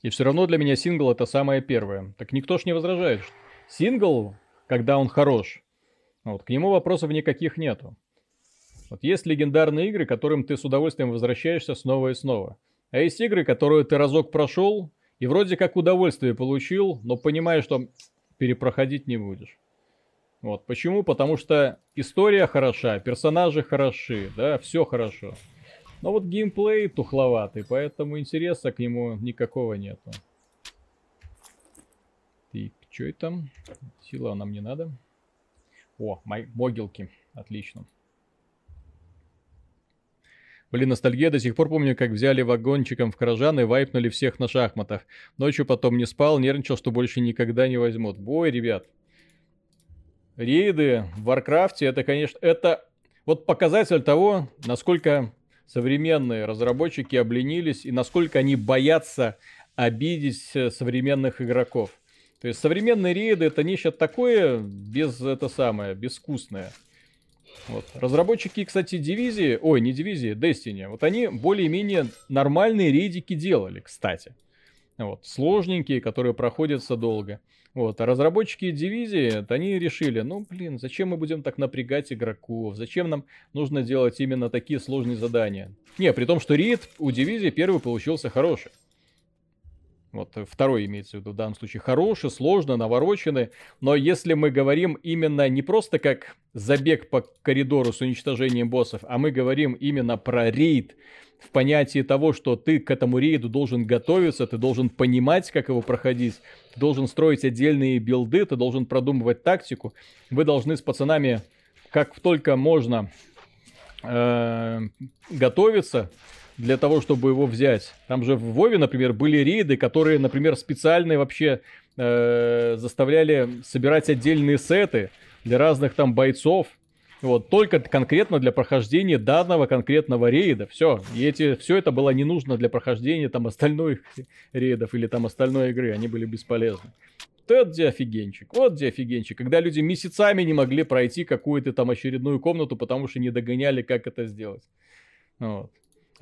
И все равно для меня сингл это самое первое. Так никто ж не возражает. Сингл, когда он хорош, вот, к нему вопросов никаких нету. Вот есть легендарные игры, которым ты с удовольствием возвращаешься снова и снова. А есть игры, которые ты разок прошел и вроде как удовольствие получил, но понимаешь, что перепроходить не будешь. Вот. Почему? Потому что история хороша, персонажи хороши, да, все хорошо. Но вот геймплей тухловатый, поэтому интереса к нему никакого нету. Так, что это? Сила нам не надо. О, мои могилки. Отлично. Блин, ностальгия, до сих пор помню, как взяли вагончиком в Каражан и вайпнули всех на шахматах. Ночью потом не спал, нервничал, что больше никогда не возьмут. Ой, ребят. Рейды в Warcraft е, это, конечно, это вот показатель того, насколько современные разработчики обленились и насколько они боятся обидеть э, современных игроков. То есть современные рейды это нечто такое без это самое, безвкусное. Вот. Разработчики, кстати, дивизии, ой, не дивизии, Destiny, вот они более-менее нормальные рейдики делали, кстати. Вот, сложненькие, которые проходятся долго. Вот, а разработчики дивизии, они решили, ну, блин, зачем мы будем так напрягать игроков? Зачем нам нужно делать именно такие сложные задания? Не, при том, что рейд у дивизии первый получился хороший. Вот э, второй имеется в виду в данном случае. Хороший, сложно, навороченный. Но если мы говорим именно не просто как забег по коридору с уничтожением боссов, а мы говорим именно про рейд в понятии того, что ты к этому рейду должен готовиться, ты должен понимать, как его проходить, ты должен строить отдельные билды, ты должен продумывать тактику. Вы должны с пацанами как только можно э, готовиться для того, чтобы его взять. Там же в Вове, например, были рейды, которые, например, специальные вообще э, заставляли собирать отдельные сеты для разных там бойцов. Вот, только конкретно для прохождения данного конкретного рейда. Все. И эти, все это было не нужно для прохождения там остальных рейдов или там остальной игры. Они были бесполезны. Вот где офигенчик. Вот где офигенчик. Когда люди месяцами не могли пройти какую-то там очередную комнату, потому что не догоняли, как это сделать. Вот.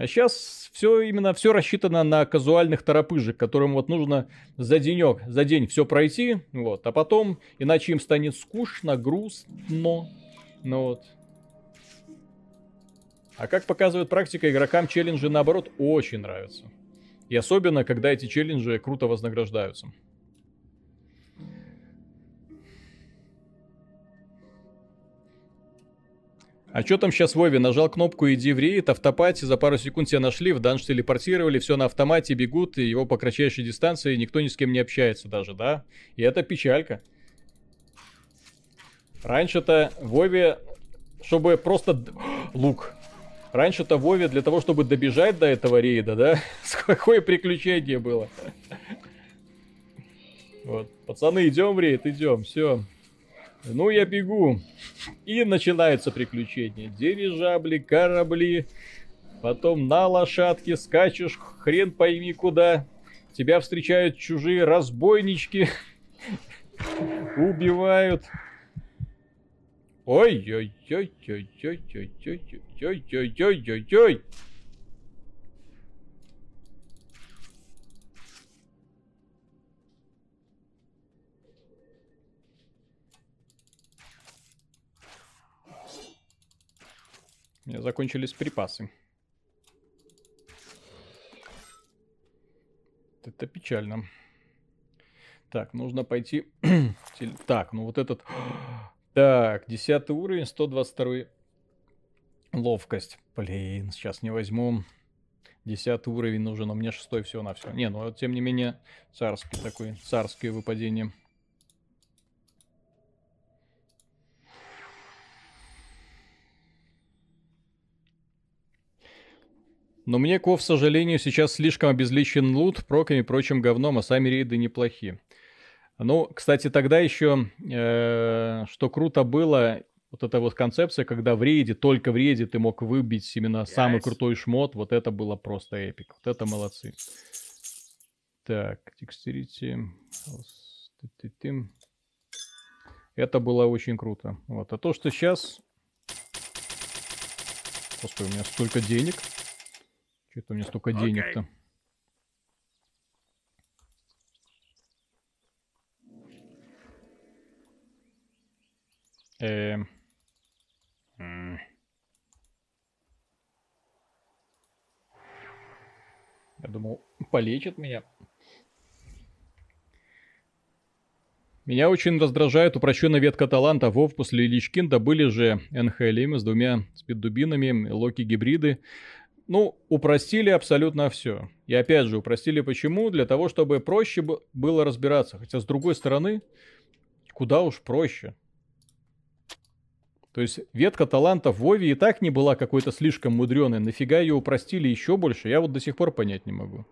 А сейчас все именно все рассчитано на казуальных торопыжек, которым вот нужно за денек, за день все пройти, вот, а потом, иначе им станет скучно, грустно, ну вот. А как показывает практика, игрокам челленджи наоборот очень нравятся. И особенно, когда эти челленджи круто вознаграждаются. А что там сейчас Вове? Нажал кнопку «Иди в рейд», автопати, за пару секунд тебя нашли, в данж телепортировали, все на автомате, бегут, и его по кратчайшей дистанции, никто ни с кем не общается даже, да? И это печалька. Раньше-то Вове, чтобы просто... Лук. Раньше-то Вове для того, чтобы добежать до этого рейда, да? Какое приключение было. Вот, пацаны, идем в рейд, идем, все. Ну, я бегу. И начинается приключение. Дирижабли, корабли. Потом на лошадке скачешь, хрен пойми куда. Тебя встречают чужие разбойнички. Убивают. Ой-ой-ой-ой-ой-ой-ой-ой-ой-ой-ой-ой. У меня закончились припасы. Это печально. Так, нужно пойти... так, ну вот этот... так, 10 уровень, 122 ловкость. Блин, сейчас не возьму. 10 уровень нужен, у меня 6 всего на все. Не, ну тем не менее, царский такой, царское выпадение. Но мне, Ков, к сожалению, сейчас слишком обезличен лут, проками и прочим говном, а сами рейды неплохи. Ну, кстати, тогда еще, э, что круто было, вот эта вот концепция, когда в рейде, только в рейде ты мог выбить именно yes. самый крутой шмот, вот это было просто эпик. Вот это молодцы. Так, текстурите. Это было очень круто. Вот. А то, что сейчас... Господи, у меня столько денег. Что-то у меня столько okay. денег-то. Эм. Я думал, полечит меня. Меня очень раздражает упрощенная ветка таланта. Вов после Личкин добыли же НХЛМ с двумя спиддубинами, Локи-гибриды. Ну, упростили абсолютно все. И опять же, упростили почему? Для того, чтобы проще было разбираться. Хотя, с другой стороны, куда уж проще. То есть ветка талантов в Вове и так не была какой-то слишком мудреной. Нафига ее упростили еще больше, я вот до сих пор понять не могу.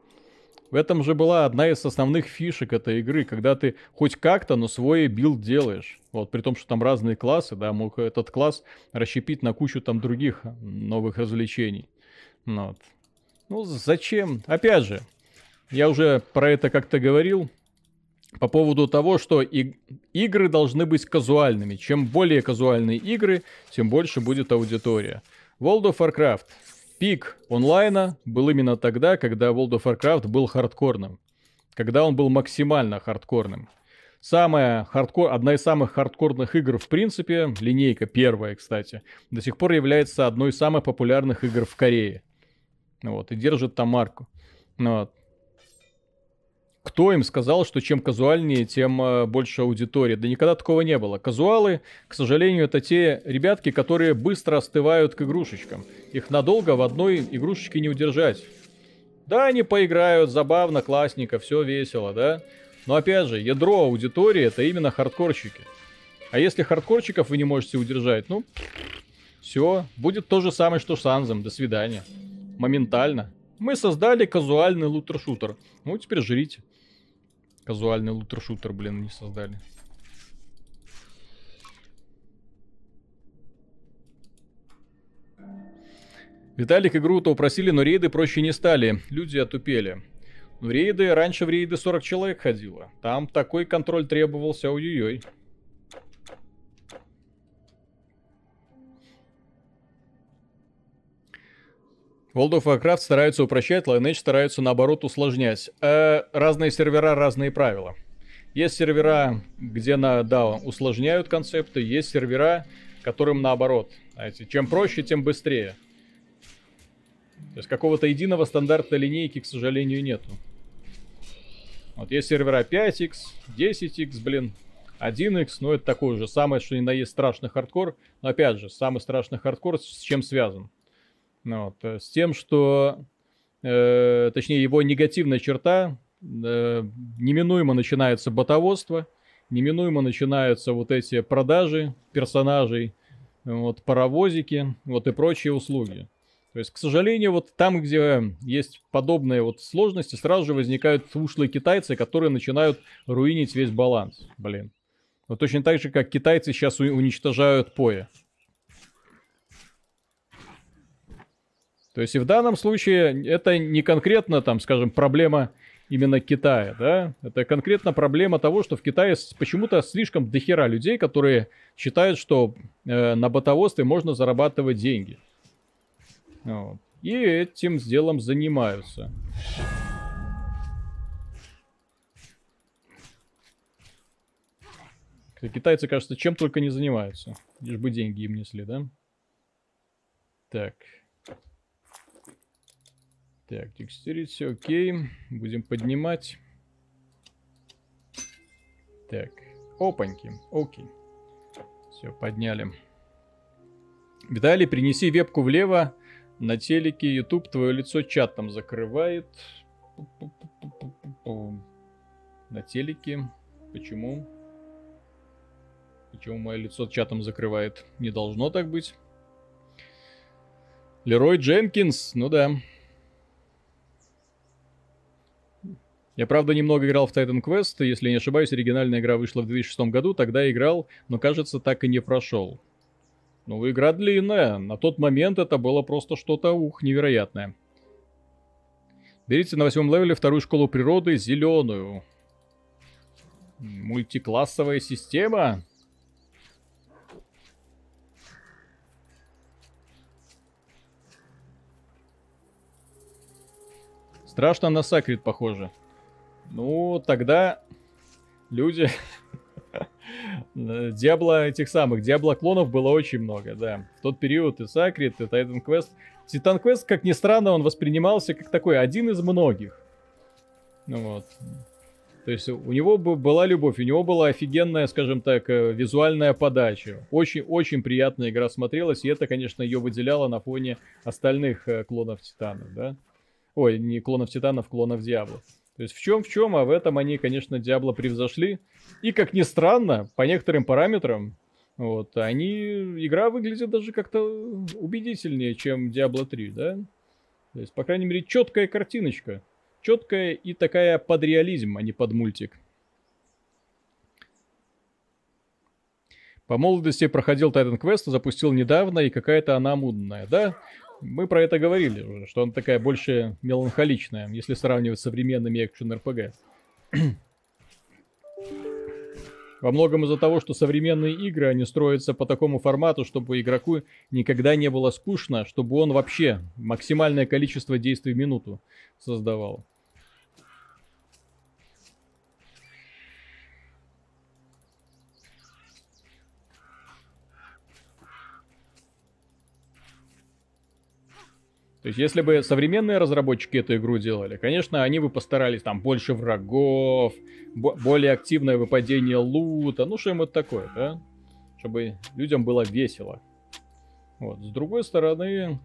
В этом же была одна из основных фишек этой игры, когда ты хоть как-то, но свой билд делаешь. Вот, при том, что там разные классы, да, мог этот класс расщепить на кучу там других новых развлечений. Ну вот. Ну, зачем? Опять же, я уже про это как-то говорил по поводу того, что и, игры должны быть казуальными. Чем более казуальные игры, тем больше будет аудитория. World of Warcraft. Пик онлайна был именно тогда, когда World of Warcraft был хардкорным. Когда он был максимально хардкорным. Самая хардкор, одна из самых хардкорных игр в принципе, линейка первая, кстати, до сих пор является одной из самых популярных игр в Корее. Вот, и держит там марку. Ну вот. Кто им сказал, что чем казуальнее, тем э, больше аудитория? Да никогда такого не было. Казуалы, к сожалению, это те ребятки, которые быстро остывают к игрушечкам. Их надолго в одной игрушечке не удержать. Да, они поиграют, забавно, классненько, все весело, да? Но опять же, ядро аудитории это именно хардкорщики. А если хардкорщиков вы не можете удержать, ну, все, будет то же самое, что с Анзом. До свидания моментально. Мы создали казуальный лутер-шутер. Ну, теперь жрите. Казуальный лутер-шутер, блин, не создали. Виталик игру-то упросили, но рейды проще не стали. Люди отупели. Ну, рейды, раньше в рейды 40 человек ходило. Там такой контроль требовался, ой-ой-ой. World of Warcraft стараются упрощать, Lineage стараются наоборот усложнять. Э, разные сервера, разные правила. Есть сервера, где на, да, усложняют концепты, есть сервера, которым наоборот. Знаете, чем проще, тем быстрее. То есть какого-то единого стандарта линейки, к сожалению, нету. Вот есть сервера 5x, 10x, блин, 1x, ну это такой же, самое что ни на есть страшный хардкор. Но опять же, самый страшный хардкор с чем связан? Ну, вот, э, с тем, что, э, точнее, его негативная черта, э, неминуемо начинается ботоводство, неминуемо начинаются вот эти продажи персонажей, вот паровозики, вот и прочие услуги. То есть, к сожалению, вот там, где есть подобные вот сложности, сразу же возникают ушлые китайцы, которые начинают руинить весь баланс. Блин. Вот точно так же, как китайцы сейчас уничтожают поя. То есть и в данном случае это не конкретно, там, скажем, проблема именно Китая, да, это конкретно проблема того, что в Китае почему-то слишком дохера людей, которые считают, что э, на ботоводстве можно зарабатывать деньги. Вот. И этим делом занимаются. Китайцы, кажется, чем только не занимаются. Лишь бы деньги им несли, да? Так. Так, текстурить, окей. Будем поднимать. Так, опаньки, окей. Все, подняли. Виталий, принеси вебку влево. На телеке YouTube твое лицо чатом закрывает. На телеке. Почему? Почему мое лицо чатом закрывает? Не должно так быть. Лерой Дженкинс, ну да. Я, правда, немного играл в Titan Quest, если не ошибаюсь, оригинальная игра вышла в 2006 году, тогда играл, но, кажется, так и не прошел. Ну, игра длинная, на тот момент это было просто что-то, ух, невероятное. Берите на восьмом левеле вторую школу природы, зеленую. Мультиклассовая система? Страшно на Сакрит похоже. Ну, тогда люди... Диабло этих самых, Диабло клонов было очень много, да. В тот период и Сакрит, и Titan Quest. Титан Квест, как ни странно, он воспринимался как такой один из многих. Ну вот. То есть у него была любовь, у него была офигенная, скажем так, э, визуальная подача. Очень-очень приятная игра смотрелась, и это, конечно, ее выделяло на фоне остальных э, клонов Титанов, да? Ой, не клонов Титанов, клонов Диабло. То есть в чем в чем, а в этом они, конечно, Диабло превзошли. И, как ни странно, по некоторым параметрам, Вот, они... Игра выглядит даже как-то убедительнее, чем Diablo 3, да? То есть, по крайней мере, четкая картиночка. Четкая и такая под реализм, а не под мультик. По молодости проходил Titan Quest, запустил недавно, и какая-то она мудная, да? Мы про это говорили уже, что она такая больше меланхоличная, если сравнивать с современными экшен-РПГ. Во многом из-за того, что современные игры, они строятся по такому формату, чтобы игроку никогда не было скучно, чтобы он вообще максимальное количество действий в минуту создавал. То есть, если бы современные разработчики эту игру делали, конечно, они бы постарались там больше врагов, более активное выпадение лута, ну что-нибудь такое, да? Чтобы людям было весело. Вот. С другой стороны,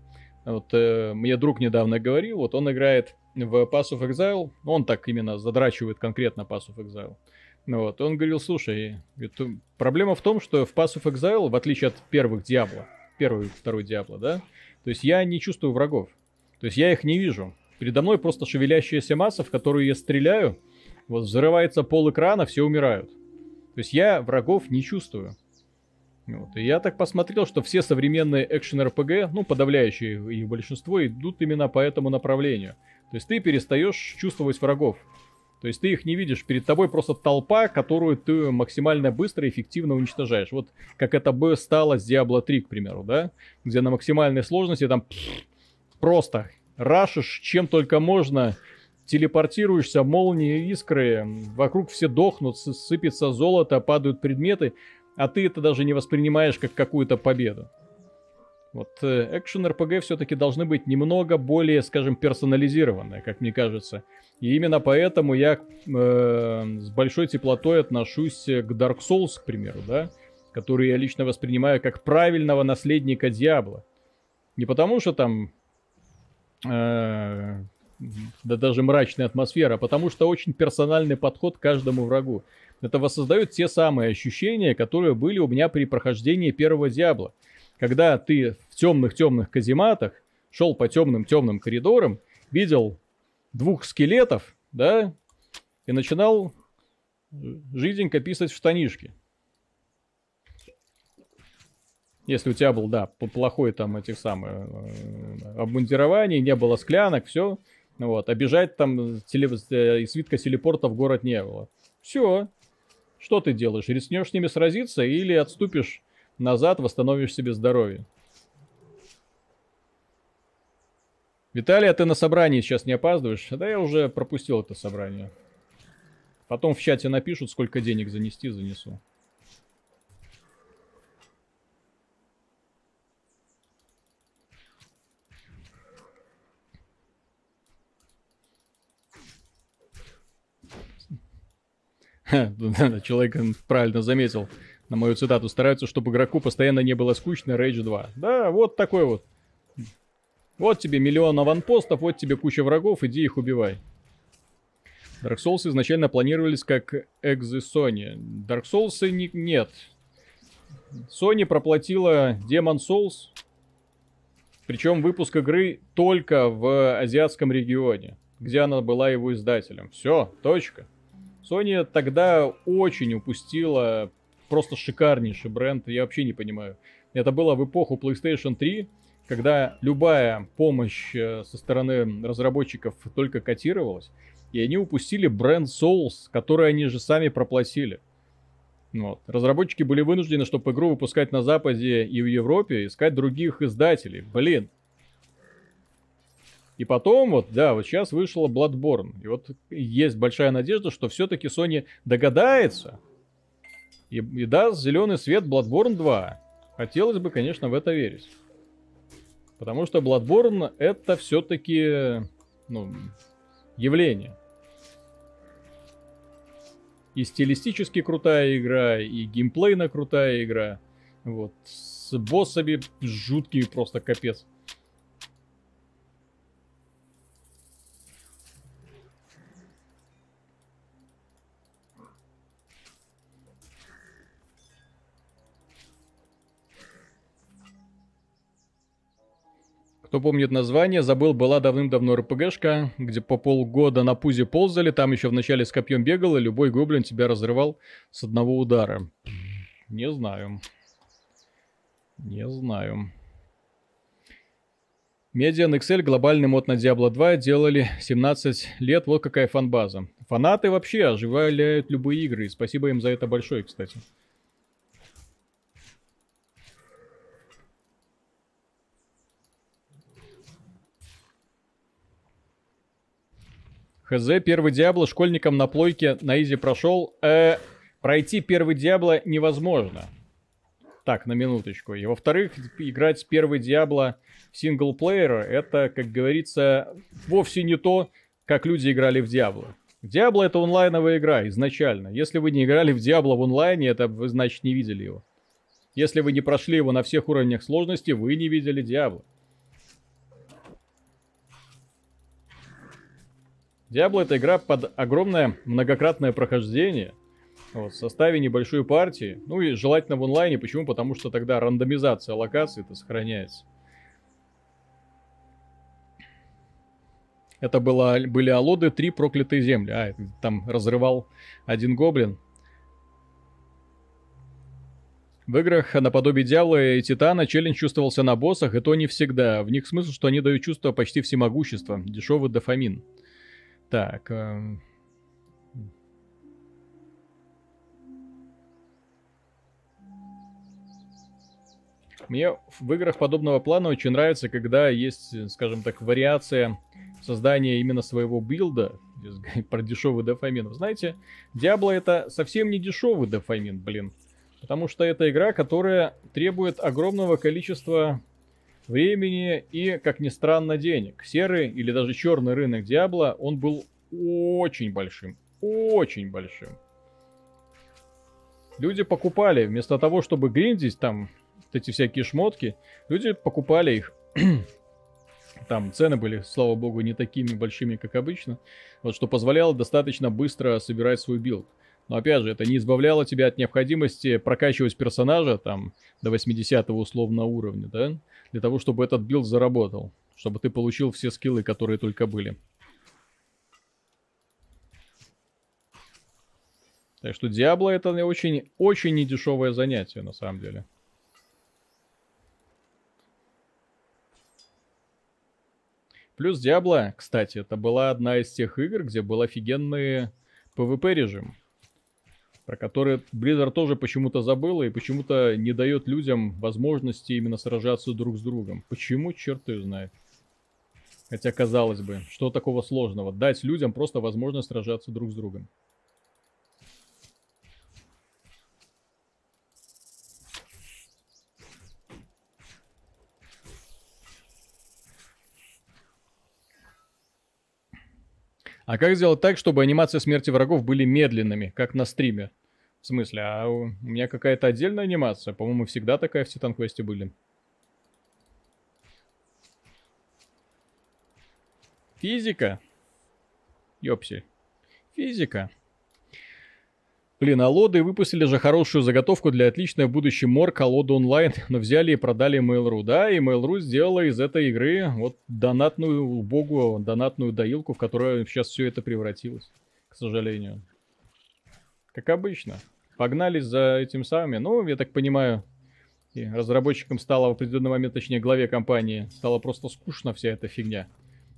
вот э, мне друг недавно говорил, вот он играет в Pass of Exile, он так именно задрачивает конкретно Pass of Exile. Ну вот, он говорил, слушай, это, проблема в том, что в Pass of Exile, в отличие от первых Диабло, первый второй Диабло, да, то есть я не чувствую врагов. То есть я их не вижу. Передо мной просто шевелящаяся масса, в которую я стреляю. Вот взрывается пол экрана, все умирают. То есть я врагов не чувствую. Вот. И я так посмотрел, что все современные экшен-РПГ, ну, подавляющие их большинство, идут именно по этому направлению. То есть ты перестаешь чувствовать врагов. То есть ты их не видишь, перед тобой просто толпа, которую ты максимально быстро и эффективно уничтожаешь. Вот как это бы стало с Diablo 3, к примеру, да? Где на максимальной сложности там просто рашишь чем только можно, телепортируешься, молнии, искры, вокруг все дохнут, сыпется золото, падают предметы, а ты это даже не воспринимаешь как какую-то победу. Вот экшен RPG все-таки должны быть немного более, скажем, персонализированные, как мне кажется. И именно поэтому я э, с большой теплотой отношусь к Dark Souls, к примеру, да, который я лично воспринимаю как правильного наследника Диабла. Не потому что там э, да даже мрачная атмосфера, а потому что очень персональный подход к каждому врагу. Это воссоздает те самые ощущения, которые были у меня при прохождении первого Диабла. Когда ты в темных-темных казематах шел по темным-темным коридорам, видел двух скелетов, да, и начинал жизненько писать в штанишки. Если у тебя был, да, плохой там этих самых э, обмундирование, не было склянок, все. Вот, обижать там теле, э, свитка телепорта в город не было. Все. Что ты делаешь? Рискнешь с ними сразиться или отступишь назад, восстановишь себе здоровье? Виталий, а ты на собрании сейчас не опаздываешь? Да я уже пропустил это собрание. Потом в чате напишут, сколько денег занести, занесу. Человек правильно заметил на мою цитату. Стараются, чтобы игроку постоянно не было скучно. Rage 2. Да, вот такой вот вот тебе миллион аванпостов, вот тебе куча врагов, иди их убивай. Dark Souls изначально планировались как экзы Sony. Dark Souls не, нет. Sony проплатила Demon Souls, причем выпуск игры только в азиатском регионе, где она была его издателем. Все, точка. Sony тогда очень упустила просто шикарнейший бренд, я вообще не понимаю. Это было в эпоху PlayStation 3, когда любая помощь э, со стороны разработчиков только котировалась, и они упустили бренд Souls, который они же сами проплатили. Вот. Разработчики были вынуждены, чтобы игру выпускать на Западе и в Европе, искать других издателей. Блин. И потом, вот, да, вот сейчас вышла Bloodborne. И вот есть большая надежда, что все-таки Sony догадается и, и даст зеленый свет Bloodborne 2. Хотелось бы, конечно, в это верить. Потому что Bloodborne это все-таки ну, явление. И стилистически крутая игра, и геймплейно крутая игра. Вот. С боссами жуткими просто капец. Кто помнит название, забыл, была давным-давно РПГшка, где по полгода на пузе ползали, там еще в начале с копьем бегал, и любой гоблин тебя разрывал с одного удара. Не знаю. Не знаю. Median Excel глобальный мод на Diablo 2 делали 17 лет, вот какая фанбаза. Фанаты вообще оживляют любые игры, и спасибо им за это большое, кстати. Хз, первый Диабло школьникам на плойке на изи прошел. Э, пройти первый Диабло невозможно. Так, на минуточку. И во-вторых, играть с первой Диабло синглплеера, это, как говорится, вовсе не то, как люди играли в Диабло. Диабло это онлайновая игра изначально. Если вы не играли в Диабло в онлайне, это вы, значит, не видели его. Если вы не прошли его на всех уровнях сложности, вы не видели Диабло. Диабло это игра под огромное многократное прохождение. Вот, в составе небольшой партии. Ну и желательно в онлайне. Почему? Потому что тогда рандомизация локаций это сохраняется. Это было, были Алоды, три проклятые земли. А, там разрывал один гоблин. В играх наподобие Дьявола и Титана челлендж чувствовался на боссах, и то не всегда. В них смысл, что они дают чувство почти всемогущества. Дешевый дофамин. Так. Эм... Мне в играх подобного плана очень нравится, когда есть, скажем так, вариация создания именно своего билда, про дешевый дофамин. Знаете, Diablo это совсем не дешевый дофамин, блин. Потому что это игра, которая требует огромного количества времени и, как ни странно, денег. Серый или даже черный рынок Диабло, он был очень большим. Очень большим. Люди покупали, вместо того, чтобы гриндить там вот эти всякие шмотки, люди покупали их. там цены были, слава богу, не такими большими, как обычно. Вот что позволяло достаточно быстро собирать свой билд. Но опять же, это не избавляло тебя от необходимости прокачивать персонажа там до 80 условно уровня, да? Для того, чтобы этот билд заработал, чтобы ты получил все скиллы, которые только были. Так что Диабло это очень, очень недешевое занятие на самом деле. Плюс Диабло, кстати, это была одна из тех игр, где был офигенный PvP режим про который Blizzard тоже почему-то забыла и почему-то не дает людям возможности именно сражаться друг с другом. Почему, черт ее знает. Хотя, казалось бы, что такого сложного? Дать людям просто возможность сражаться друг с другом. А как сделать так, чтобы анимации смерти врагов были медленными, как на стриме? В смысле, а у меня какая-то отдельная анимация? По-моему, всегда такая в Титан Квесте были. Физика. Ёпси. Физика. Блин, а лоды выпустили же хорошую заготовку для отличной будущей морг Алода онлайн, но взяли и продали Mail.ru. Да, и Mail.ru сделала из этой игры вот донатную богу, донатную доилку, в которую сейчас все это превратилось, к сожалению. Как обычно. Погнались за этим самыми. Ну, я так понимаю, и разработчикам стало в определенный момент, точнее, главе компании, стало просто скучно вся эта фигня.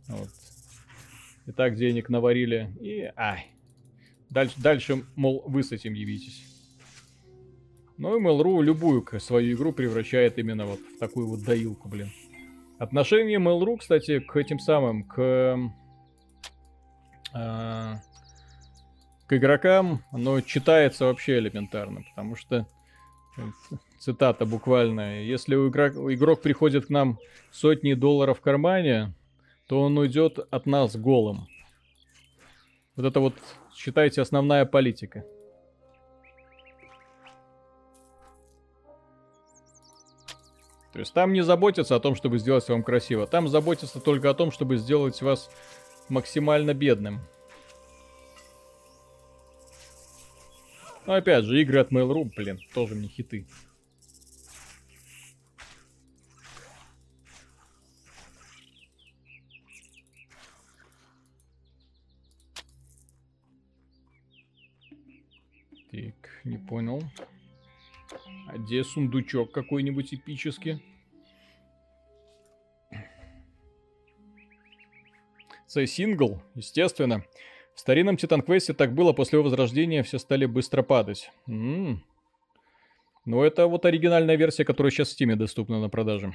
Вот. И так денег наварили. И, ай, Дальше, дальше, мол, вы с этим явитесь. Ну и Mail.ru любую свою игру превращает именно вот в такую вот доилку, блин. Отношение Mail.ru, кстати, к этим самым, к, э, к игрокам, оно читается вообще элементарно, потому что, цитата буквально, если у игрок, игрок приходит к нам сотни долларов в кармане, то он уйдет от нас голым. Вот это вот считаете, основная политика? То есть там не заботятся о том, чтобы сделать вам красиво. Там заботятся только о том, чтобы сделать вас максимально бедным. Но опять же, игры от Mail.ru, блин, тоже мне хиты. Не понял. А где сундучок какой-нибудь эпический? Сэй сингл, естественно. В старинном Титан Квесте так было, после его возрождения все стали быстро падать. М-м. Ну, это вот оригинальная версия, которая сейчас в Стиме доступна на продаже.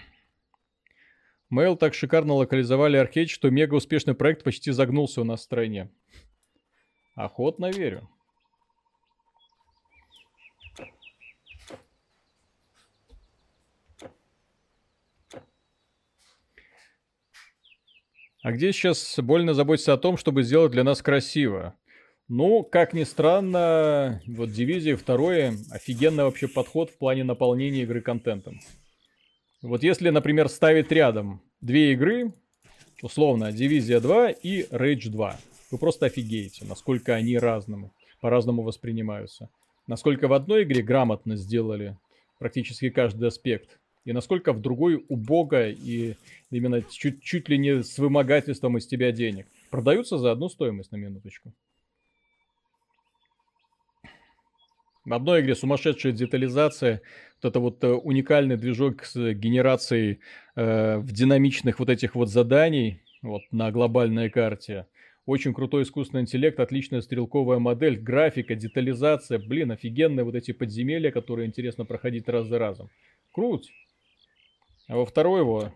Mail так шикарно локализовали архейд, что мега успешный проект почти загнулся у нас в стране. Охотно верю. А где сейчас больно заботиться о том, чтобы сделать для нас красиво? Ну, как ни странно, вот Дивизия второе офигенный вообще подход в плане наполнения игры контентом. Вот если, например, ставить рядом две игры, условно, Дивизия 2 и Rage 2, вы просто офигеете, насколько они разному, по-разному воспринимаются. Насколько в одной игре грамотно сделали практически каждый аспект, и насколько в другой убого и именно чуть, чуть ли не с вымогательством из тебя денег. Продаются за одну стоимость на минуточку. В одной игре сумасшедшая детализация, вот это вот э, уникальный движок с генерацией э, в динамичных вот этих вот заданий вот на глобальной карте. Очень крутой искусственный интеллект, отличная стрелковая модель, графика, детализация, блин, офигенные вот эти подземелья, которые интересно проходить раз за разом. Круть. А во второй его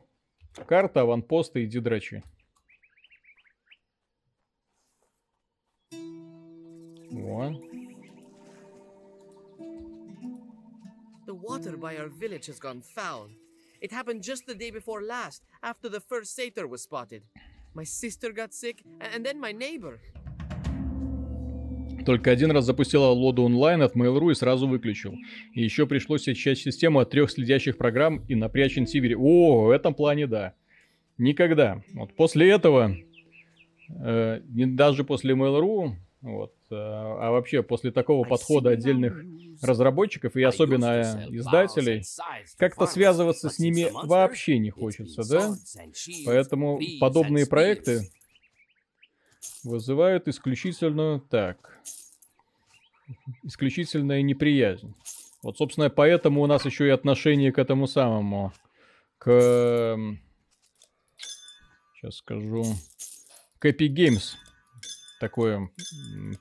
карта, аванпосты, иди драчи. Во. The water by our village has gone foul. It happened just the day before last, after the first satyr was spotted. My sister got sick, a- and then my neighbor. Только один раз запустила лоду онлайн от Mail.ru и сразу выключил. И еще пришлось очищать систему от трех следящих программ и напрячь антивирус. О, в этом плане да. Никогда. Вот после этого, э, не даже после Mail.ru, вот, э, а вообще после такого подхода отдельных разработчиков и особенно издателей, как-то связываться с ними вообще не хочется, да? Поэтому подобные проекты вызывают исключительную, так, исключительная неприязнь. Вот, собственно, поэтому у нас еще и отношение к этому самому, к, сейчас скажу, к Epic Games такое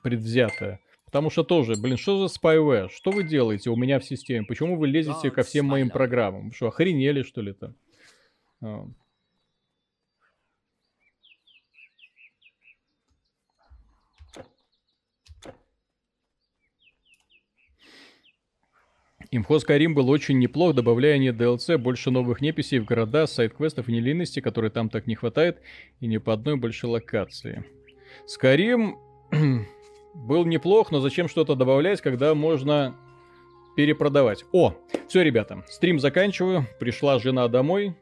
предвзятое. Потому что тоже, блин, что за spyware? Что вы делаете у меня в системе? Почему вы лезете ко всем моим программам? Что, охренели, что ли там? А. Имхо Skyrim был очень неплох, добавляя не DLC, больше новых неписей в города, сайт-квестов и нелинности, которые там так не хватает, и ни по одной больше локации. Skyrim был неплох, но зачем что-то добавлять, когда можно перепродавать? О, все, ребята, стрим заканчиваю, пришла жена домой,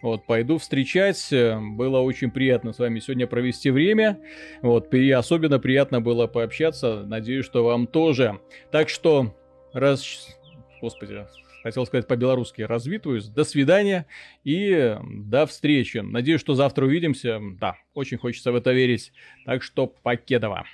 вот, пойду встречать. Было очень приятно с вами сегодня провести время. Вот, и особенно приятно было пообщаться. Надеюсь, что вам тоже. Так что, раз... Господи, хотел сказать по-белорусски, развитываюсь. До свидания и до встречи. Надеюсь, что завтра увидимся. Да, очень хочется в это верить. Так что покедово.